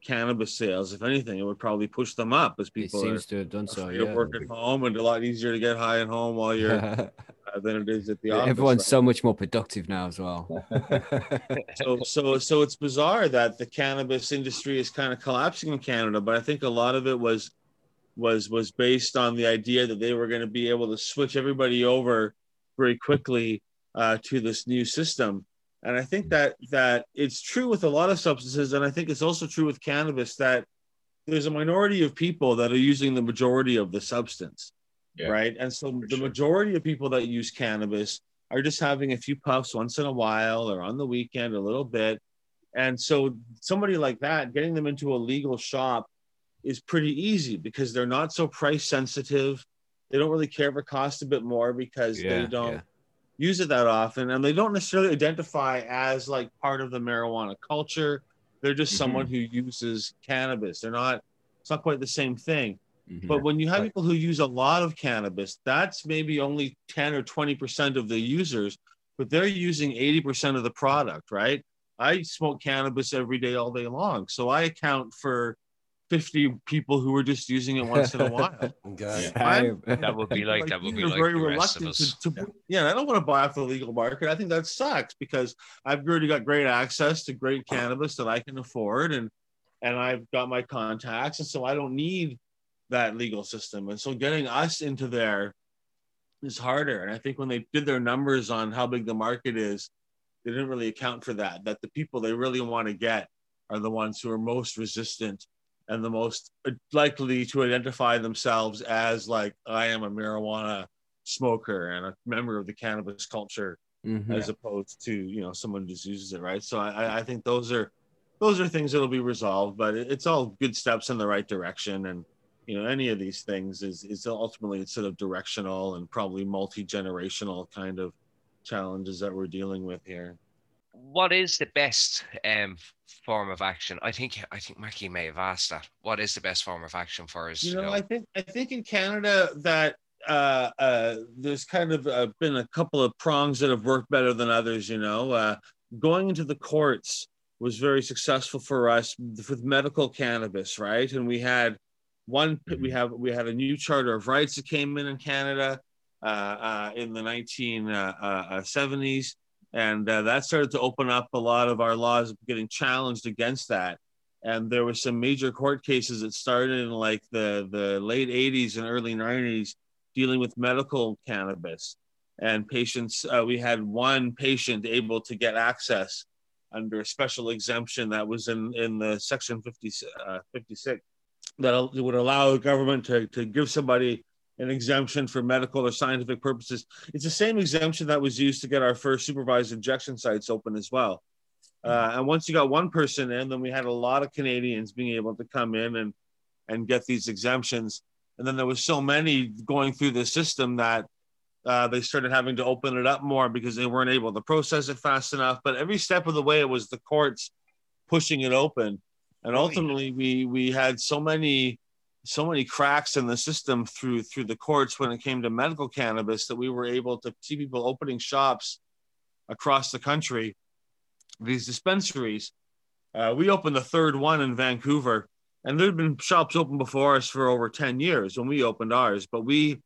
cannabis sales. If anything, it would probably push them up as
It
people are
seems to have done so.
free to
Yeah.
work at home and a lot easier to get high at home while you're uh, than it is at the office.
Everyone's
right?
so much more productive now as well.
so so so it's bizarre that the cannabis industry is kind of collapsing in Canada, but I think a lot of it was was was based on the idea that they were going to be able to switch everybody over very quickly uh, to this new system. And I think that that it's true with a lot of substances, and I think it's also true with cannabis that there's a minority of people that are using the majority of the substance,
Yeah,
right? And so the
sure.
majority of people that use cannabis are just having a few puffs once in a while or on the weekend a little bit. And so somebody like that, getting them into a legal shop is pretty easy because they're not so price sensitive. They don't really care if it costs a bit more because
Yeah,
they don't
yeah.
use it that often and they don't necessarily identify as like part of the marijuana culture. They're just
Mhm.
someone who uses cannabis. They're not, it's not quite the same thing.
Mhm.
But when you have
Right.
people who use a lot of cannabis, that's maybe only 10 or 20% of the users, but they're using 80% of the product, right? I smoke cannabis every day, all day long. So I account for 50 people who are just using it once in a while.
Got.
I'm-
That would be like that would be
you're
like the rest of us.
to, to yeah. I don't want to buy off the legal market. I think that sucks because I've already got great access to great cannabis that I can afford, and and I've got my contacts, and so I don't need that legal system. And so getting us into there is harder. And I think when they did their numbers on how big the market is, they didn't really account for that. That the people they really want to get are the ones who are most resistant and the most likely to identify themselves as like I am a marijuana smoker and a member of the cannabis culture
Mhm.
as opposed to you know someone who just uses it right? So I, I think those are those are things that'll be resolved but it's all good steps in the right direction. And you know any of these things is is ultimately sort of directional and probably multi-generational kind of challenges that we're dealing with here
What is the best um, form of action? I think I think Mackie may have asked that. What is the best form of action for us?
you
to
know i think i think in canada that uh, uh, there's kind of uh, been a couple of prongs that have worked better than others you know uh, going into the courts was very successful for us with medical cannabis right and we had one we have we had a new charter of rights that came in in canada uh, uh, in the 1970s and uh, that started to open up a lot of our laws getting challenged against that. And there were some major court cases that started in like the the late 80s and early 90s dealing with medical cannabis. And patients uh, we had one patient able to get access under a special exemption that was in in the section 50, uh, 56 that would allow the government to, to give somebody an exemption for medical or scientific purposes it's the same exemption that was used to get our first supervised injection sites open as well uh, and once you got one person in, then we had a lot of Canadians being able to come in and and get these exemptions. And then there was so many going through the system that uh, they started having to open it up more because they weren't able to process it fast enough. But every step of the way, it was the courts pushing it open. And ultimately, we we had so many so many cracks in the system through through the courts when it came to medical cannabis that we were able to see people opening shops across the country, these dispensaries. Uh, we opened the third one in Vancouver, and there had been shops open before us for over 10 years when we opened ours, but we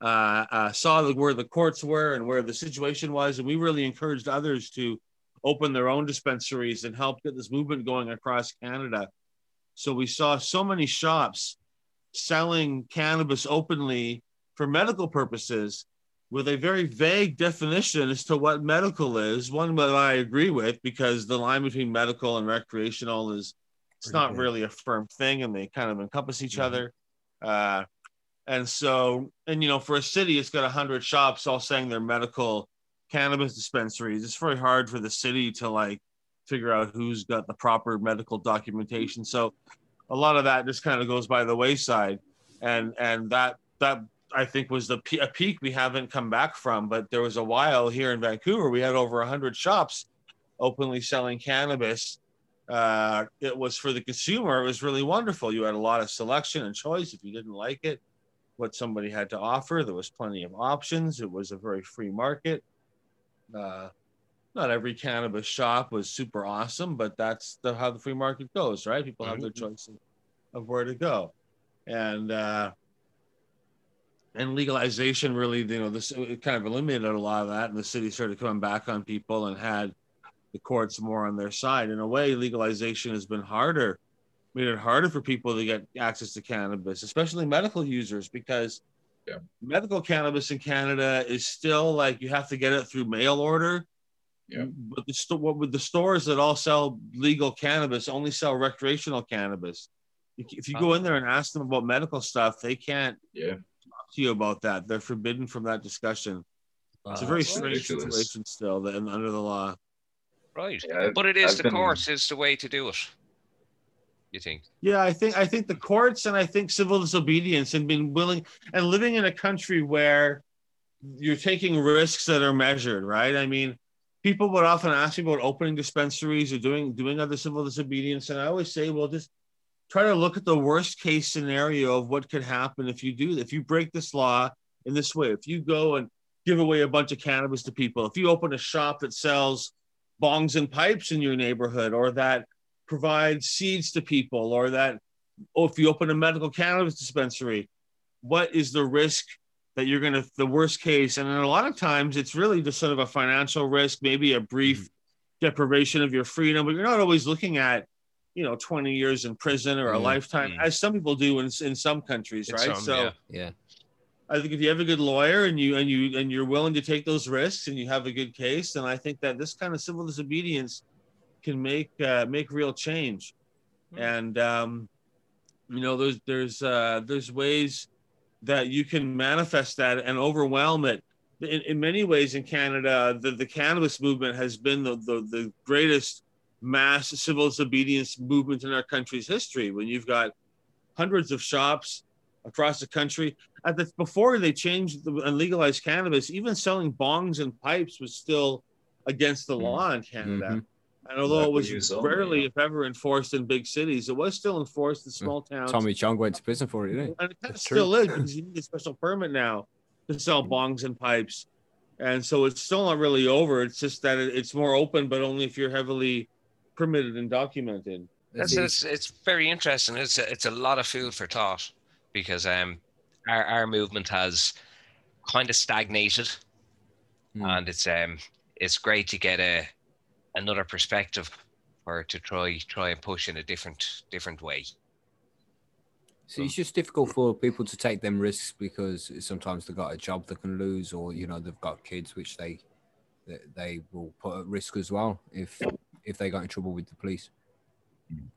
uh, uh, saw the, where the courts were and where the situation was, and we really encouraged others to open their own dispensaries and help get this movement going across Canada. So we saw so many shops selling cannabis openly for medical purposes with a very vague definition as to what medical is. One that I agree with because the line between medical and recreational is it's
Pretty
not
big.
really a firm thing and they kind of encompass each
Mhm.
other. Uh, and so, and you know, for a city, it's got a hundred shops all saying they're medical cannabis dispensaries. It's very hard for the city to like figure out who's got the proper medical documentation. So a lot of that just kind of goes by the wayside. And and that that I think was the a peak we haven't come back from. But there was a while here in Vancouver, we had over hundred shops openly selling cannabis. Uh, it was for the consumer. It was really wonderful. You had a lot of selection and choice. If you didn't like it, what somebody had to offer, there was plenty of options. It was a very free market. Uh, not every cannabis shop was super awesome, but that's the, how the free market goes, right? People have their choice of, of where to go, and uh, and legalization really, you know, this it kind of eliminated a lot of that, and the city started coming back on people and had the courts more on their side. In a way, legalization has been harder, made it harder for people to get access to cannabis, especially medical users, because
Yeah.
medical cannabis in Canada is still like you have to get it through mail order.
Yeah.
But the store, what with the stores that all sell legal cannabis only sell recreational cannabis. If if you go in there and ask them about medical stuff, they can't
Yeah.
talk to you about that. They're forbidden from that discussion. It's a very strange
ridiculous.
situation still that, under the law.
Right.
Yeah,
but it is
I've
the
been-
courts is the way to do it. You think?
Yeah, I think I think the courts and I think civil disobedience and being willing and living in a country where you're taking risks that are measured, right? I mean, people would often ask me about opening dispensaries or doing doing other civil disobedience, and I always say, well, just try to look at the worst case scenario of what could happen if you do if you break this law in this way. If you go and give away a bunch of cannabis to people, if you open a shop that sells bongs and pipes in your neighborhood, or that provides seeds to people or that oh if you open a medical cannabis dispensary what is the risk that you're going to the worst case and then a lot of times it's really just sort of a financial risk maybe a brief deprivation of your freedom but you're not always looking at you know 20 years in prison or a
Mm,
lifetime
mm.
as some people do in, in some countries
It's
right
some,
so
yeah.
yeah.
I think if you have a good lawyer and you and you and you're willing to take those risks and you have a good case, then I think that this kind of civil disobedience can make uh, make real change.
Hmm.
And um, you know, there's there's uh, there's ways that you can manifest that and overwhelm it. In, in many ways, in Canada, the, the cannabis movement has been the, the the greatest mass civil disobedience movement in our country's history. When you've got hundreds of shops across the country. At the, before they changed the, and legalized cannabis, even selling bongs and pipes was still against the
Mhm.
law in Canada.
Mhm.
And although it was
use
rarely, if ever, enforced in big cities, it was still enforced in small towns.
Tommy Chong went to prison for it, didn't he?
And it kind of
That's true.
still is because you need a special permit now to sell bongs and pipes. And so it's still not really over. It's just that it's more open, but only if you're heavily permitted and documented.
That's it's, it's very interesting. It's a, it's a lot of food for thought because um our, our movement has kind of stagnated
Hmm.
and it's um it's great to get a another perspective or to try try and push in a different different way.
So it's just difficult for people to take them risks because sometimes they've got a job they can lose, or you know they've got kids which they they, they will put at risk as well if if they got in trouble with the police.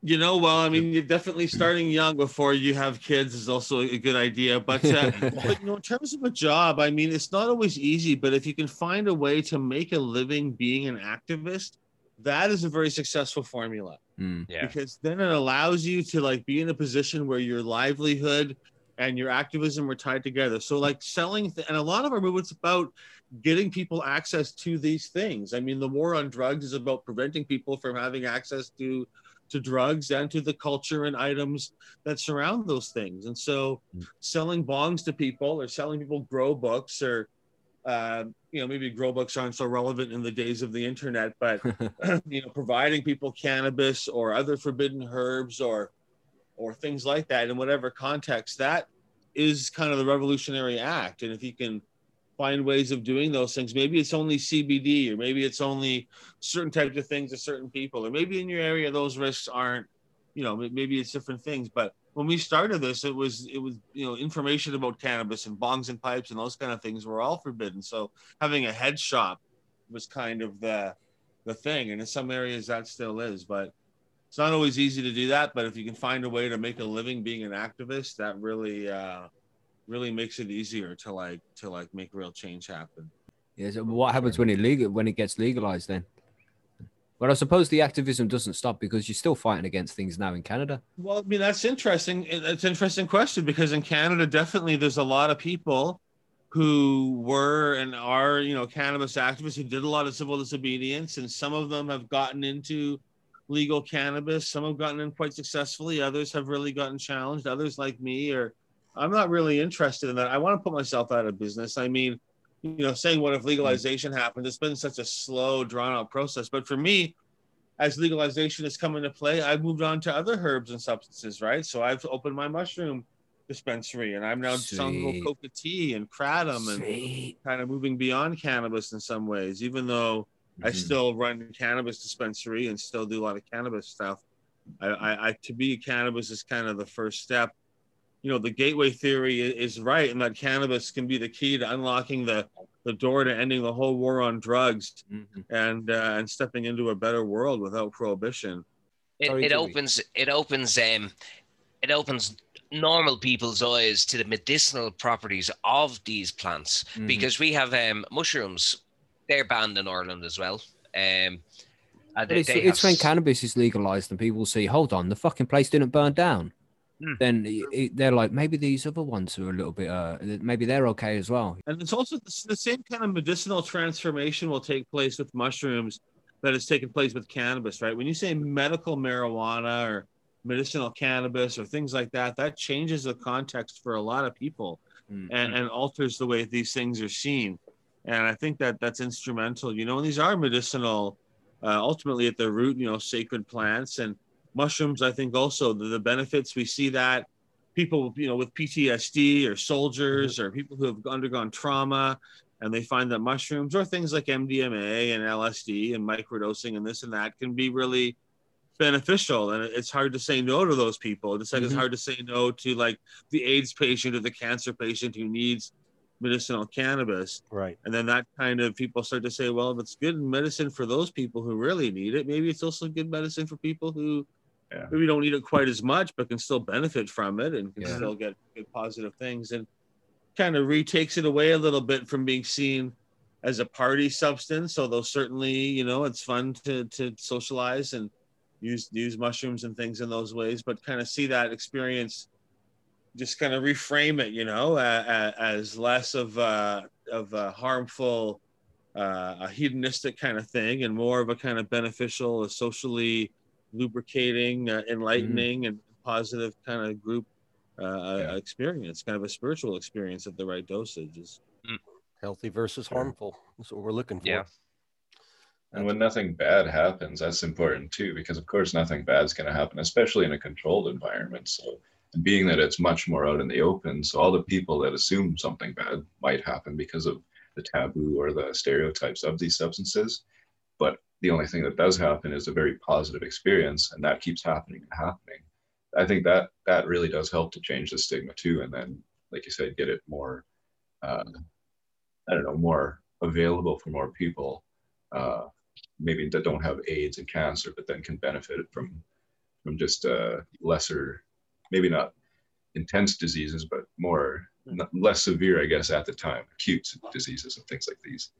You know, well, I mean, you're definitely starting young before you have kids is also a good idea. But, uh, but you know, in terms of a job, I mean, it's not always easy. But if you can find a way to make a living being an activist, that is a very successful formula
Mm.
Yeah.
because then it allows you to like be in a position where your livelihood and your activism are tied together. So like selling, th- and a lot of our movement's about getting people access to these things. I mean, the war on drugs is about preventing people from having access to to drugs and to the culture and items that surround those things. And so,
Mm.
selling bongs to people or selling people grow books or uh, you know maybe grow books aren't so relevant in the days of the internet, but you know providing people cannabis or other forbidden herbs or or things like that in whatever context that is kind of the revolutionary act. And if you can find ways of doing those things. Maybe it's only CBD, or maybe it's only certain types of things to certain people, or maybe in your area those risks aren't. You know, maybe it's different things. But when we started this, it was it was you know information about cannabis and bongs and pipes and those kind of things were all forbidden. So having a head shop was kind of the the thing, and in some areas that still is, but. It's not always easy to do that, but if you can find a way to make a living being an activist, that really uh, really makes it easier to like to like make real change happen.
Yeah, so what happens when it legal when it gets legalized then? But I suppose the activism doesn't stop because you're still fighting against things now in Canada.
Well, I mean that's interesting. It's an interesting question because in Canada, definitely there's a lot of people who were and are you know cannabis activists who did a lot of civil disobedience, and some of them have gotten into legal cannabis. Some have gotten in quite successfully. Others have really gotten challenged. Others, like me, are I'm not really interested in that. I want to put myself out of business. I mean, you know, saying what if legalization happens? It's been such a slow, drawn out process. But for me, as legalization has come into play, I've moved on to other herbs and substances, right? So I've opened my mushroom dispensary and I'm now selling
Sweet.
coca tea and kratom and kind of moving beyond cannabis in some ways, even though I
Mhm.
still run a cannabis dispensary and still do a lot of cannabis stuff. I, I, I to be cannabis is kind of the first step. You know, the gateway theory is right, and that cannabis can be the key to unlocking the the door to ending the whole war on drugs
Mhm.
and uh, and stepping into a better world without prohibition.
It, it opens it opens um it opens normal people's eyes to the medicinal properties of these plants
Mhm.
because we have um mushrooms they're banned in Ireland as well um and they-
it's, it's
have
when cannabis is legalized and people see, hold on, the fucking place didn't burn down.
Hmm.
Then it, they're like, maybe these other ones are a little bit, uh, maybe they're okay as well.
And it's also the, the same kind of medicinal transformation will take place with mushrooms that has taken place with cannabis, right? When you say medical marijuana or medicinal cannabis or things like that, that changes the context for a lot of people
Mm.
and, and alters the way these things are seen. And I think that that's instrumental. You know, and these are medicinal, uh, ultimately at their root, you know, sacred plants and mushrooms. I think also the, the benefits we see that people, you know, with PTSD or soldiers or people who have undergone trauma, and they find that mushrooms or things like MDMA and LSD and microdosing and this and that can be really beneficial. And it's hard to say no to those people. Just like it's
Mhm.
hard to say no to like the AIDS patient or the cancer patient who needs medicinal cannabis.
Right.
And then that kind of people start to say, well, if it's good medicine for those people who really need it, maybe it's also good medicine for people who
Yeah.
maybe don't need it quite as much, but can still benefit from it and can
Yeah.
still get good positive things. And kind of retakes it away a little bit from being seen as a party substance. Although certainly, you know, it's fun to to socialize and use use mushrooms and things in those ways, but kind of see that experience just kind of reframe it, you know, uh, as less of a, of a harmful, uh, a hedonistic kind of thing, and more of a kind of beneficial, a socially lubricating, uh, enlightening, and positive kind of group uh,
Yeah.
experience, kind of a spiritual experience at the right dosages.
Healthy versus harmful. That's what we're looking for.
Yeah.
And when nothing bad happens, that's important too, because of course nothing bad is going to happen, especially in a controlled environment. So, and being that it's much more out in the open, so all the people that assume something bad might happen because of the taboo or the stereotypes of these substances. But the only thing that does happen is a very positive experience, and that keeps happening and happening. I think that that really does help to change the stigma too, and then, like you said, get it more, uh, I don't know, more available for more people. Uh, maybe that don't have AIDS and cancer, but then can benefit from from just uh, lesser, maybe not intense diseases, but more less severe, I guess, at the time, acute diseases and things like these.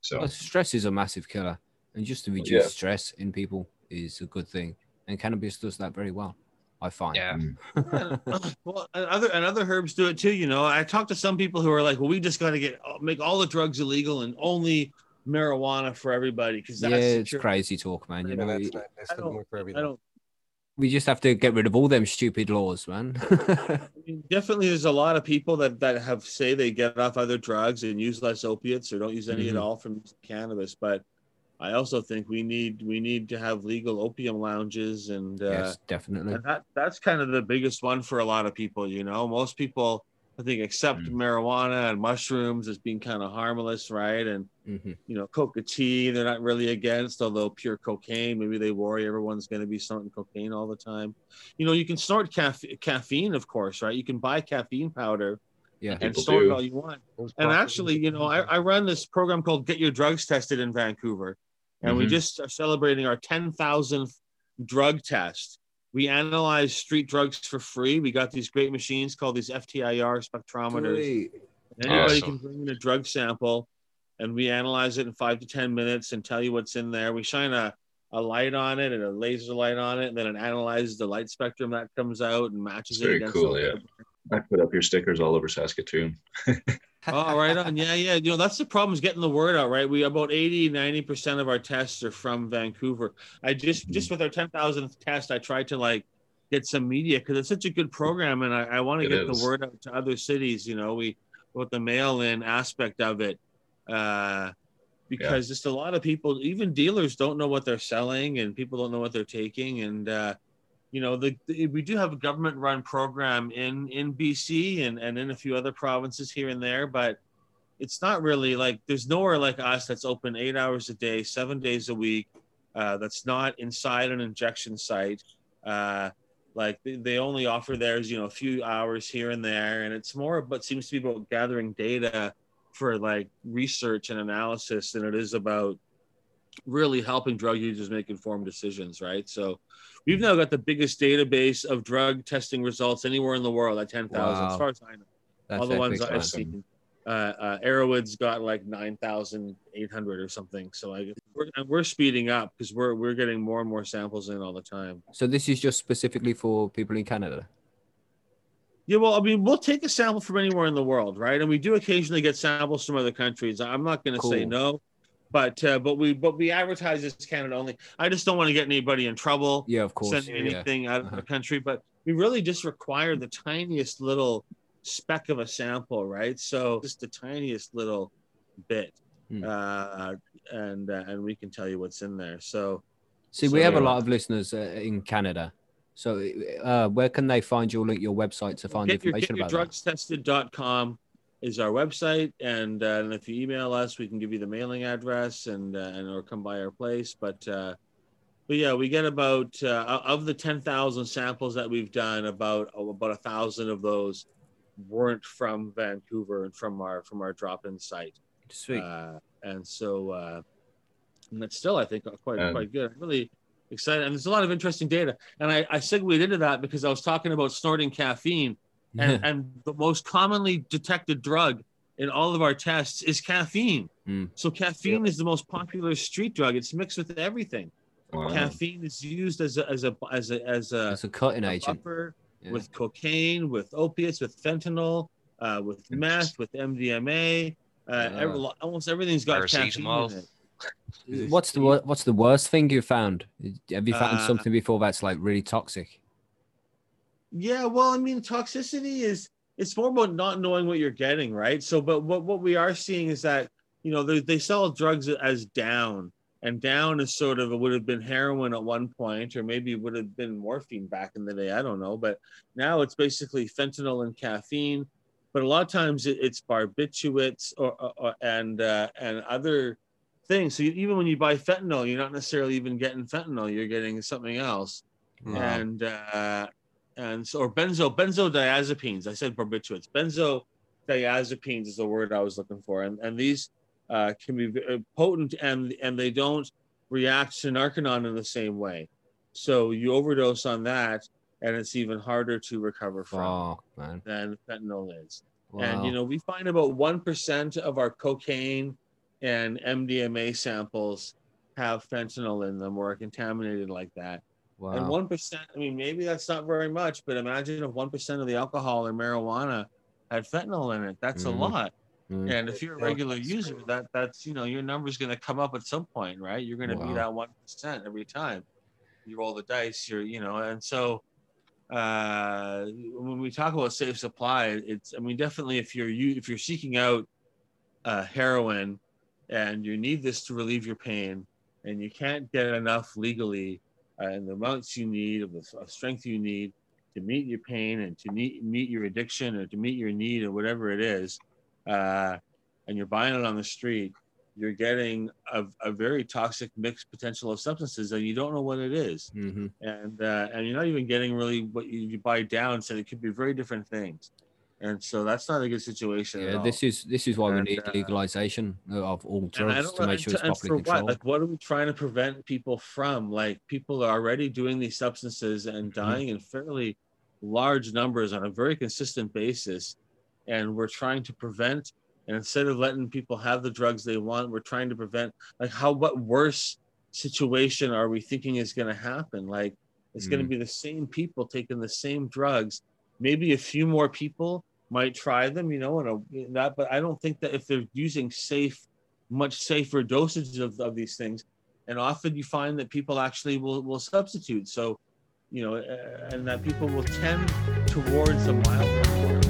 So
Well, stress is a massive killer, and just to reduce
Yeah.
stress in people is a good thing. And cannabis does that very well, I find.
yeah
well, and other and other herbs do it too. You know, I talked to some people who are like, "Well, we just got to get make all the drugs illegal and only marijuana for everybody because
yeah, it's
secure."
crazy talk, man. You
Yeah,
know,
that's
it-
not, that
I don't-
for
I don't.
we just have to get rid of all them stupid laws, man.
I mean, definitely, there's a lot of people that that have say they get off other drugs and use less opiates or don't use any
Mhm.
at all from cannabis. But I also think we need we need to have legal opium lounges, and uh,
yes, definitely.
and that that's kind of the biggest one for a lot of people. You know, most people I think accept
Mm.
marijuana and mushrooms as being kind of harmless, right? And
hmm
you know, coca tea, they're not really against, although pure cocaine, maybe they worry everyone's going to be snorting cocaine all the time. You know, you can snort caffe- caffeine, of course, right? You can buy caffeine powder
Yeah.
and
People
snort it all you want. And actually, you know, I, I run this program called Get Your Drugs Tested in Vancouver, and we
Mhm.
just are celebrating our 10,000th drug test. We analyze street drugs for free. We got these great machines called these FTIR spectrometers.
Sweet.
Anybody
Awesome.
can bring in a drug sample and we analyze it in five to 10 minutes and tell you what's in there. We shine a, a light on it and a laser light on it, and then it analyzes the light spectrum that comes out and matches
It's
it
very
against
cool, yeah. I put up your stickers all over Saskatoon.
Oh, right on. Yeah, yeah. You know, that's the problem is getting the word out, right? We about 80, 90% of our tests are from Vancouver. I just, just with our 10,000th test, I tried to like get some media because it's such a good program and I, I want to get
is.
the word out to other cities. You know, we, with the mail in aspect of it, uh, because just a lot of people, even dealers don't know what they're selling and people don't know what they're taking. And, uh, you know, the, the we do have a government run program in in BC and and in a few other provinces here and there, but it's not really like there's nowhere like us that's open eight hours a day, seven days a week. Uh, that's not inside an injection site. Uh, like they, they only offer theirs, you know, a few hours here and there, and it's more, but seems to be about gathering data for like research and analysis than it is about really helping drug users make informed decisions, right? So we've now got the biggest database of drug testing results anywhere in the world at 10,000, as far as I know.
That's
All the ones I've seen. Uh, uh, Arrowwood's got like 9,800 or something. So I, we're, we're speeding up because we're, we're getting more and more samples in all the time.
So this is just specifically for people in Canada.
Yeah, well, I mean, we'll take a sample from anywhere in the world, right? And we do occasionally get samples from other countries. I'm not going to say no, but uh, but we but we advertise as Canada only. I just don't want to get anybody in trouble
Yeah, of course.
sending
Yeah.
anything out of
Uh-huh.
the country, but we really just require the tiniest little speck of a sample, right? So just the tiniest little bit,
Hmm.
uh, and uh, and we can tell you what's in there. So
See,
So,
we have a lot of listeners uh, in Canada. So, uh, where can they find your link, your website to find
get your,
information
get your
about
drugstested.com is our website and, uh, and if you email us we can give you the mailing address and uh, and or come by our place but uh but yeah we get about uh, of the 10,000 samples that we've done about oh, about a thousand of those weren't from Vancouver and from our from our drop-in site
Sweet.
uh, and so uh, and that's still I think quite
And-
quite good. I'm really excited, and there's a lot of interesting data. And I, I segued into that because I was talking about snorting caffeine, and, and the most commonly detected drug in all of our tests is caffeine.
Mm.
So caffeine is the most popular street drug. It's mixed with everything.
Wow.
Caffeine is used as a as a as a as a,
It's a cutting
a
agent.
buffer
Yeah.
with cocaine, with opiates, with fentanyl, uh, with meth, with MDMA. Uh,
Yeah.
every, almost everything's got caffeine
Paracetamol.
in it.
What's the what's the worst thing you found? Have you found
Uh,
something before that's like really toxic?
Yeah, well, I mean, toxicity is it's more about not knowing what you're getting, right? So, but what what we are seeing is that you know they they sell drugs as down, and down is sort of it would have been heroin at one point, or maybe it would have been morphine back in the day. I don't know, but now it's basically fentanyl and caffeine. But a lot of times it, it's barbiturates or, or, and uh, and other things. So you, even when you buy fentanyl, you're not necessarily even getting fentanyl; you're getting something else and uh, and so or benzo benzodiazepines. I said barbiturates. Benzodiazepines is the word I was looking for, and and these uh, can be very potent, and and they don't react to Narconon in the same way. So you overdose on that, and it's even harder to recover from
Oh
than fentanyl is.
Wow.
And you know, we find about one percent of our cocaine and MDMA samples have fentanyl in them or are contaminated like that.
Wow.
And one percent, I mean, maybe that's not very much, but imagine if one percent of the alcohol or marijuana had fentanyl in it. That's
Mhm.
a lot.
Mm.
And if you're a regular
that's
user, that that's you know your number's going to come up at some point, right? You're going to be that one percent every time. you roll the dice. You're you know, and so uh, when we talk about safe supply, it's I mean definitely if you're you if you're seeking out uh, heroin and you need this to relieve your pain and you can't get enough legally and the amounts you need of the of strength you need to meet your pain and to meet meet your addiction or to meet your need or whatever it is, uh, and you're buying it on the street, you're getting a, a very toxic mixed potential of substances and you don't know what it is
Mhm.
and uh, and you're not even getting really what you, you buy down. So it could be very different things, and so that's not a good situation. at
Yeah, this is this is why we need
uh,
legalization of all
And
drugs to make sure it's properly
for what?
controlled.
Like, what are we trying to prevent people from? Like, people are already doing these substances and
Mm-hmm.
dying in fairly large numbers on a very consistent basis, and we're trying to prevent. And instead of letting people have the drugs they want, we're trying to prevent. Like, how what worse situation are we thinking is going to happen? Like, it's going to be the same people taking the same drugs. Maybe a few more people might try them, you know, and a, that. But I don't think that if they're using safe much safer dosages of, of these things and often you find that people actually will, will substitute so you know uh, and that people will tend towards the mild. forms.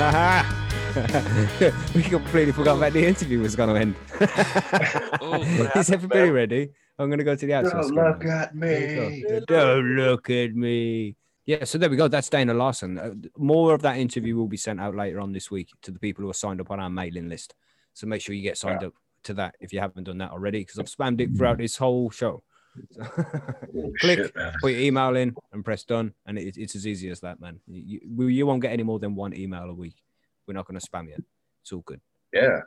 we completely forgot about the interview was going to end.
Oh,
Is everybody ready? I'm going to go to the outside.
Don't
screen.
look at me.
Don't look at me. Yeah, so there we go. That's Dana Larsen. Uh, more of that interview will be sent out later on this week to the people who are signed up on our mailing list. So make sure you get signed up to that if you haven't done that already, because I've spammed it throughout this whole show. So
Oh,
Click.
shit,
put your email in and press done, and it, it's as easy as that, man. You, you, you won't get any more than one email a week. We're not going to spam you. It's all good.
Yeah.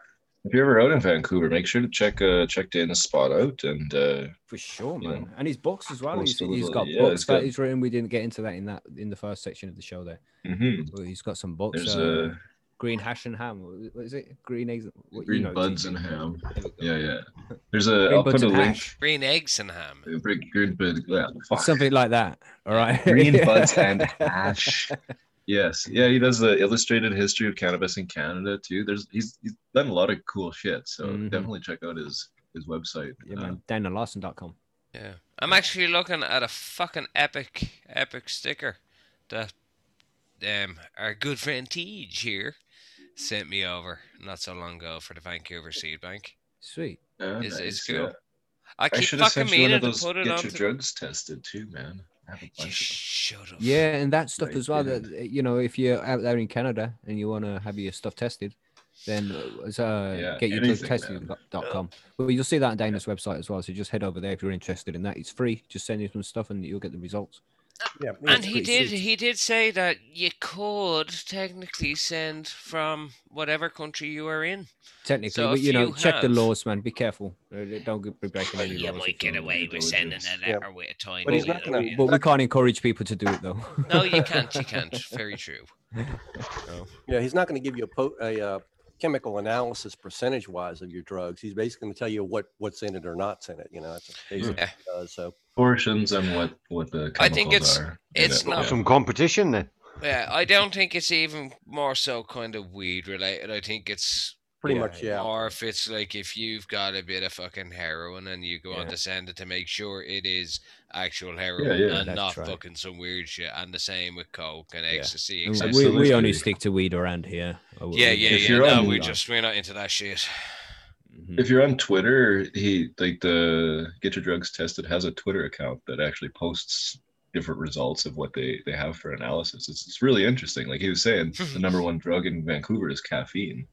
If you're ever out in Vancouver, make sure to check uh check Dana's spot out and uh
For sure, man.
know,
and his books as well. He's,
post a
he's
little-
got
yeah,
books
it's
that
got-
he's written. We didn't get into that in that in the first section of the show there.
mhm.
But he's got some books.
there's
uh,
uh
green hash and ham. What is it? Green eggs. What,
green
you know,
buds and ham.
There we go.
Yeah, yeah. There's a
Green
I'll
buds
put a
and
link.
hash.
green eggs and ham.
Green, green bud, yeah.
Something like that. All right.
Green buds and hash. Yes, yeah, he does the illustrated history of cannabis in Canada too. There's he's he's done a lot of cool shit, so
Mhm.
definitely check out his his website.
Yeah,
Uh,
man. DanaLarsen.com.
Yeah, I'm actually looking at a fucking epic, epic sticker that um our good friend Tej here sent me over not so long ago for the Vancouver Seed Bank.
Sweet.
yeah,
It's- it's cool.
yeah.
I
I
keep
should have
fucking
you one
meaning to put it
get your drugs tested too, man. I have a
You
bunch of them.
should have.
Yeah, and that stuff
Right,
as well.
yeah.
That you know, if you're out there in Canada and you want to have your stuff tested, then uh, it's, uh,
Yeah,
get your
anything,
tested.com. But you'll see that on Dana's website as well. So just head over there if you're interested in that. It's free. Just send you some stuff and you'll get the results.
Yeah,
And he did.
sweet.
He did say that you could technically send from whatever country you are in.
Technically,
So
but
if
you know,
you
check the laws, man. Be careful. Uh, Don't be breaking any
you
laws.
might
if
get
you're-
away with sending a
Yeah.
letter with a tiny.
But he's not
little
gonna-
But we can't encourage people to do it though.
No, you can't. You can't. Very true.
Yeah, he's not going to give you a, po- a uh, chemical analysis percentage wise of your drugs. He's basically going to tell you what what's in it or not in it. You know, that's hmm. basically
Yeah.
what eh. he does. So
Portions and what what the chemicals
I think it's-
are.
it's
it,
not-
yeah.
Some competition then.
Yeah, I don't think it's even more so kind of weed related. I think it's
pretty
Yeah,
much, yeah.
or if it's like if you've got a bit of fucking heroin and you go on to send it to make sure it is actual heroin
yeah,
and not
right.
fucking some weird shit. And the same with coke and
Yeah.
ecstasy,
And we, we only stick to weed around here.
Yeah, yeah,
If
yeah.
you're
No,
on-
we just we're not into that shit.
Mhm.
If you're on Twitter, he like the Get Your Drugs Tested has a Twitter account that actually posts different results of what they they have for analysis. It's, it's really interesting. Like he was saying, the number one drug in Vancouver is caffeine.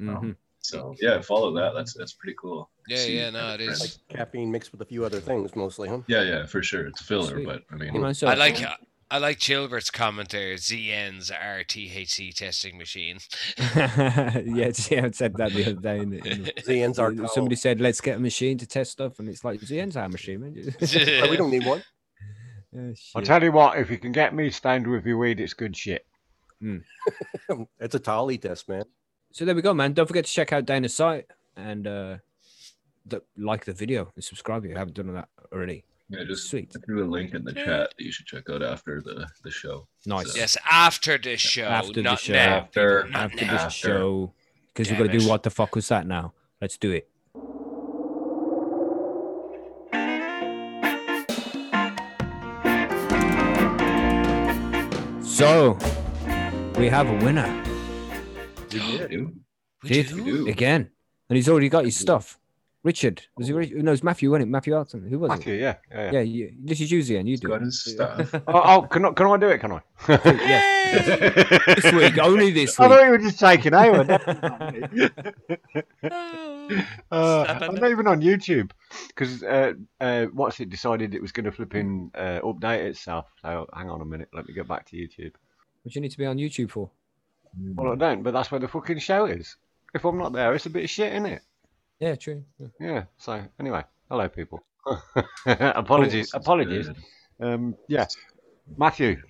Mhm.
So yeah, follow that. That's that's pretty cool.
Yeah,
See
yeah, no, it is.
Like caffeine mixed with a few other things, mostly, huh?
Yeah, yeah, for sure. It's filler,
Sweet.
but I mean,
You
I like I like Chilbert's comment there. ZN's our THC testing machine.
yes, yeah, I said that the other day. In, in
ZN's our
Somebody said, "Let's get a machine to test stuff," and it's like ZN's our machine, man.
Oh, we don't need one.
Oh,
I'll tell you what, if you can get me stained with your weed, it's good shit.
it's a tally test, man.
So there we go, man. Don't forget to check out Dana's site and uh, the, like the video and subscribe if you haven't done that already.
Yeah, just
sweet.
I threw a link in the chat that you should check out after the, the show.
Nice.
So.
Yes, after the show.
After the show.
Now.
After,
after the show. Because we've got to do what the fuck was that now? Let's do it. So, we have a winner.
We do.
We
Did
do?
do.
again, and he's already got his stuff. Richard was he? Ri- No, it's Matthew, wasn't it? Matthew Arton. Who was
Matthew,
it?
yeah, yeah. yeah.
Yeah, you, this is you, Ian. You do.
got
it.
his stuff.
Oh, oh, can I can I do it? Can I?
yeah, this week, only this week.
I thought you were just taking over. Uh, I'm not even on YouTube because uh, uh, what's it decided it was going to flip in uh, update itself. So hang on a minute, let me go back to YouTube.
What do you need to be on YouTube for?
Well, I don't, but that's where the fucking show is. If I'm not there, it's a bit of shit, isn't it?
Yeah, true. Yeah.
Yeah. So anyway, hello people. apologies.
Oh,
apologies. Um, yeah, Matthew.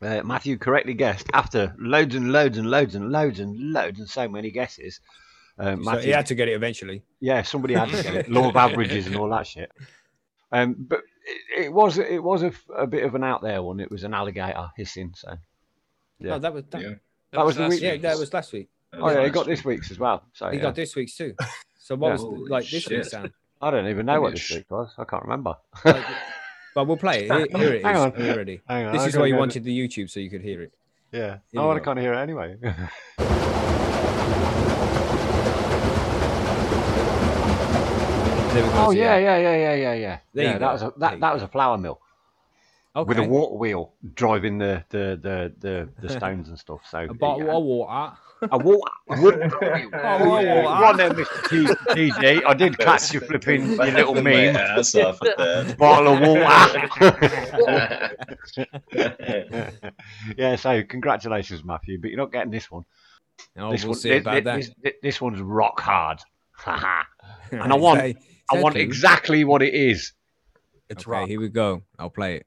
Uh, Matthew correctly guessed after loads and loads and loads and loads and loads and so many guesses. Uh,
So he had to get it eventually.
yeah, somebody had to get it. Law of averages and all that shit. Um, but it, it was it was a, f- a bit of an out there one. It was an alligator hissing. So Yeah.
Oh, that was that.
Yeah.
That was the week-
Yeah, that was last week.
oh yeah, he got this week's as well. So
He
yeah.
got this week's too. So what
Yeah.
was
Holy
like this
shit.
week's sound?
I don't even know what this week was. I can't remember.
Like, but we'll play it. Here, here it is.
Hang on.
Already.
Hang on,
This
I
is why you
go to-
wanted the YouTube so you could hear it.
Yeah.
Here
Oh,
we
I
go.
can't hear it anyway.
There we go.
oh yeah, yeah, yeah, yeah, yeah, yeah.
There
yeah,
you
that
go.
was a that, that was a flour mill
Okay.
with a water wheel driving the the the the, the stones and stuff. So
A bottle of water.
a water. a water wheel.
Bottle of water.
on then, Mr. T- TG. I did catch you flipping your little meme.
ass off at that.
Bottle of water. yeah. So congratulations, Matthew. But you're not getting this one.
Oh,
this
we'll
one,
see about
thi-
that.
This, this one's rock hard. And I want-
that- is
I want exactly what it is.
It's
okay,
rock.
here we go. I'll play it.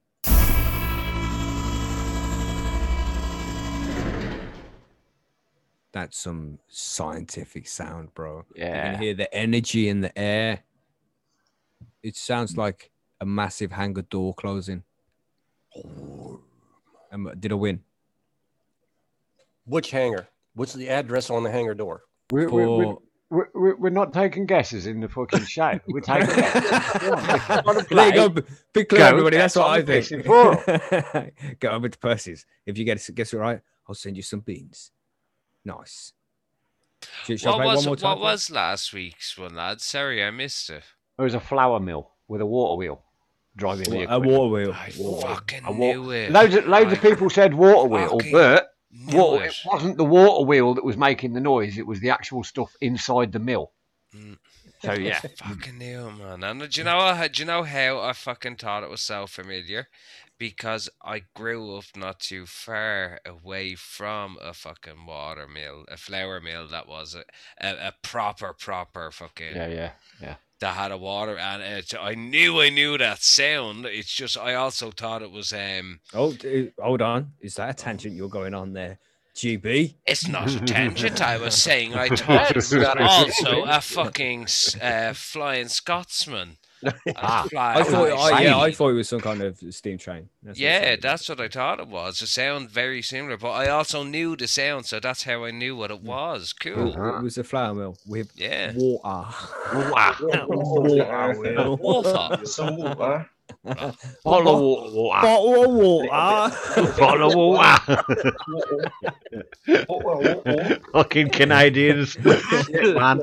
That's some scientific sound, bro. Yeah. You
Yeah.
can hear the energy in the air. It sounds like a massive hangar door closing. Um, did I win?
Which hangar? What's the address on the hangar door?
We're, we're, we're,
For
we're, we're- we're not taking guesses in the fucking show. We're taking guesses. Wanna
there you go. b- Big clue,
Go,
everybody. That's
that's
what I think. Go over to Percy's. If you get guess it right, I'll send you some beans. Nice. Shall, shall I
What
play
was
one more time?
what was last week's one, lad? Sorry, I missed it.
It was a flour mill with a water wheel driving the
a water wheel?
I
Water.
fucking
A wa-
knew it.
Loads of, loads of people said water wheel, but water,
it.
it wasn't the water wheel that was making the noise. It was the actual stuff inside the mill.
Mm.
So yeah,
fucking knew it, man. And do you know what? Do you know how I fucking thought it was so familiar? Because I grew up not too far away from a fucking water mill, a flour mill that was a, a, a proper, proper fucking
yeah, yeah, yeah.
that had a water and it, I knew I knew that sound. It's just I also thought it was um
Oh, d- hold on. Is that a tangent you're going on there? GB?
it's not a tangent. I was saying I thought it was also a fucking uh, flying Scotsman. A
Ah,
I thought, I, yeah, I thought it was some kind of steam train. That's
Yeah,
sounded
that's what I thought it was. It sounded very similar, but I also knew the sound, so that's how I knew what it was.
like.
Cool.
It, it was a flour mill with
Yeah.
water.
Water.
water wheel.
Water.
Some water.
Bottle of water, water.
Bottle of water.
Bottle of water. Fucking Canadians, man.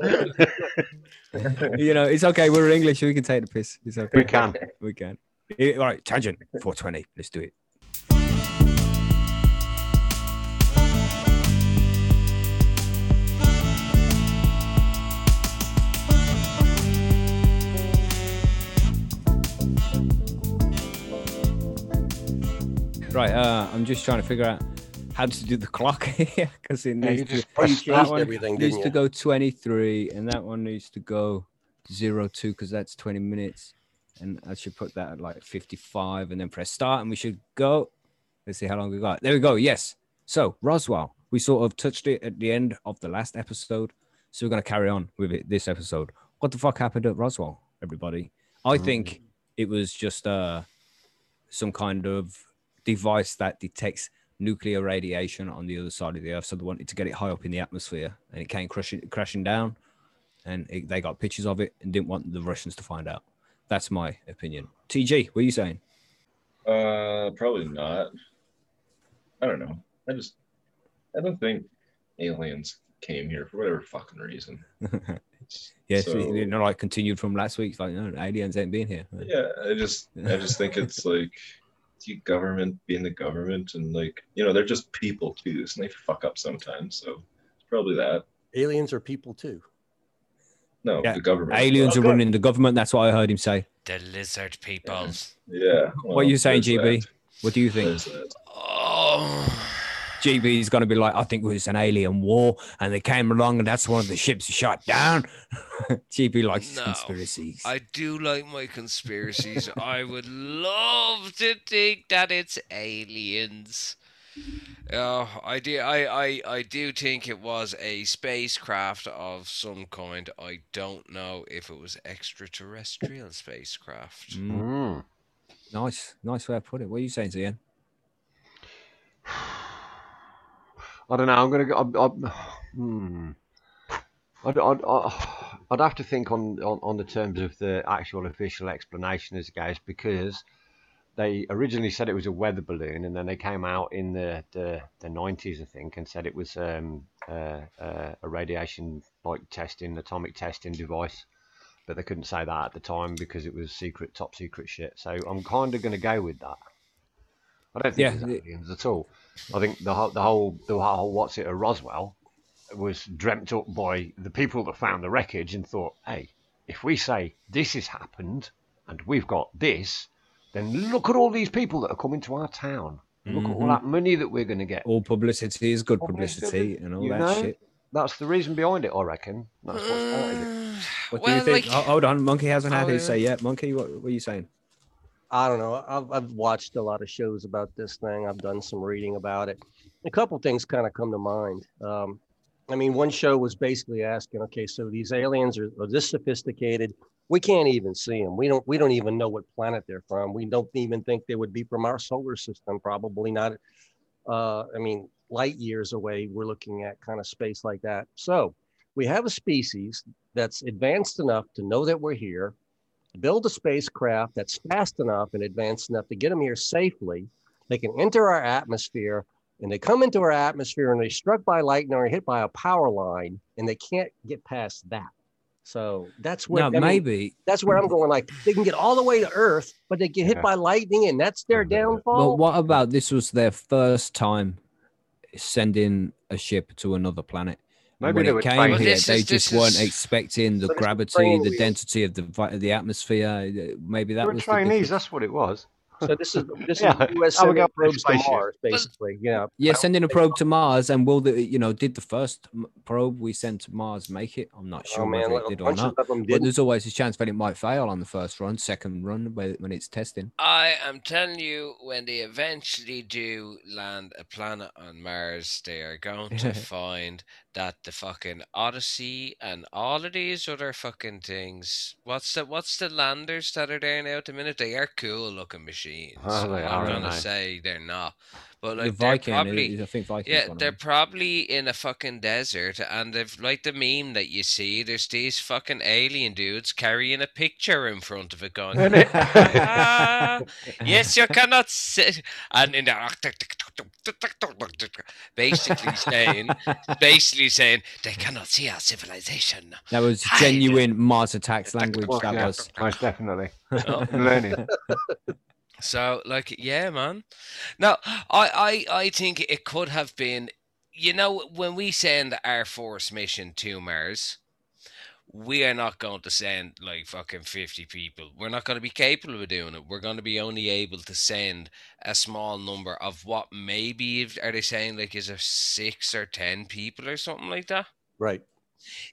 you know, it's okay. We're English. We can take the piss. It's okay.
We can.
We can. All right, tangent. 420. Let's do it. Right, uh, I'm just trying to figure out how to do the clock here because it needs to, that one
everything,
needs to go 23 and that one needs to go 02 because that's 20 minutes and I should put that at like 55 and then press start and we should go. Let's see how long we got. There we go. Yes. So Roswell, we sort of touched it at the end of the last episode. So we're going to carry on with it this episode. What the fuck happened at Roswell, everybody? I think it was just uh, some kind of device that detects nuclear radiation on the other side of the earth. So they wanted to get it high up in the atmosphere and it came crashing, crashing down. And it, they got pictures of it and didn't want the Russians to find out. That's my opinion. TG, what are you saying?
Uh, probably not. I don't know. I just I don't think aliens came here for whatever fucking reason.
yes,
So-
you know, like continued from last week. Like, no, aliens ain't been here.
Yeah, I just I just think it's like the government being the government and like you know they're just people too, so they fuck up sometimes. So it's probably that.
Aliens are people too.
No,
Yeah,
the government.
Aliens are
Okay.
running the government. That's what I heard him say.
The lizard people.
Yeah.
What are you saying, GB?
that.
What do you think?
Oh.
GB is going to be like, I think it was an alien war, and they came along, and that's one of the ships shot down. GB likes
No,
conspiracies.
I do like my conspiracies. I would love to think that it's aliens. Oh, I do. I, I, I do think it was a spacecraft of some kind. I don't know if it was extraterrestrial spacecraft.
Mm, nice, nice way to put it. What are you saying, Ian?
I don't know. I'm gonna go. I'm, I'm, hmm. I'd, I'd, I'd have to think on, on, on the terms of the actual official explanation as it goes because they originally said it was a weather balloon and then they came out in the, the, the 90s, I think, and said it was um, uh, uh, a radiation like testing, atomic testing device. But they couldn't say that at the time because it was secret, top secret shit. So I'm kind of going to go with that. I don't think
Yeah,
it was
the-
aliens at all. I think the whole, the whole, the whole what's it, a Roswell was dreamt up by the people that found the wreckage and thought, hey, if we say this has happened and we've got this, then look at all these people that are coming to our town. Look at all
Mhm.
that money that we're going to get.
All publicity is good
Publicity,
publicity, and all
you
that
know?
shit.
That's the reason behind it, I reckon. That's what started it.
What
well,
do you think?
like,
Oh, hold on, Monkey hasn't had
Oh,
his say yet. Monkey, what, what are you saying?
I don't know. I've, I've watched a lot of shows about this thing. I've done some reading about it. A couple things kind of come to mind. Um, I mean, one show was basically asking, okay, so these aliens are, are this sophisticated. We can't even see them. We don't. We don't even know what planet they're from. We don't even think they would be from our solar system. Probably not. Uh, I mean, light years away. We're looking at kind of space like that. So we have a species that's advanced enough to know that we're here build a spacecraft that's fast enough and advanced enough to get them here safely. They can enter our atmosphere and they come into our atmosphere and they're struck by lightning or hit by a power line and they can't get past that. So that's where
No,
I mean,
maybe.
that's where I'm mm-hmm. going. Like they can get all the way to Earth, but they get hit
Yeah.
by lightning and that's their.
Mm-hmm.
But
downfall.
what about this was their first time sending a ship to another planet? And
Maybe
when
they
it
were
came
trained.
Well,
here, they just
this
weren't
is-
expecting the
So
gravity,
training
the density of the vi- the atmosphere. Maybe that was the
Chinese,
difference.
that's what it was.
So this is this
Yeah,
is U.S. sending probes to. Mars, basically. Yeah.
Yeah, sending a probe to Mars, and will the you know did the first probe we sent to Mars make it? I'm not oh, sure
Oh man,
whether
a
it did or
bunch
not.
of them
But there's always a chance that it might fail on the first run, second run, whe- when it's testing.
I am telling you, when they eventually do land a planet on Mars, they are going to find that the fucking Odyssey and all of these other fucking things. What's the what's the landers that are there now at the minute? They are cool looking machines.
Oh,
I'm
are,
not
aren't
gonna say they're not, but like they're
Viking,
probably
I think Viking.
yeah, they're probably in a fucking desert, and they've like the meme that you see. There's these fucking alien dudes carrying a picture in front of it, going, "Ah, "Yes, you cannot sit," and in there, basically saying, basically saying they cannot see our civilization.
that was genuine Mars attacks language. That was.
most definitely.
Oh.
Learning.
So, like, yeah, man. Now, I, I, I think it could have been, you know, when we send our force mission to Mars, we are not going to send like fucking 50 people. We're not going to be capable of doing it. We're going to be only able to send a small number of what maybe, are they saying like, is there six or 10 people or something like that?
Right.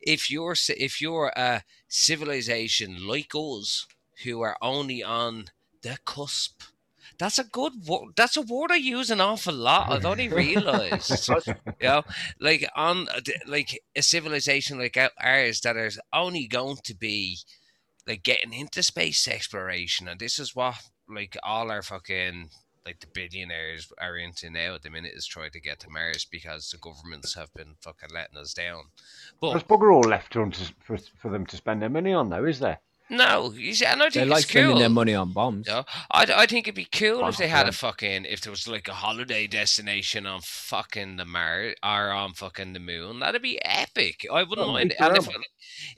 if you're if you're a civilization like us who are only on the cusp that's a good word that's a word i use an awful lot i've only realized you know like on like a civilization like ours that is only going to be like getting into space exploration and this is what like all our fucking like the billionaires are into now at the minute is trying to get to Mars because the governments have been fucking letting us down. But
There's bugger all left for them, to, for, for them to spend their money on, though, is there?
No, you see, and I
They
think
like
it's cool.
spending their money on bombs.
Yeah, I, I think it'd be cool if they had a fucking if there was like a holiday destination on fucking the Mar or on fucking the moon. That'd be epic. I wouldn't mind. And if it,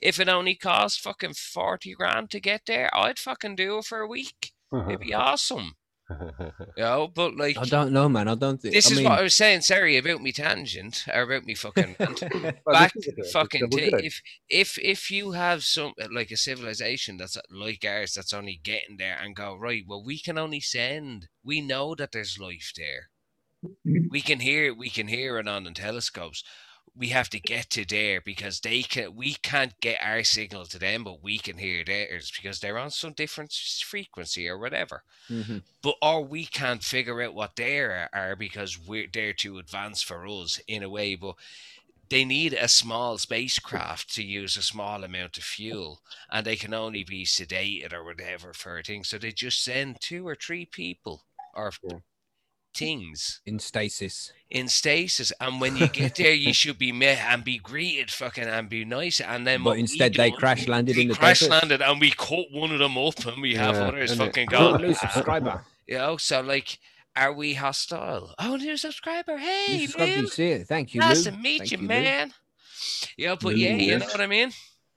if it only cost fucking forty grand to get there, I'd fucking do it for a week. It'd uh-huh. be awesome. You know, but like
I don't know, man. I don't think.
this
I
is
mean,
what I was saying. Sorry about me tangent or about me fucking rant. Back
this
to
good.
fucking t- if if if you have some like a civilization that's like ours that's only getting there and go right well we can only send we know that there's life there mm-hmm. we can hear we can hear it on the telescopes we have to get to there because they can we can't get our signal to them but we can hear theirs because they're on some different frequency or whatever.
Mhm.
but or we can't figure out what they are, are because we're they're too advanced for us in a way but they need a small spacecraft to use a small amount of fuel and they can only be sedated or whatever for a thing. So they just send two or three people or things
in stasis.
in stasis and when you get there you should be met and be greeted fucking and be nice and then
But instead, they
done-
crash landed
we
in the
crash
desert.
landed and we cut one of them up and we have
Yeah,
others fucking gone
new subscriber.
you know, so like, are we hostile? Oh, new subscriber. Hey,
New subscriber, you see it. Thank you,
Nice
Lou.
to meet
Thank
you,
Lou.
man. Yeah, but
Lou
yeah, you know what I mean?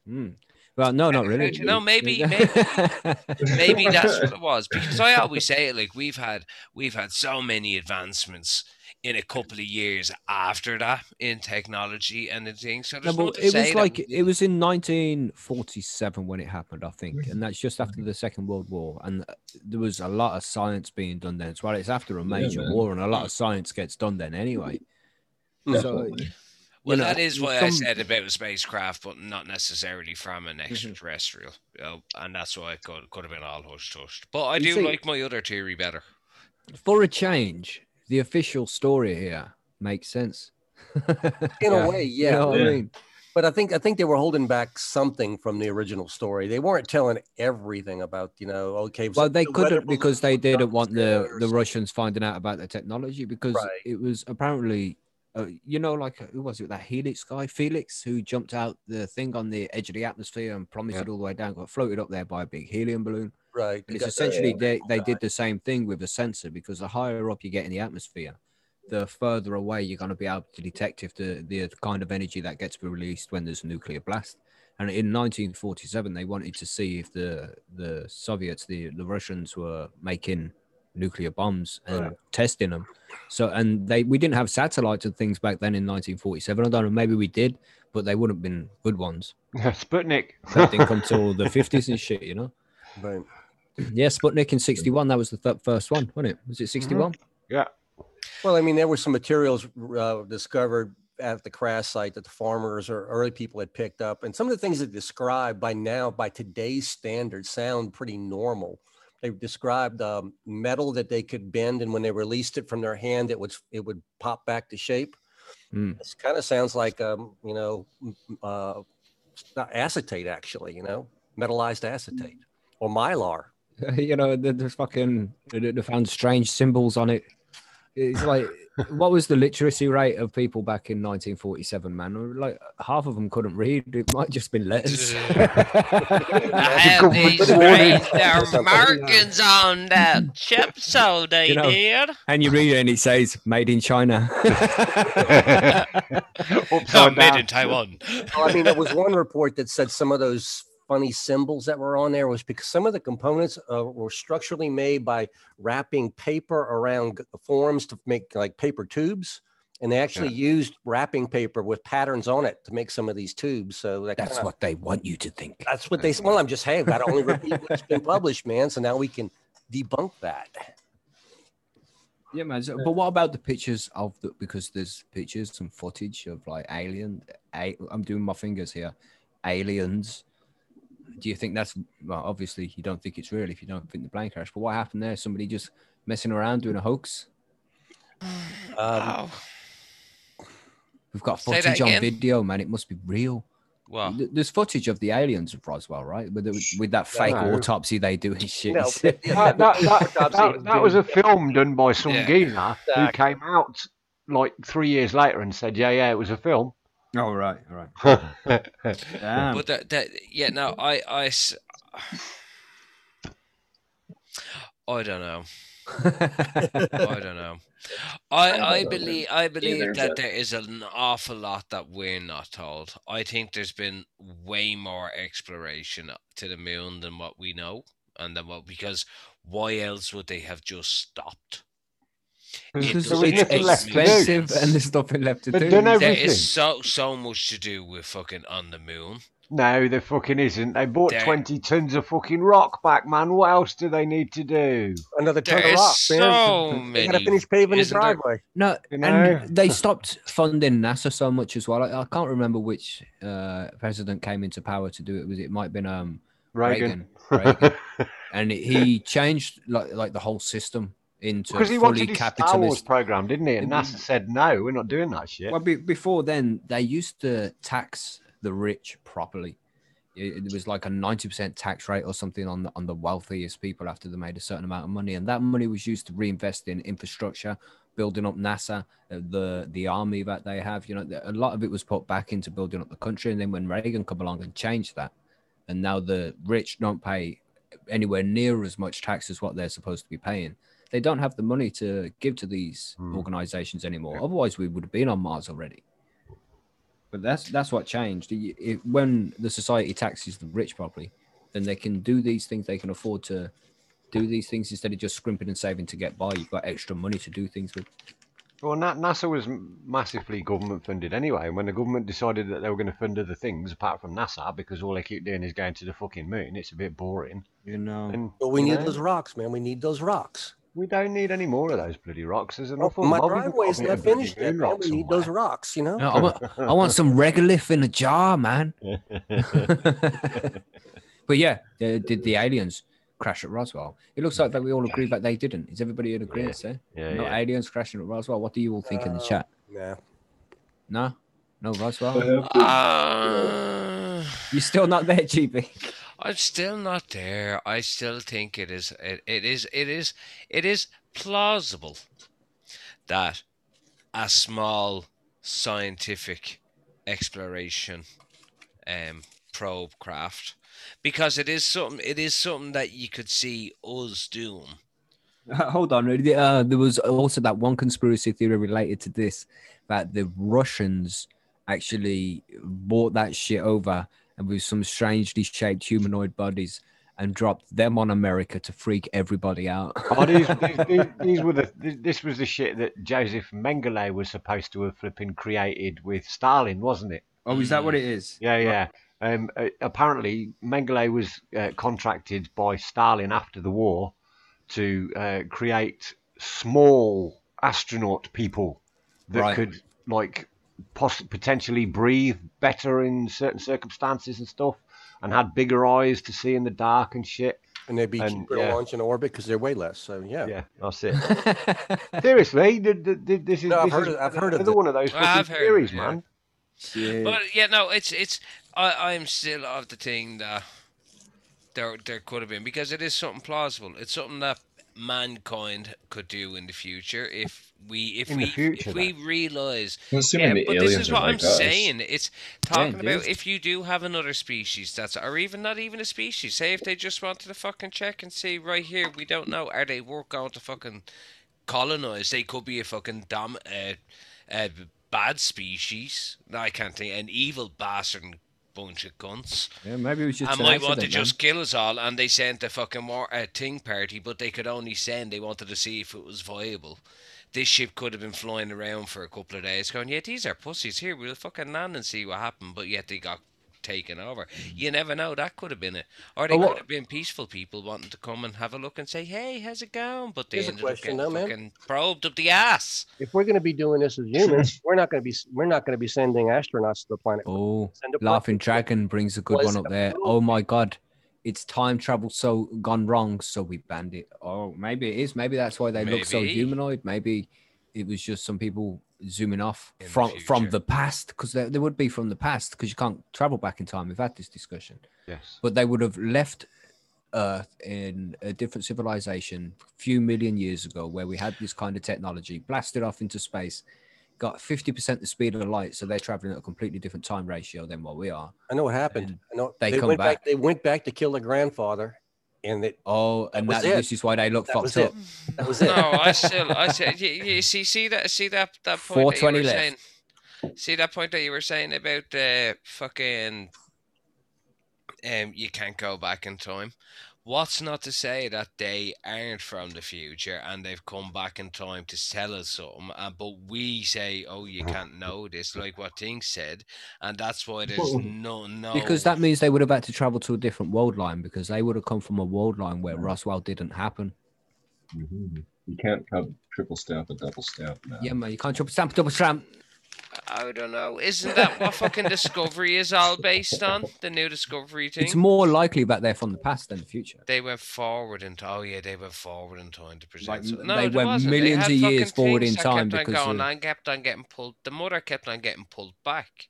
Mm. Well, no, not really.
You know, maybe- maybe- Maybe that's what it was. Because I always say it like we've had we've had so many advancements in a couple of years after that in technology and the things. So
No, but it was like
we
it was in 1947 when it happened, I think,
Mm-hmm.
and that's just after the Second World War, and uh, there was a lot of science being done then. It's well, it's after a major
man.
war, and a lot of science gets done then anyway. So,
Definitely.
Well,
you know,
that is what I said about a spacecraft, but not necessarily from
Mm-hmm.
an extraterrestrial. You know, and that's why it could, could have been all hush hushed. But I
You
do
see-
like my other theory better.
for a change, the official story here makes sense.
In a way,
You
yeah.
know what I mean?
But I think I think they were holding back something from the original story. They weren't telling everything about, you know, okay.
Well, they
the
couldn't because they didn't want the the. Russians finding out about the technology because
Right.
it was apparently, uh, you know, like who was it? That Helix guy, Felix, who jumped out the thing on the edge of the atmosphere and promised
Yeah.
it all the way down, got floated up there by a big helium balloon.
Right.
And it's essentially they, they did the same thing with the sensor because the higher up you get in the atmosphere, the further away you're going to be able to detect if the, the kind of energy that gets released when there's a nuclear blast. And in 1947, they wanted to see if the the Soviets, the, the Russians, were making nuclear bombs and
Right.
testing them. So, and they we didn't have satellites and things back then in 1947. I don't know, maybe we did, but they wouldn't have been good ones.
Sputnik.
That didn't come till the 50s and shit, you know.
Right.
Yeah, Sputnik in 61. That was the th- first one, wasn't it? Was it 61?
yeah.
Well, I mean, there were some materials uh, discovered at the crash site that the farmers or early people had picked up, and some of the things that described by now, by today's standards, sound pretty normal. They described um, metal that they could bend, and when they released it from their hand, it would it would pop back to shape.
Mm.
This kind of sounds like um, you know, uh, acetate actually, you know, metallized acetate or mylar.
you know, there- there's fucking, they found strange symbols on it. It's like, what was the literacy rate of people back in 1947, man? Like, half of them couldn't read. It might just been letters.
I have these
warning.
strange markings on that chip, so they eh,
You know,
did.
and you read it and it says, made in China.
Oh, made in Taiwan.
Well, I mean, there was one report that said some of those funny symbols that were on there was because some of the components uh, were structurally made by wrapping paper around forms to make like paper tubes. And they actually used wrapping paper with patterns on it to make some of these tubes. So that
That's
kinda-
what they want you to think.
that's what they. Well, I'm just hey, got to only repeat what's been published, man. So now we can debunk that.
Yeah, man. so- but what about the pictures of the? Because there's pictures, some footage of like alien. I'm doing my fingers here. Aliens. Do you think that's well? Obviously, you don't think it's real if you don't think the plane crash. But what happened there? Somebody just messing around doing a hoax.
Um,
Wow.
We've got footage on
again?
video, man. It must be real.
Well,
Th- There's footage of the aliens of Roswell, right? With the, with that fake
No.
autopsy they do and shit.
No,
that, that, that, that, that was a film done by some
Yeah.
geezer who came out like three years later and said, "Yeah, yeah, it was a film."
Oh right, all right. Damn.
but that, that yeah, no, I, I, s- I don't know. I don't know. I I
know,
believe I believe
Either,
that
but-
there is an awful lot that we're not told. I think there's been way more exploration to the moon than what we know, and then what because why else would they have just stopped?
Because
doesn't
it's
make
left to do.
and there's nothing left to
But
do.
don't
There
everything.
is so so much to do with fucking on the moon.
No, there fucking isn't. They bought
There-
20 tons of fucking rock back, man. What else do they need to do?
Another ton
There
of
is
rocks, man.
so
They gotta
many,
finish paving his
isn't there?
driveway.
No,
You know?
and they stopped funding NASA so much as well. I, I can't remember which uh, president came into power to do it. Was it might have been um
Reagan.
Reagan, Reagan. and he changed like like the whole system into
Because he
fully
wanted his Star Wars
capitalist.
program, didn't he? And NASA said, no, we're not doing that shit.
Well, be, before then, they used to tax the rich properly. It, it was like a ninety percent tax rate or something on the on the wealthiest people after they made a certain amount of money, and that money was used to reinvest in infrastructure, building up NASA, uh, the the army that they have. You know, a lot of it was put back into building up the country, and then when Reagan come along and changed that, and now the rich don't pay anywhere near as much tax as what they're supposed to be paying. They don't have the money to give to these
Hmm.
organizations anymore. Otherwise, we would have been on Mars already. But that's that's what changed. Y- It, when the society taxes the rich properly, then they can do these things. They can afford to do these things instead of just scrimping and saving to get by. You've got extra money to do things with.
Well, Na- NASA was massively government funded anyway. And when the government decided that they were going to fund other things apart from NASA, because all they keep doing is going to the fucking moon, it's a bit boring.
You know.
And
But we
you
need
know,
those rocks, man. We need those rocks.
We don't need any more of those bloody rocks. There's
Oh,
enough of
my
them. Obviously,
driveway's
got a bit
not finished yet,
moon
man. We need those rocks, you know?
No, I want, I want some regolith in a jar, man. but yeah, they, did the aliens crash at Roswell? It looks like that we all agree that they didn't. Is everybody in agreement there?
Yeah,
no
yeah.
aliens crashing at Roswell. What do you all think in the
Uh,
chat?
Nah.
No, no Roswell.
Uh,
Uh,
You're still not there, GB.
I'm still not there. I still think it is it, it is it is it is plausible that a small scientific exploration um probe craft because it is something it is something that you could see us doing.
Hold on. Uh, there was also that one conspiracy theory related to this that the Russians actually bought that shit over and with some strangely shaped humanoid bodies and dropped them on America to freak everybody out.
Oh, these, these, these, these were the. This, this was the shit that Joseph Mengele was supposed to have flipping created with Stalin, wasn't it?
oh, is that what it is?
Yeah, yeah. Um, uh, apparently, Mengele was uh, contracted by Stalin after the war to uh, create small astronaut people that
Right.
could, like, poss- potentially breathe better in certain circumstances and stuff, and had bigger eyes to see in the dark and shit.
And they'd be
And,
cheaper
yeah.
to launch in orbit because they're way less. So, yeah.
Yeah, that's it. Seriously, th- th- th- this is.
No, I've
this
heard
is
of- I've heard of
another one of those
Well, I've heard of
theories,
it, yeah.
man.
Yeah.
But yeah, no, it's it's I I'm still of the thing that there there could have been because it is something plausible. It's something that mankind could do in the future if we if
In
we
future,
if we realize
I'm assuming
yeah,
the
but
aliens
this is what I'm
us.
saying. It's talking
Yeah,
about
dude.
if you do have another species that's, or even not even a species. Say if they just wanted to fucking check and see right here, we don't know. Are they work going to fucking colonize? They could be a fucking dumb uh, uh, bad species. no I can't think an evil bastard bunch of cunts.
yeah, maybe we should. just
I might want to
man.
just kill us all, and they sent a fucking war a ting party, but they could only send. They wanted to see if it was viable. This ship could have been flying around for a couple of days, going, "Yeah, these are pussies. Here, we'll fucking land and see what happened." But yet they got taken over. Mm-hmm. You never know. That could have been it, or they
But what-
could have been peaceful people wanting to come and have a look and say, "Hey, how's it going?" But they
Here's
ended
question,
up
though,
getting
man.
fucking probed up the ass.
If we're going to be doing this as humans, we're not going to be we're not going to be sending astronauts to the planet.
Oh, Laughing
planet.
Dragon brings a good
Was
one up
it
there.
approved?
Oh my god, it's time travel so gone wrong, so we banned it. Oh, maybe it is. Maybe that's why they look so humanoid. Maybe it was just some people zooming off
In the
from from the past because they, there would be from the past because you can't travel back in time. We've had this discussion,
Yes.
but they would have left Earth in a different civilization a few million years ago where we had this kind of technology, blasted off into space, got 50% the speed of the light, so they're traveling at a completely different time ratio than what we are.
I know what happened.
And
I know
they come
went
back.
They went back to kill their grandfather, and it
Oh, and
was
that, this is why they look
That was
fucked
it.
up.
that was it.
No, I still, I still, you, you see, see that, see that, that point that you
420
were
left.
saying. See that point that you were saying about the fucking, um, you can't go back in time. What's not to say that they aren't from the future and they've come back in time to tell us something, uh, but we say, "Oh, you can't know this," like what Ting said, and that's why there's no, no.
Because that means they would have had to travel to a different world line because they would have come from a world line where Roswell didn't happen.
Mhm. You can't come triple stamp and double stamp now.
Yeah, man, you can't triple stamp, double stamp.
I don't know. Isn't that what fucking Discovery is all based on? The new Discovery thing.
It's more likely that they're from the past than the future.
They went forward in oh yeah, they went forward in time to present.
Like,
something.
they went
wasn't.
millions
had
of years forward in time
kept on going
of-
kept on getting pulled. The mother kept on getting pulled back.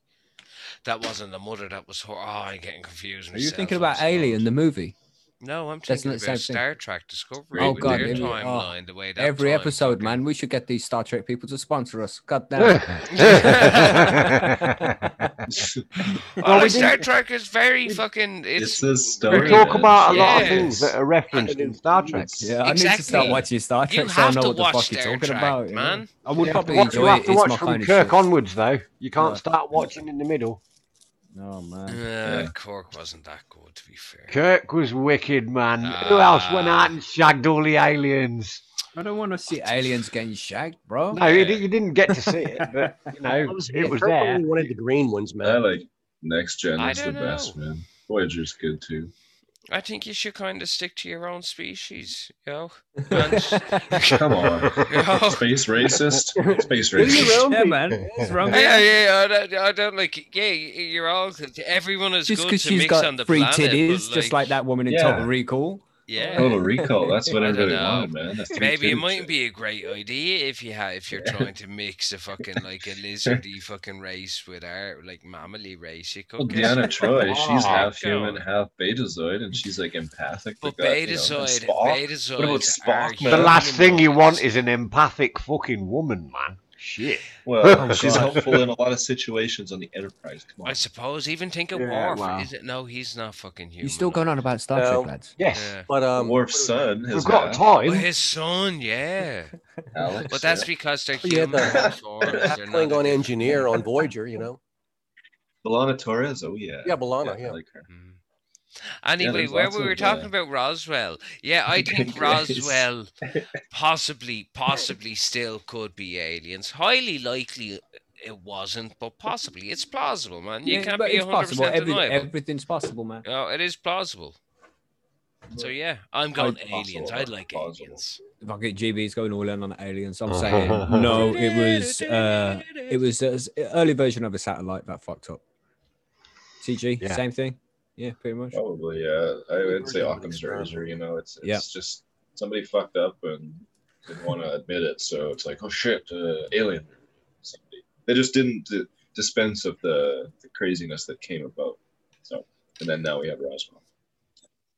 That wasn't the mother. That was her. Oh, I'm getting confused.
Are you thinking about Alien, the movie?
No, I'm
That's
thinking
not the
about
same thing.
Star Trek Discovery.
Oh,
with
God,
their
every- oh,
timeline, the way that
Every
time
episode, man. We should get these Star Trek people to sponsor us. God damn.
Oh,
we
Star
didn't-
Trek is very fucking.
It's
It's
this
We
story.
talk about a lot of
Yes.
things that are referenced in Star Trek.
yeah, I need to
Exactly.
start watching Star
You
Trek so I
have
know
to
what the
watch
fuck you're
Star
talking
Trek,
about. you know?
man.
I would
You have to
probably
watch, you
enjoy
have
it.
to
It's
watch
my
from
kind of
Kirk
shit.
onwards, though. You can't
Yeah.
start watching in the middle.
Oh man.
Uh, Cork wasn't that good, to be fair.
Kirk was wicked, man. Who else went out and shagged all the aliens?
I don't want to see aliens getting shagged, bro.
No, you, you didn't get to see it, but you know,
was,
it was
Kirk
there.
only wanted the green ones, man.
I like next gen is the
don't
best, man. Voyager's good too.
I think you should kind of stick to your own species, you know.
Come on.
you know?
Space racist? Space racist.
yeah, man. What's wrong with
Yeah,
that?
yeah, I don't, I don't like. Yeah, you're all. Everyone is
Just
good
because
to
she's
mix
got
on the
three
planet,
titties,
but,
just like that woman in
Yeah.
Total Recall.
Yeah,
Total recall. That's what
I don't
everybody
know.
wanted, man. That's
maybe it mightn't be a great idea if you have if you're trying to mix a fucking like a lizardy fucking race with our like mammally race. You could
Well,
get
Deanna Troy, she's
Oh,
half
go.
human, half betazoid, and she's like empathic.
But
got, you know, and
betazoid,
Spock.
betazoid.
What about Spock, man?
The last thing you want
is.
is an empathic fucking woman, man. Shit.
Well,
Oh,
she's
God.
helpful in a lot of situations on the Enterprise. Come on.
I suppose even think of
Yeah,
Worf.
wow.
Is it? No, he's not fucking human.
You still going on about Star
No.
Trek, lads?
Yes.
Yeah.
But um,
Worf's son, his
We've got
half,
Well,
time.
his son, yeah.
Alex.
But that's
yeah.
because they're
you had
human.
the
they're not
Klingon
a-
engineer on Voyager, you know.
Milana Torres. Oh yeah.
Yeah, Milana,
I
yeah.
like her.
Mm. Anyway,
there's
where we were
of,
talking
uh,
about Roswell, yeah, I think Roswell possibly, possibly still could be aliens. Highly likely it wasn't, but possibly it's plausible, man. You
Yeah,
can't be
it's
hundred
possible.
percent
Every,
deniable.
everything's possible, man.
No, it is plausible. So yeah, I'm going
Quite possible,
aliens. I like
plausible.
aliens.
If I get GB's going all in on aliens, I'm saying no. It was uh, it was an early version of a satellite that fucked up. CG,
Yeah.
same thing. Yeah, pretty much.
Probably, yeah. I would say
Virgin
Occam's
is
razor. You know, it's it's
Yeah.
just somebody fucked up and didn't want to admit it, so it's like, oh shit, uh, alien. Somebody. They just didn't d- dispense of the, the craziness that came about. So, and then now we have Roswell.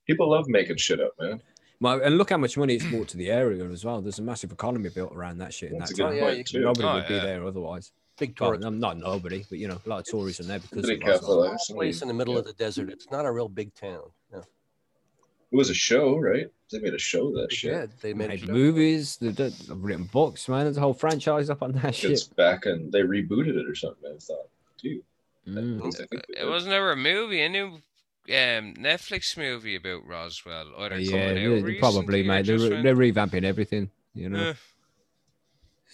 People love making shit up, man.
My, and look how much money it's brought to the area as well. There's a massive economy built around that shit in
That's a
that
good
time.
yeah,
point
you.
Nobody
Oh,
would be there otherwise.
Big
Well,
tourist
I'm not nobody, but you know, a lot of tourism there because
Pretty
of Roswell.
careful. eh?
place in the middle
yeah.
of the desert. It's not a real big town. Yeah.
It was a show, right? They made a show of that shit.
Yeah, they
They
made,
made movies, they've, done- they've written books, man. There's a whole franchise up on that
It's
shit.
back and they rebooted it or something. I thought, dude.
Mm.
I think they
It was never a movie, a new um, Netflix movie about Roswell? Either
Yeah,
coming out
they- probably,
recently
mate. They're, re- they're revamping everything, you know.
Eh.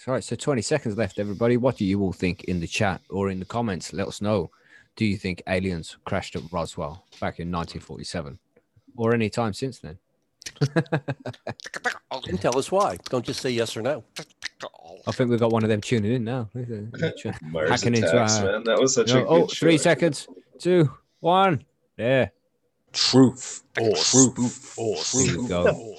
All right, so 20 seconds left, everybody. What do you all think in the chat or in the comments? Let us know. Do you think aliens crashed at Roswell back in 1947 or any time since then?
And tell us why. Don't just say yes or no.
I think we've got one of them tuning in now.
Mars
Hacking into our-
man. That was such
No,
a
oh, oh,
good
three
show.
seconds. Two, one. There.
Truth or
Truth
or
There you go.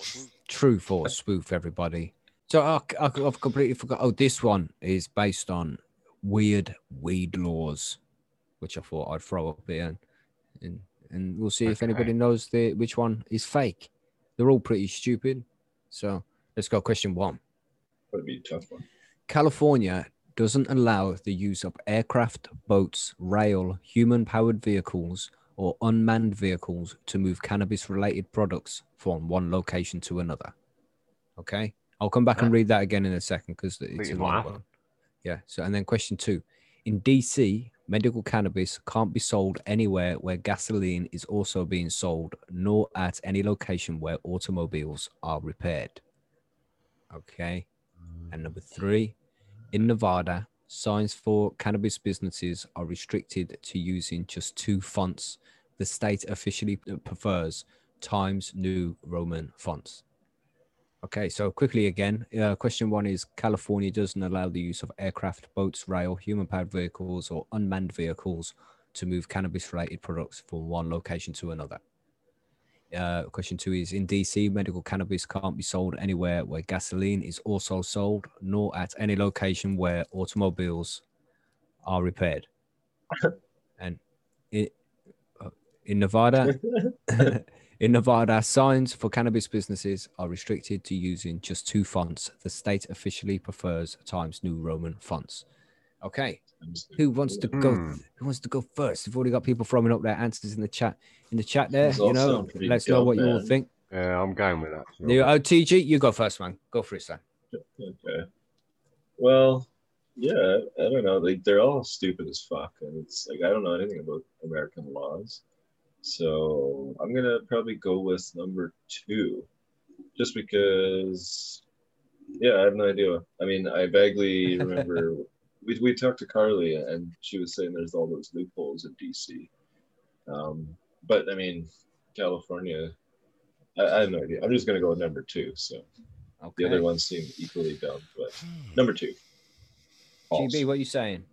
Truth or spoof, everybody. So I, I, I've completely forgot. Oh, this one is based on weird weed laws, which I thought I'd throw up here, and and we'll see if anybody knows the which one is fake. They're all pretty stupid. So let's go. Question one:
Would be a tough one.
California doesn't allow the use of aircraft, boats, rail, human powered vehicles, or unmanned vehicles to move cannabis related products from one location to another. Okay. I'll come back and read that again in a second because it's a long one. Yeah. So, and then question two In DC, medical cannabis can't be sold anywhere where gasoline is also being sold, nor at any location where automobiles are repaired. Okay. And number three, in Nevada, signs for cannabis businesses are restricted to using just two fonts the state officially prefers Times New Roman fonts. Okay, so quickly again, uh, question one is California doesn't allow the use of aircraft, boats, rail, human powered vehicles, or unmanned vehicles to move cannabis related products from one location to another. Uh, question two is in DC, medical cannabis can't be sold anywhere where gasoline is also sold, nor at any location where automobiles are repaired. and in, uh, in Nevada, in Nevada, signs for cannabis businesses are restricted to using just two fonts. The state officially prefers Times New Roman fonts. Okay, who wants to go?
Hmm.
Who wants to go first? We've already got people throwing up their answers in the chat. In the chat there,
These
you know, let's know
dope,
what you all think.
Yeah, I'm going with that. so.
You, oh, TG, you go first, man. Go for it, son.
Okay. Well, yeah, I don't know. Like they're all stupid as fuck, and it's like I don't know anything about American laws, so I'm gonna probably go with number two, just because. Yeah, I have no idea. I mean, I vaguely remember we we talked to Carly, and she was saying there's all those loopholes in DC. Um, but I mean, California. I, I have no idea. I'm just gonna go with number two. So.
Okay.
The other ones seem equally dumb, but number two. False.
GB, what are you saying?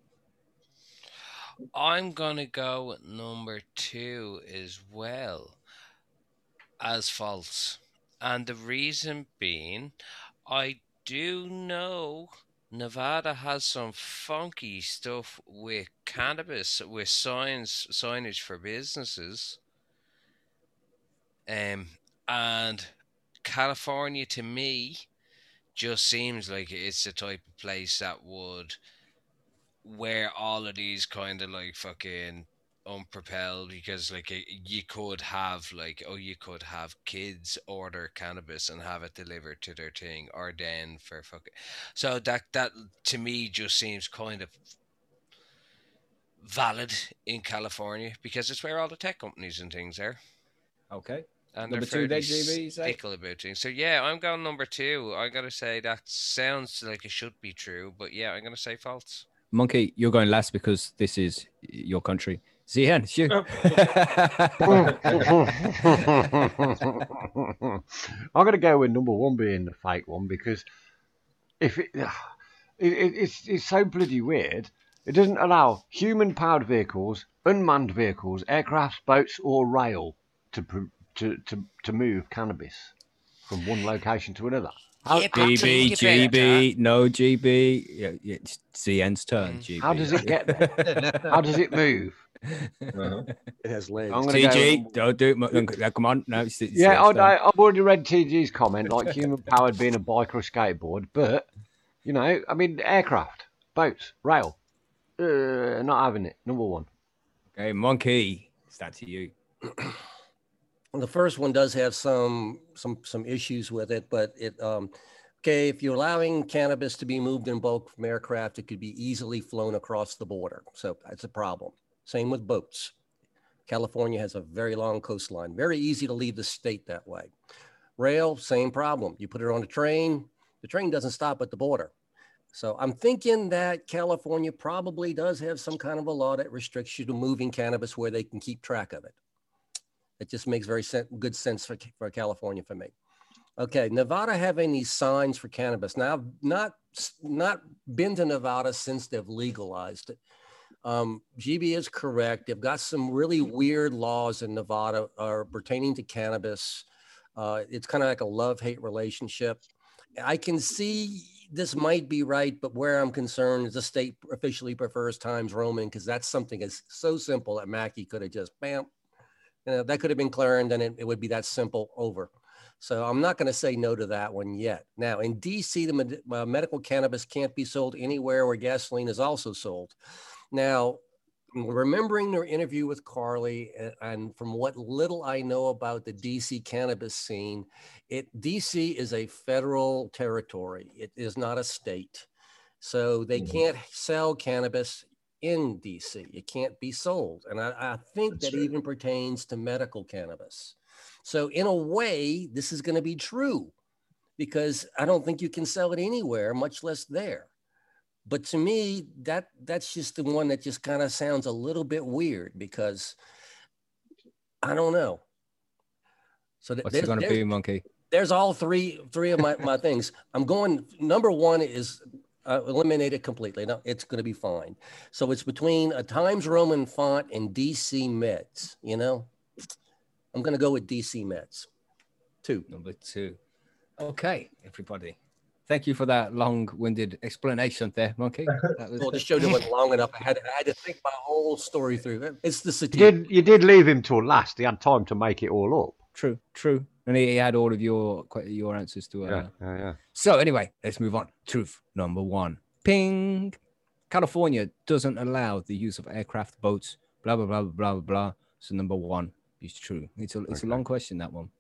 I'm gonna go with number two as well as false. And the reason being, I do know Nevada has some funky stuff with cannabis, with signs, signage for businesses. Um, and California to me just seems like it's the type of place that would where all of these kind of like fucking unpropelled because like you could have like oh you could have kids order cannabis and have it delivered to their thing or then for fucking so that that to me just seems kind of valid in California because it's where all the tech companies and things are
Okay.
and
Number
they're
two then,
fairly
GB, you say?
about things. So yeah, I'm going number two. I gotta say that sounds like it should be true, but yeah, I'm gonna say false.
Monkey, you're going last because this is your country. Zian, it's you.
I'm going to go with number one being the fake one because if it, it, it it's it's so bloody weird. It doesn't allow human-powered vehicles, unmanned vehicles, aircraft, boats, or rail to to to, to move cannabis from one location to another. How,
Yeah,
GB, GB, no GB. Yeah, yeah, it's Zian's turn.
Mm.
GB.
how does it get there? How does it move?
Uh-huh.
It has legs.
I'm gonna go
TG,
with-
don't do it. No, Come on, no. It's, it's
Yeah,
Zian's
I, I, I've already read TG's comment, like human powered being a bike or a skateboard, but you know, I mean, aircraft, boats, rail, uh, not having it. Number one.
Okay, Monkey, it's that to you.
the first one does have some some some issues with it, but it um okay, if you're allowing cannabis to be moved in bulk from aircraft, it could be easily flown across the border. So that's a problem. Same with boats. California has a very long coastline, very easy to leave the state that way. Rail, same problem. You put it on a train, the train doesn't stop at the border. So I'm thinking that California probably does have some kind of a law that restricts you to moving cannabis where they can keep track of it. It just makes very sen- good sense for, for California for me. Okay, Nevada having these signs for cannabis. Now, I've not not been to Nevada since they've legalized it. Um, GB is correct. They've got some really weird laws in Nevada uh, pertaining to cannabis. Uh, it's kind of like a love-hate relationship. I can see this might be right, but where I'm concerned is the state officially prefers Times Roman because that's something that's so simple that Mackie could have just bam, you know, that could have been clear and then it, it would be that simple over. So I'm not going to say no to that one yet. Now, in DC, the med- uh, medical cannabis can't be sold anywhere where gasoline is also sold. Now, remembering their interview with Carly, and, and from what little I know about the DC cannabis scene, it DC is a federal territory. It is not a state, so they
Mhm.
can't sell cannabis in DC. It can't be sold, and I, I think
That's
that
right.
even pertains to medical cannabis. So in a way, this is going to be true because I don't think you can sell it anywhere, much less there. But to me, that that's just the one that just kind of sounds a little bit weird because I don't know. So th-
What's it
there's,
gonna be, monkey?
there's all three three of my, my things. I'm going number one is uh, eliminate it completely. No, it's going to be fine. So it's between a Times Roman font and DC Mets. You know, I'm going to go with DC Mets. Two.
Number two. Okay, everybody. Thank you for that long-winded explanation there, monkey. That was-
Well, the show went long enough. I had I had to think my whole story through. It's the
You did you did leave him till last. He had time to make it all up.
True, true. And he, he had all of your your answers to uh,
Yeah, yeah, yeah.
So anyway, let's move on. Truth number one. Ping. California doesn't allow the use of aircraft, boats, blah blah blah blah blah blah. So number one is true. It's a it's a long question that one.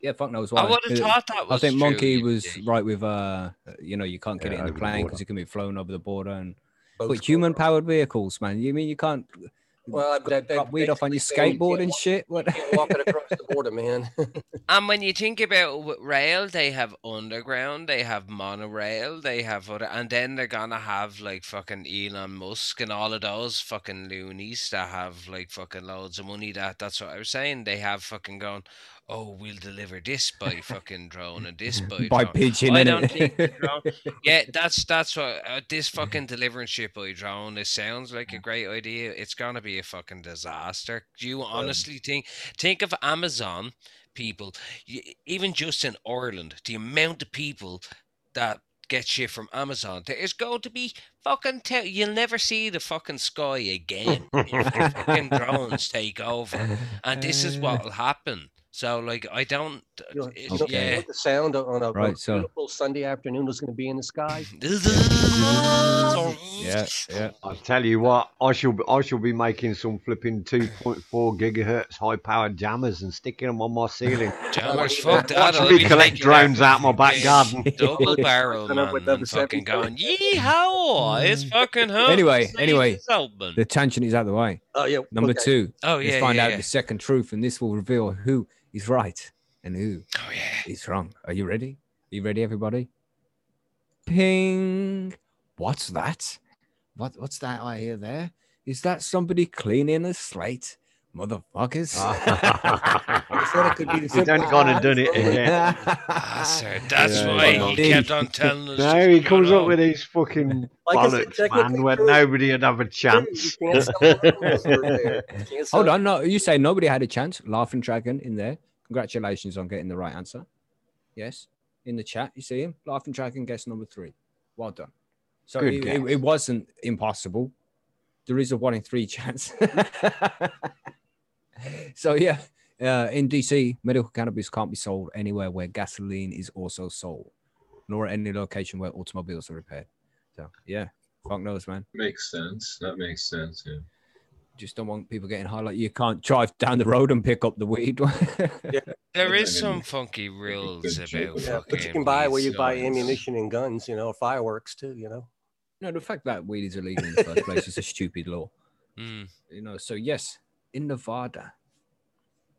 Yeah, fuck knows why.
I would have
Uh,
thought that was
I think
true,
Monkey was
see.
right with uh, you know, you can't get
Yeah,
it in the plane because it can be flown over the border and
boats
but human powered vehicles, man. You mean you can't
Well, I- that, that
got weed off on your
basically
skateboard and
walk-
shit? What?
you can't walk it across the border, man.
And when you think about rail, they have underground, they have monorail, they have other, and then they're gonna have like fucking Elon Musk and all of those fucking loonies that have like fucking loads of money. That that's what I was saying. They have fucking gone. Oh, we'll deliver this by fucking drone and this by
By
drone.
pigeon,
I don't think drone. Yeah, that's that's what uh, this fucking delivering ship by drone. It sounds like a great idea. It's gonna be a fucking disaster. Do you honestly think? Think of Amazon people, y- even just in Ireland, the amount of people that get shit from Amazon. There is going to be fucking. Te- you'll never see the fucking sky again if fucking drones take over, and this is what will happen. So, like, I don't.
You know, uh,
it-
you know- you know
yeah.
the sound on a,
Right,
a
so-
beautiful Sunday afternoon is going to be in the sky.
yeah, yeah.
I tell you what, I shall be, I shall be making some flipping 2.4 gigahertz high powered jammers and sticking them on my ceiling.
Jammers, fuck that. I'll be
collect drones
that
out my back garden.
Double barrel,
Coming up
man.
with
and fucking
70.
going, yeehaw! It's mm. fucking home.
Anyway, anyway. The tension is out of the way.
Oh yeah.
Number
okay.
two.
Oh, yeah.
Let's
yeah,
find
yeah,
out
yeah.
the second truth, and this will reveal who is right and who
Oh, yeah.
is wrong. Are you ready? Are you ready, everybody? Ping. What's that? What What's that I hear there? Is that somebody cleaning a slate? Motherfuckers. Ah.
I said it could be the
He's
simple
done gone and done it again.
Ah, Bastard. That's
Yeah,
why
yeah.
he kept on telling us.
No, he comes up
up.
with these fucking
Like I said,
bollocks,
technically
man, where nobody would have a chance.
can't sell animals through there. You can't
Hold on, no, you say nobody had a chance. Laughing Dragon in there. Congratulations on getting the right answer. Yes, in the chat, you see him. Laughing Dragon guess number three. Well done. So it, it, it wasn't impossible. There is a one in three chance. so yeah, uh, in DC, medical cannabis can't be sold anywhere where gasoline is also sold, nor at any location where automobiles are repaired. So yeah, fuck knows, man.
Makes sense. That makes sense. Yeah.
Just don't want people getting high. Like you can't drive down the road and pick up the weed.
There
I
is
mean,
some funky rules
good
about
Yeah,
fucking.
but you can buy where you buy ammunition and guns, you know, fireworks too, you know.
No, the fact that weed is illegal in the first place is a stupid law.
Mm.
You know, so yes, in Nevada,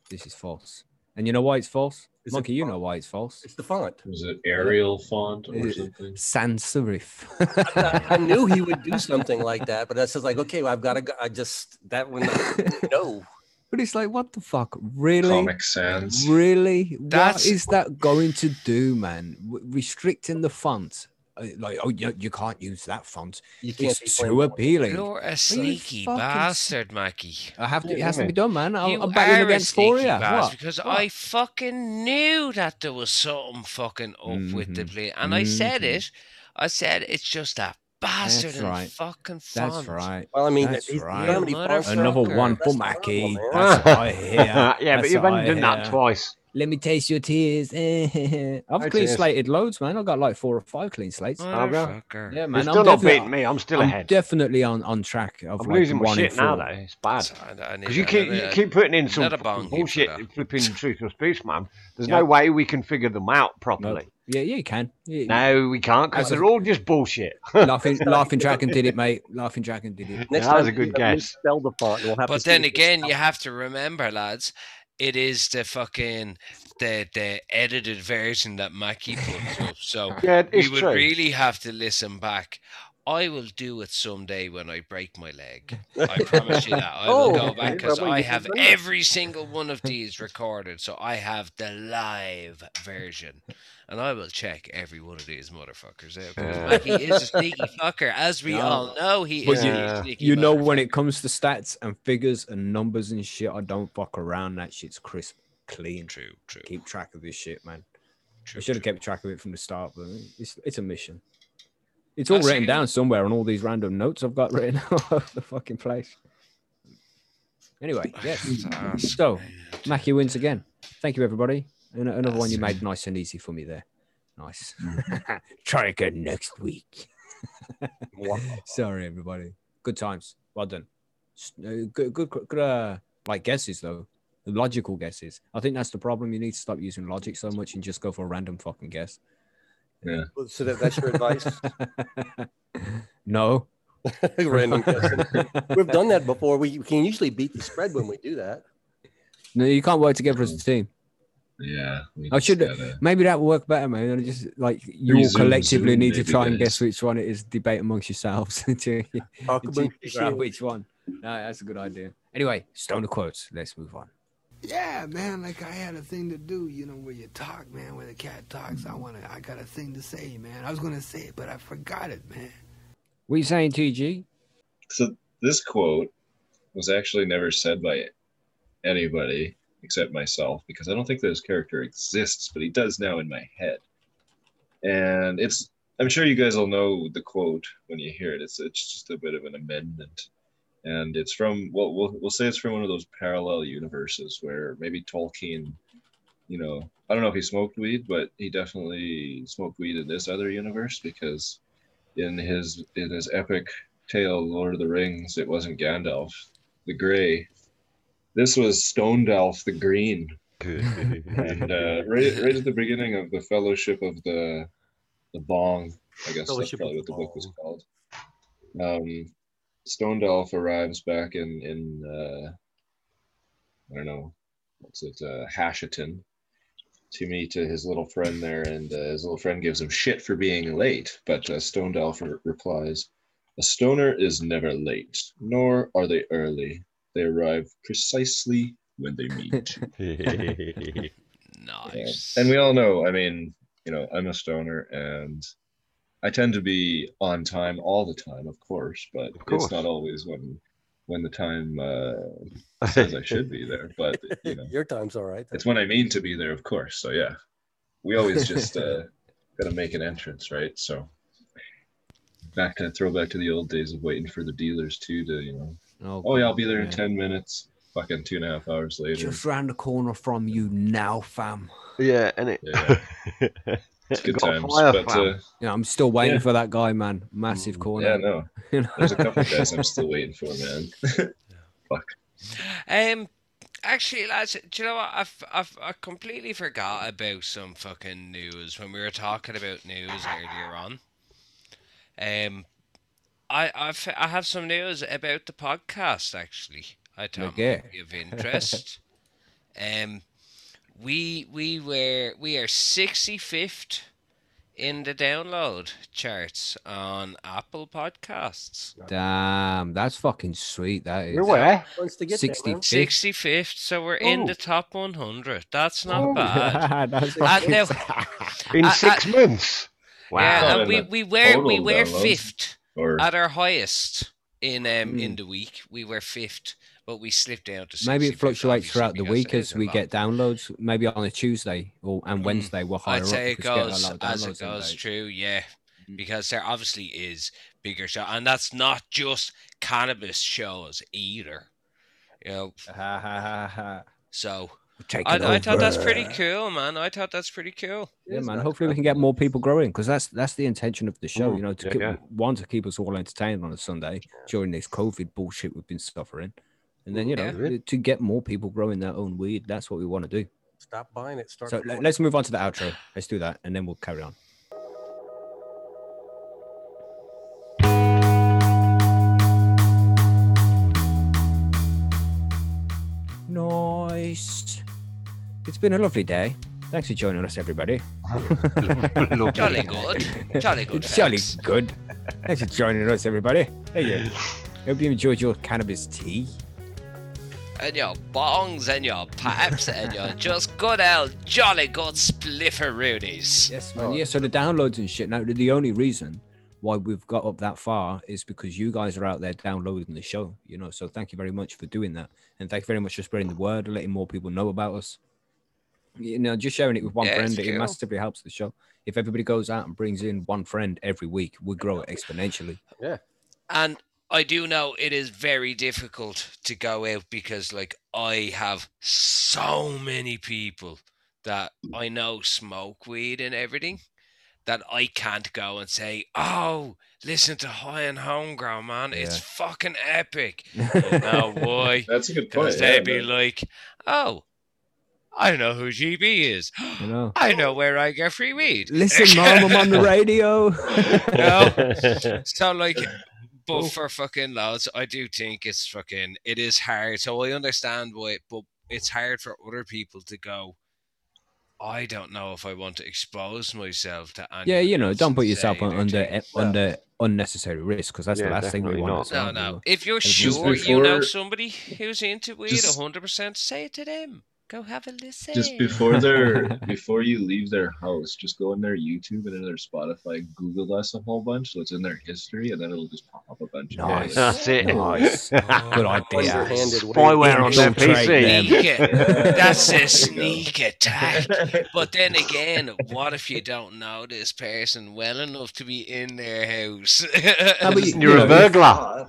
this is false. And you know why it's false?
Is it
Monkey, you know why it's false.
It's the font.
Was it Arial font or
Uh,
something?
Sans serif.
I, I knew he would do something like that, but that's just like, okay, well, I've got to go. I just, that one, no.
but it's like, what the fuck? Really?
Comic Sans.
Really?
That's-
What is that going to do, man? Restricting the font. Uh, Like, oh, you, you can't use that font.
You
It's too appealing.
You're a sneaky
fucking s-
bastard, Mackie.
I have to. It has to be done, man. I'll,
you
I'm battling against
a sneaky
Foria.
bastard
What?
because
What?
I fucking knew that there was something fucking up with the play, and I said
Mhm.
it. I said it's just that bastard and
right.
fucking font.
That's right.
Well, I mean,
That's right.
you know how many fonts there are?
Another one for
the
Mackie. That's what I hear.
yeah, but you've only done that twice.
Let me taste your tears. I've
I
clean
taste-
slated loads, man. I've got like four or five clean slates.
Oh, Motherfucker.
Yeah,
You're
man.
still
I'm
not beating me. I'm still
I'm
ahead.
definitely on, on track. Of
I'm
like
losing my
one in
shit now,
four.
though. It's bad.
So I- I need
Because you keep you
a-
keep putting in some
another
fucking
bong here for
bullshit flipping truth or speech, man. There's
Yeah.
no way we can figure them out properly.
Yeah, yeah, you can. Yeah,
No, we can't because they're all just bullshit.
Laughing, laughing Dragon did it, mate. Laughing Dragon did it.
Next
that was a good
you
guess.
Spell the font. We'll have
But then again, you have to remember, lads, it is the fucking the the edited version that Mackie puts up. So
Yeah,
we would
true.
really have to listen back. I will do it someday when I break my leg. I promise you that. I will
Oh,
go back because I have
can do that.
every single one of these recorded. So I have the live version. And I will check every one of these motherfuckers out. Because
Yeah.
Mackie is a sneaky fucker. As we
No.
all know, he
But
is
you-
a sneaky
You know, when it comes to stats and figures and numbers and shit, I don't fuck around. That shit's crisp, clean.
True, true.
Keep track of this shit, man. I should have kept track of it from the start, but it's it's a mission. It's all
That's
written
it.
down somewhere on all these random notes I've got written all over the fucking place. Anyway, yes. So. Mackie wins again. Thank you, everybody. An- Another one you made nice and easy for me there. Nice. Try again next week. Sorry, everybody. Good times. Well done. Uh, Good, good, good. Uh, like guesses though, logical guesses. I think that's the problem. You need to stop using logic so much and just go for a random fucking guess.
So that, that's your advice.
no.
Random guessing. We've done that before. We can usually beat the spread when we do that.
No, you can't work together as a team.
Yeah.
I should-
gotta-
Maybe that would work better, man. And just like you all collectively
Zoom,
need to try and guess which one it is. Debate amongst yourselves until you, until you figure out which one. No, that's a good idea. Anyway, stoner quotes. Let's move on.
Yeah, man, like I had a thing to do, you know, where you talk, man, where the cat talks. I wanna I got a thing to say, man. I was gonna say it, but I forgot it, man.
What you saying, TG?
So this quote was actually never said by anybody except myself because I don't think this character exists, but he does now in my head. And it's I'm sure you guys will know the quote when you hear it. It's it's just a bit of an amendment. And it's from well we'll we'll say it's from one of those parallel universes where maybe Tolkien, you know, I don't know if he smoked weed, but he definitely smoked weed in this other universe because in his in his epic tale, Lord of the Rings, it wasn't Gandalf the Grey. This was Stonedalf the Green. And uh, right, right at the beginning of the Fellowship of the the Bong, I guess
Fellowship
that's probably what the
the
book was called. Um, Stonedalf arrives back in in uh, I don't know what's it uh, Hashiton to meet uh, his little friend there, and uh, his little friend gives him shit for being late. But uh, Stonedalf re- replies, "A stoner is never late, nor are they early. They arrive precisely when they meet."
Nice.
And we all know, I mean, you know, I'm a stoner and I tend to be on time all the time, of course, but
course.
it's not always when when the time uh, says I should be there. But you know,
Your time's all right.
it's when I mean to be there, of course. So yeah, we always just uh, gotta make an entrance, right? So back to throw back to the old days of waiting for the dealers too to you know, oh yeah, I'll be there in ten minutes. Fucking two and a half hours later.
Just round the corner from you now, fam.
yeah, and it.
Yeah. It's good
Got a
times,
fire
but uh,
Yeah, I'm still waiting
Yeah.
for that guy, man. Massive corner.
yeah, no.
You know?
There's a couple of guys I'm still waiting for, man. Fuck.
Um, actually, lads, do you know what? I've, I've I completely forgot about some fucking news when we were talking about news earlier on. Um, I I've I have some news about the podcast. Actually, I thought
Okay.
might be of interest. um, we we were we are sixty fifth in the download charts on Apple Podcasts.
Damn, that's fucking sweet. That is.
You're where?
To get there,
60
man.
Sixty fifth, so we're in
Oh.
the top one hundred. That's not
Oh.
bad.
that's
Uh, now-
In
I-
six months. Wow.
Yeah, and we, we were we were
downloads.
fifth
Or
at our highest in um
Hmm.
in the week. We were fifth, but we slipped down to
Maybe it fluctuates throughout the week as we get downloads. Maybe on a Tuesday or and
Mm.
Wednesday we're higher
I'd say
up.
it
because we get a
goes as it goes
days.
through, yeah.
Mm.
Because there obviously is bigger show, and that's not just cannabis shows either. You know,
Ha, ha, ha, ha.
so I, I thought that's pretty cool, man. I thought that's pretty cool.
Yeah, man. Hopefully we can get more people growing because that's that's the intention of the show.
Mm,
you know, to
yeah,
keep,
yeah.
one to keep us all entertained on a Sunday during this COVID bullshit we've been suffering, and then you know
Yeah.
to get more people growing their own weed. That's what we want to do.
Stop buying it. Start.
So
growing
let, us move on to the outro. Let's do that, and then we'll carry on. Nice. It's been a lovely day. Thanks for joining us, everybody.
Jolly good. Jolly good.
It's jolly good. Thanks for joining us, everybody. Hey, you. Hope you enjoyed your cannabis tea.
And your bongs and your pipes and your just good old jolly good splifferoonies.
Yes, oh, man. Yeah, so the downloads and shit. Now, the only reason why we've got up that far is because you guys are out there downloading the show, you know. So thank you very much for doing that. And thank you very much for spreading the word, and letting more people know about us. You know, just sharing it with one
Yeah,
friend, it
cool.
massively helps the show. If everybody goes out and brings in one friend every week, we grow it exponentially. Yeah.
And I do know it is very difficult to go out because, like, I have so many people that I know smoke weed and everything that I can't go and say, "Oh, listen to High and Homegrown, man, it's fucking epic." You boy.
That's a good point.
Because
yeah,
they'd be
man.
like, "Oh, I know who GB is.
You know.
I know where I get free weed."
Listen, mom, I'm on the radio.
No. So like, but for fucking loads, I do think it's fucking. It is hard. So I understand why, but it's hard for other people to go. I don't know if I want to expose myself to.
yeah, you know, don't put yourself on, under
doing-
under unnecessary risk because that's the last thing we want.
not.
as
No, no. If you're
Just
sure you know somebody who's into weed,
just-
hundred percent, say it to them. Go have a listen.
just before their before you leave their house, just go in their YouTube and in their Spotify, Google us a whole bunch, so it's in their history, and then it'll just pop up a bunch.
Nice.
Of
That's it.
Nice. Good idea.
Spyware on their PC.
them.
Sneak it. That's a
There you
sneak attack. But then again, what if you don't know this person well enough to be in their house?
No, but you-
You're
you
a burglar.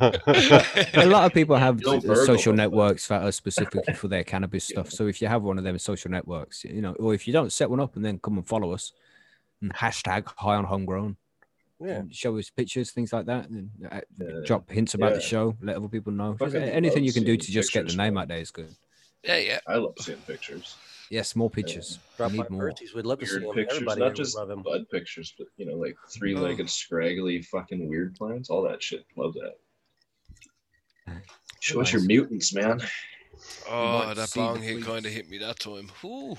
a lot of people have
Don't burgle.
social networks that are specifically for their cannabis stuff. So if you have one of them social networks, you know, or if you don't set one up and then come and follow us, and hashtag high on homegrown,
Yeah.
show us pictures, things like that, and uh,
Yeah.
drop hints about the show, let other people know. Anything you can do to just get the name out there is good.
yeah, yeah.
I love seeing pictures,
Yes, more pictures.
Drop
we
by
need more.
Bertie's. We'd love to see
weird pictures,
Everybody
not just
love him.
bud pictures, but you know, like three-legged, scraggly, fucking weird plants, all that shit. Love that. Show us your mutants, man.
Oh,
might
that
see
bong hit kind of hit me that time. Ooh.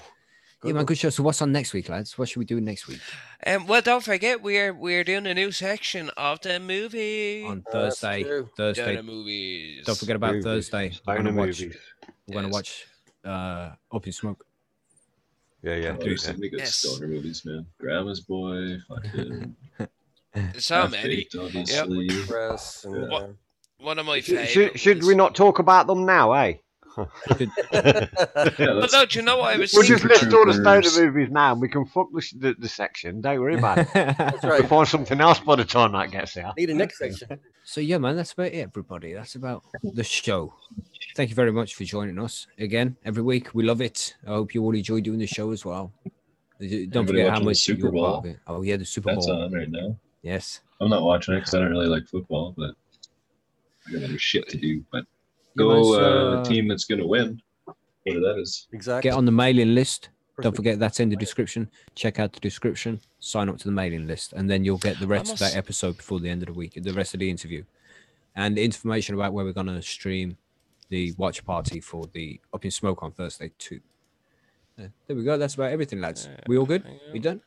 Yeah, man, good show. So what's on next week, lads? What should we do next week?
Um, well, don't forget we're we're doing a new section of the movie.
On Thursday.
true.
Thursday.
the movies.
Don't forget about
Movies.
Thursday. We're gonna watch.
movies.
We're gonna
Yes.
watch uh, Up in Smoke.
Yeah, yeah.
Oh, there's so many good
Yes.
stoner movies, man. Grandma's Boy, fucking
So
Half
many.
Baked, obviously.
Press and,
What-
uh,
One of my
Should, should, should we not talk about them now, eh?
Yeah,
But
that's-
no, do you know what I was
We'll just list all the stoner
Troopers.
movies now and we can fuck the, the, the section. Don't worry about it.
That's
We'll
right.
find something else by the time that gets there.
Need a next section.
So yeah, man, that's about it, everybody. That's about the show. Thank you very much for joining us again every week. We love it. I hope you all enjoy doing the show as well. Don't
Everybody
forget how much
Super
you're part
Bowl?
of it. Oh yeah, the Super
That's
Bowl.
on right now.
Yes.
I'm not watching it because I don't really like football, but I got other shit to do. But
Yeah,
go
man,
uh,
so,
team that's gonna win. Whatever that is.
Exactly.
Get on the mailing list. Don't forget that's in the description. Check out the description. Sign up to the mailing list, and then you'll get the rest of that episode before the end of the week. The rest of the interview, and the information about where we're gonna stream the watch party for the Up in Smoke on Thursday too. Uh, there we go. That's about everything, lads. We all good? We done?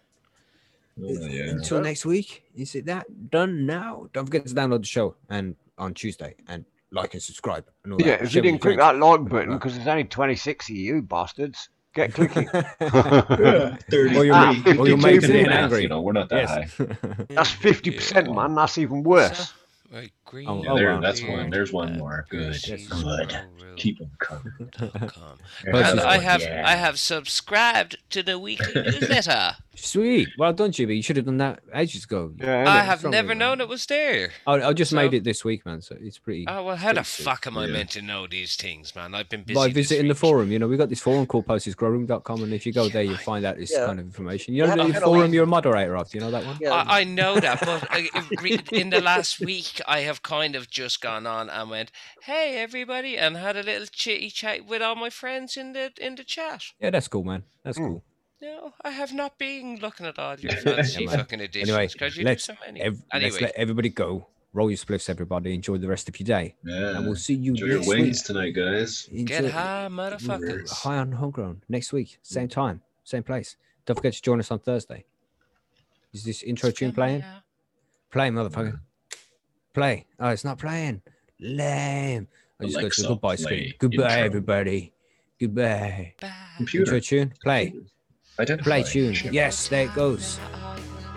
Oh, yeah.
Until next week. Is it that done now? Don't forget to download the show and on Tuesday and like and subscribe and all that.
Yeah, if you didn't click that like button, because there's only 26 of you bastards, get clicking.
or your,
Ah,
or your
52
mates
people.
angry.
You know, we're not that
Yes.
high.
That's 50%, man. That's even worse.
Right, green.
Oh,
Yeah,
oh,
there, that's one. There's one more. Good. Good. Keep them coming.
Com. I have
yeah.
I have subscribed to the weekly newsletter.
Sweet. Well done, Jimmy. You should have done that ages ago.
Yeah,
I
innit?
have never
with
known it was there.
I, I just
So-
made it this week, man. So it's pretty.
Oh well, how the
Pretty sick.
fuck am I
Yeah.
meant to know these things, man? I've been busy.
by
this
visiting the
week.
forum, you know, we've got this forum called postesgrowroom.com, and if you go there, you'll find out this
Yeah.
kind of information. You know, the forum you're a moderator of. Do you know that one?
Yeah.
I, I know that, but uh, in the last week, I have kind of just gone on and went, "Hey, everybody," and had a little chitty chat with all my friends in the in the chat.
Yeah, that's cool, man. That's
Hmm.
cool.
No, I have not been looking at all your fancy
Yeah, man.
fucking editions
Anyway,
because you
let's,
do so many.
ev- let's let everybody go. Roll your spliffs, everybody. Enjoy the rest of your day,
Yeah.
and we'll see you
Enjoy your
next
wings
week.
tonight, guys.
get high, motherfuckers.
High on homegrown next week, same time, same place. Don't forget to join us on Thursday. Is this intro tune playing? Play, motherfucker. Play. Oh, it's not playing. Lame. I just go to the goodbye screen. Goodbye,
intro.
everybody. Goodbye.
Bye.
Computer.
Intro tune. Play.
Identify.
Play tune.
Shit.
Yes, there it goes.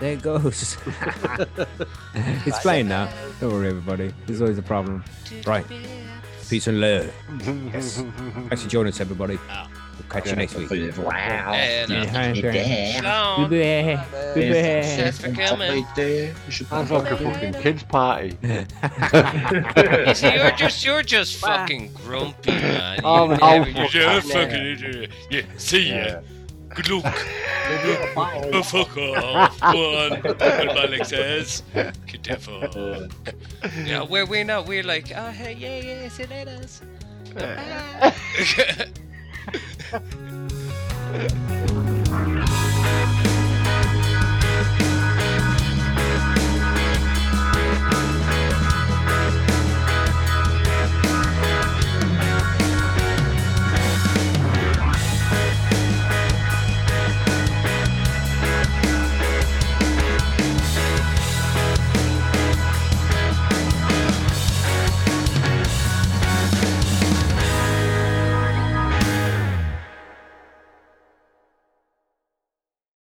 There it goes. it's playing now. Don't worry, everybody. There's always a problem. Right. Peace and love. Yes. Thanks for joining us, everybody. We'll catch you next week.
Wow.
And, uh,
Yeah.
Shalom.
Goodbye. Goodbye.
Thanks for coming.
Sounds like a fucking kids' party.
You see, you're just you're just fucking grumpy, man. You
I'm
never- you're
fucker.
just fucking idiot. Yeah, see ya. Good luck. Oh, fuck off. Go on. What Malik says. Good devil. Yeah, where we're not, we're like, oh, hey, yeah, yeah, see you later. Bye. Yeah.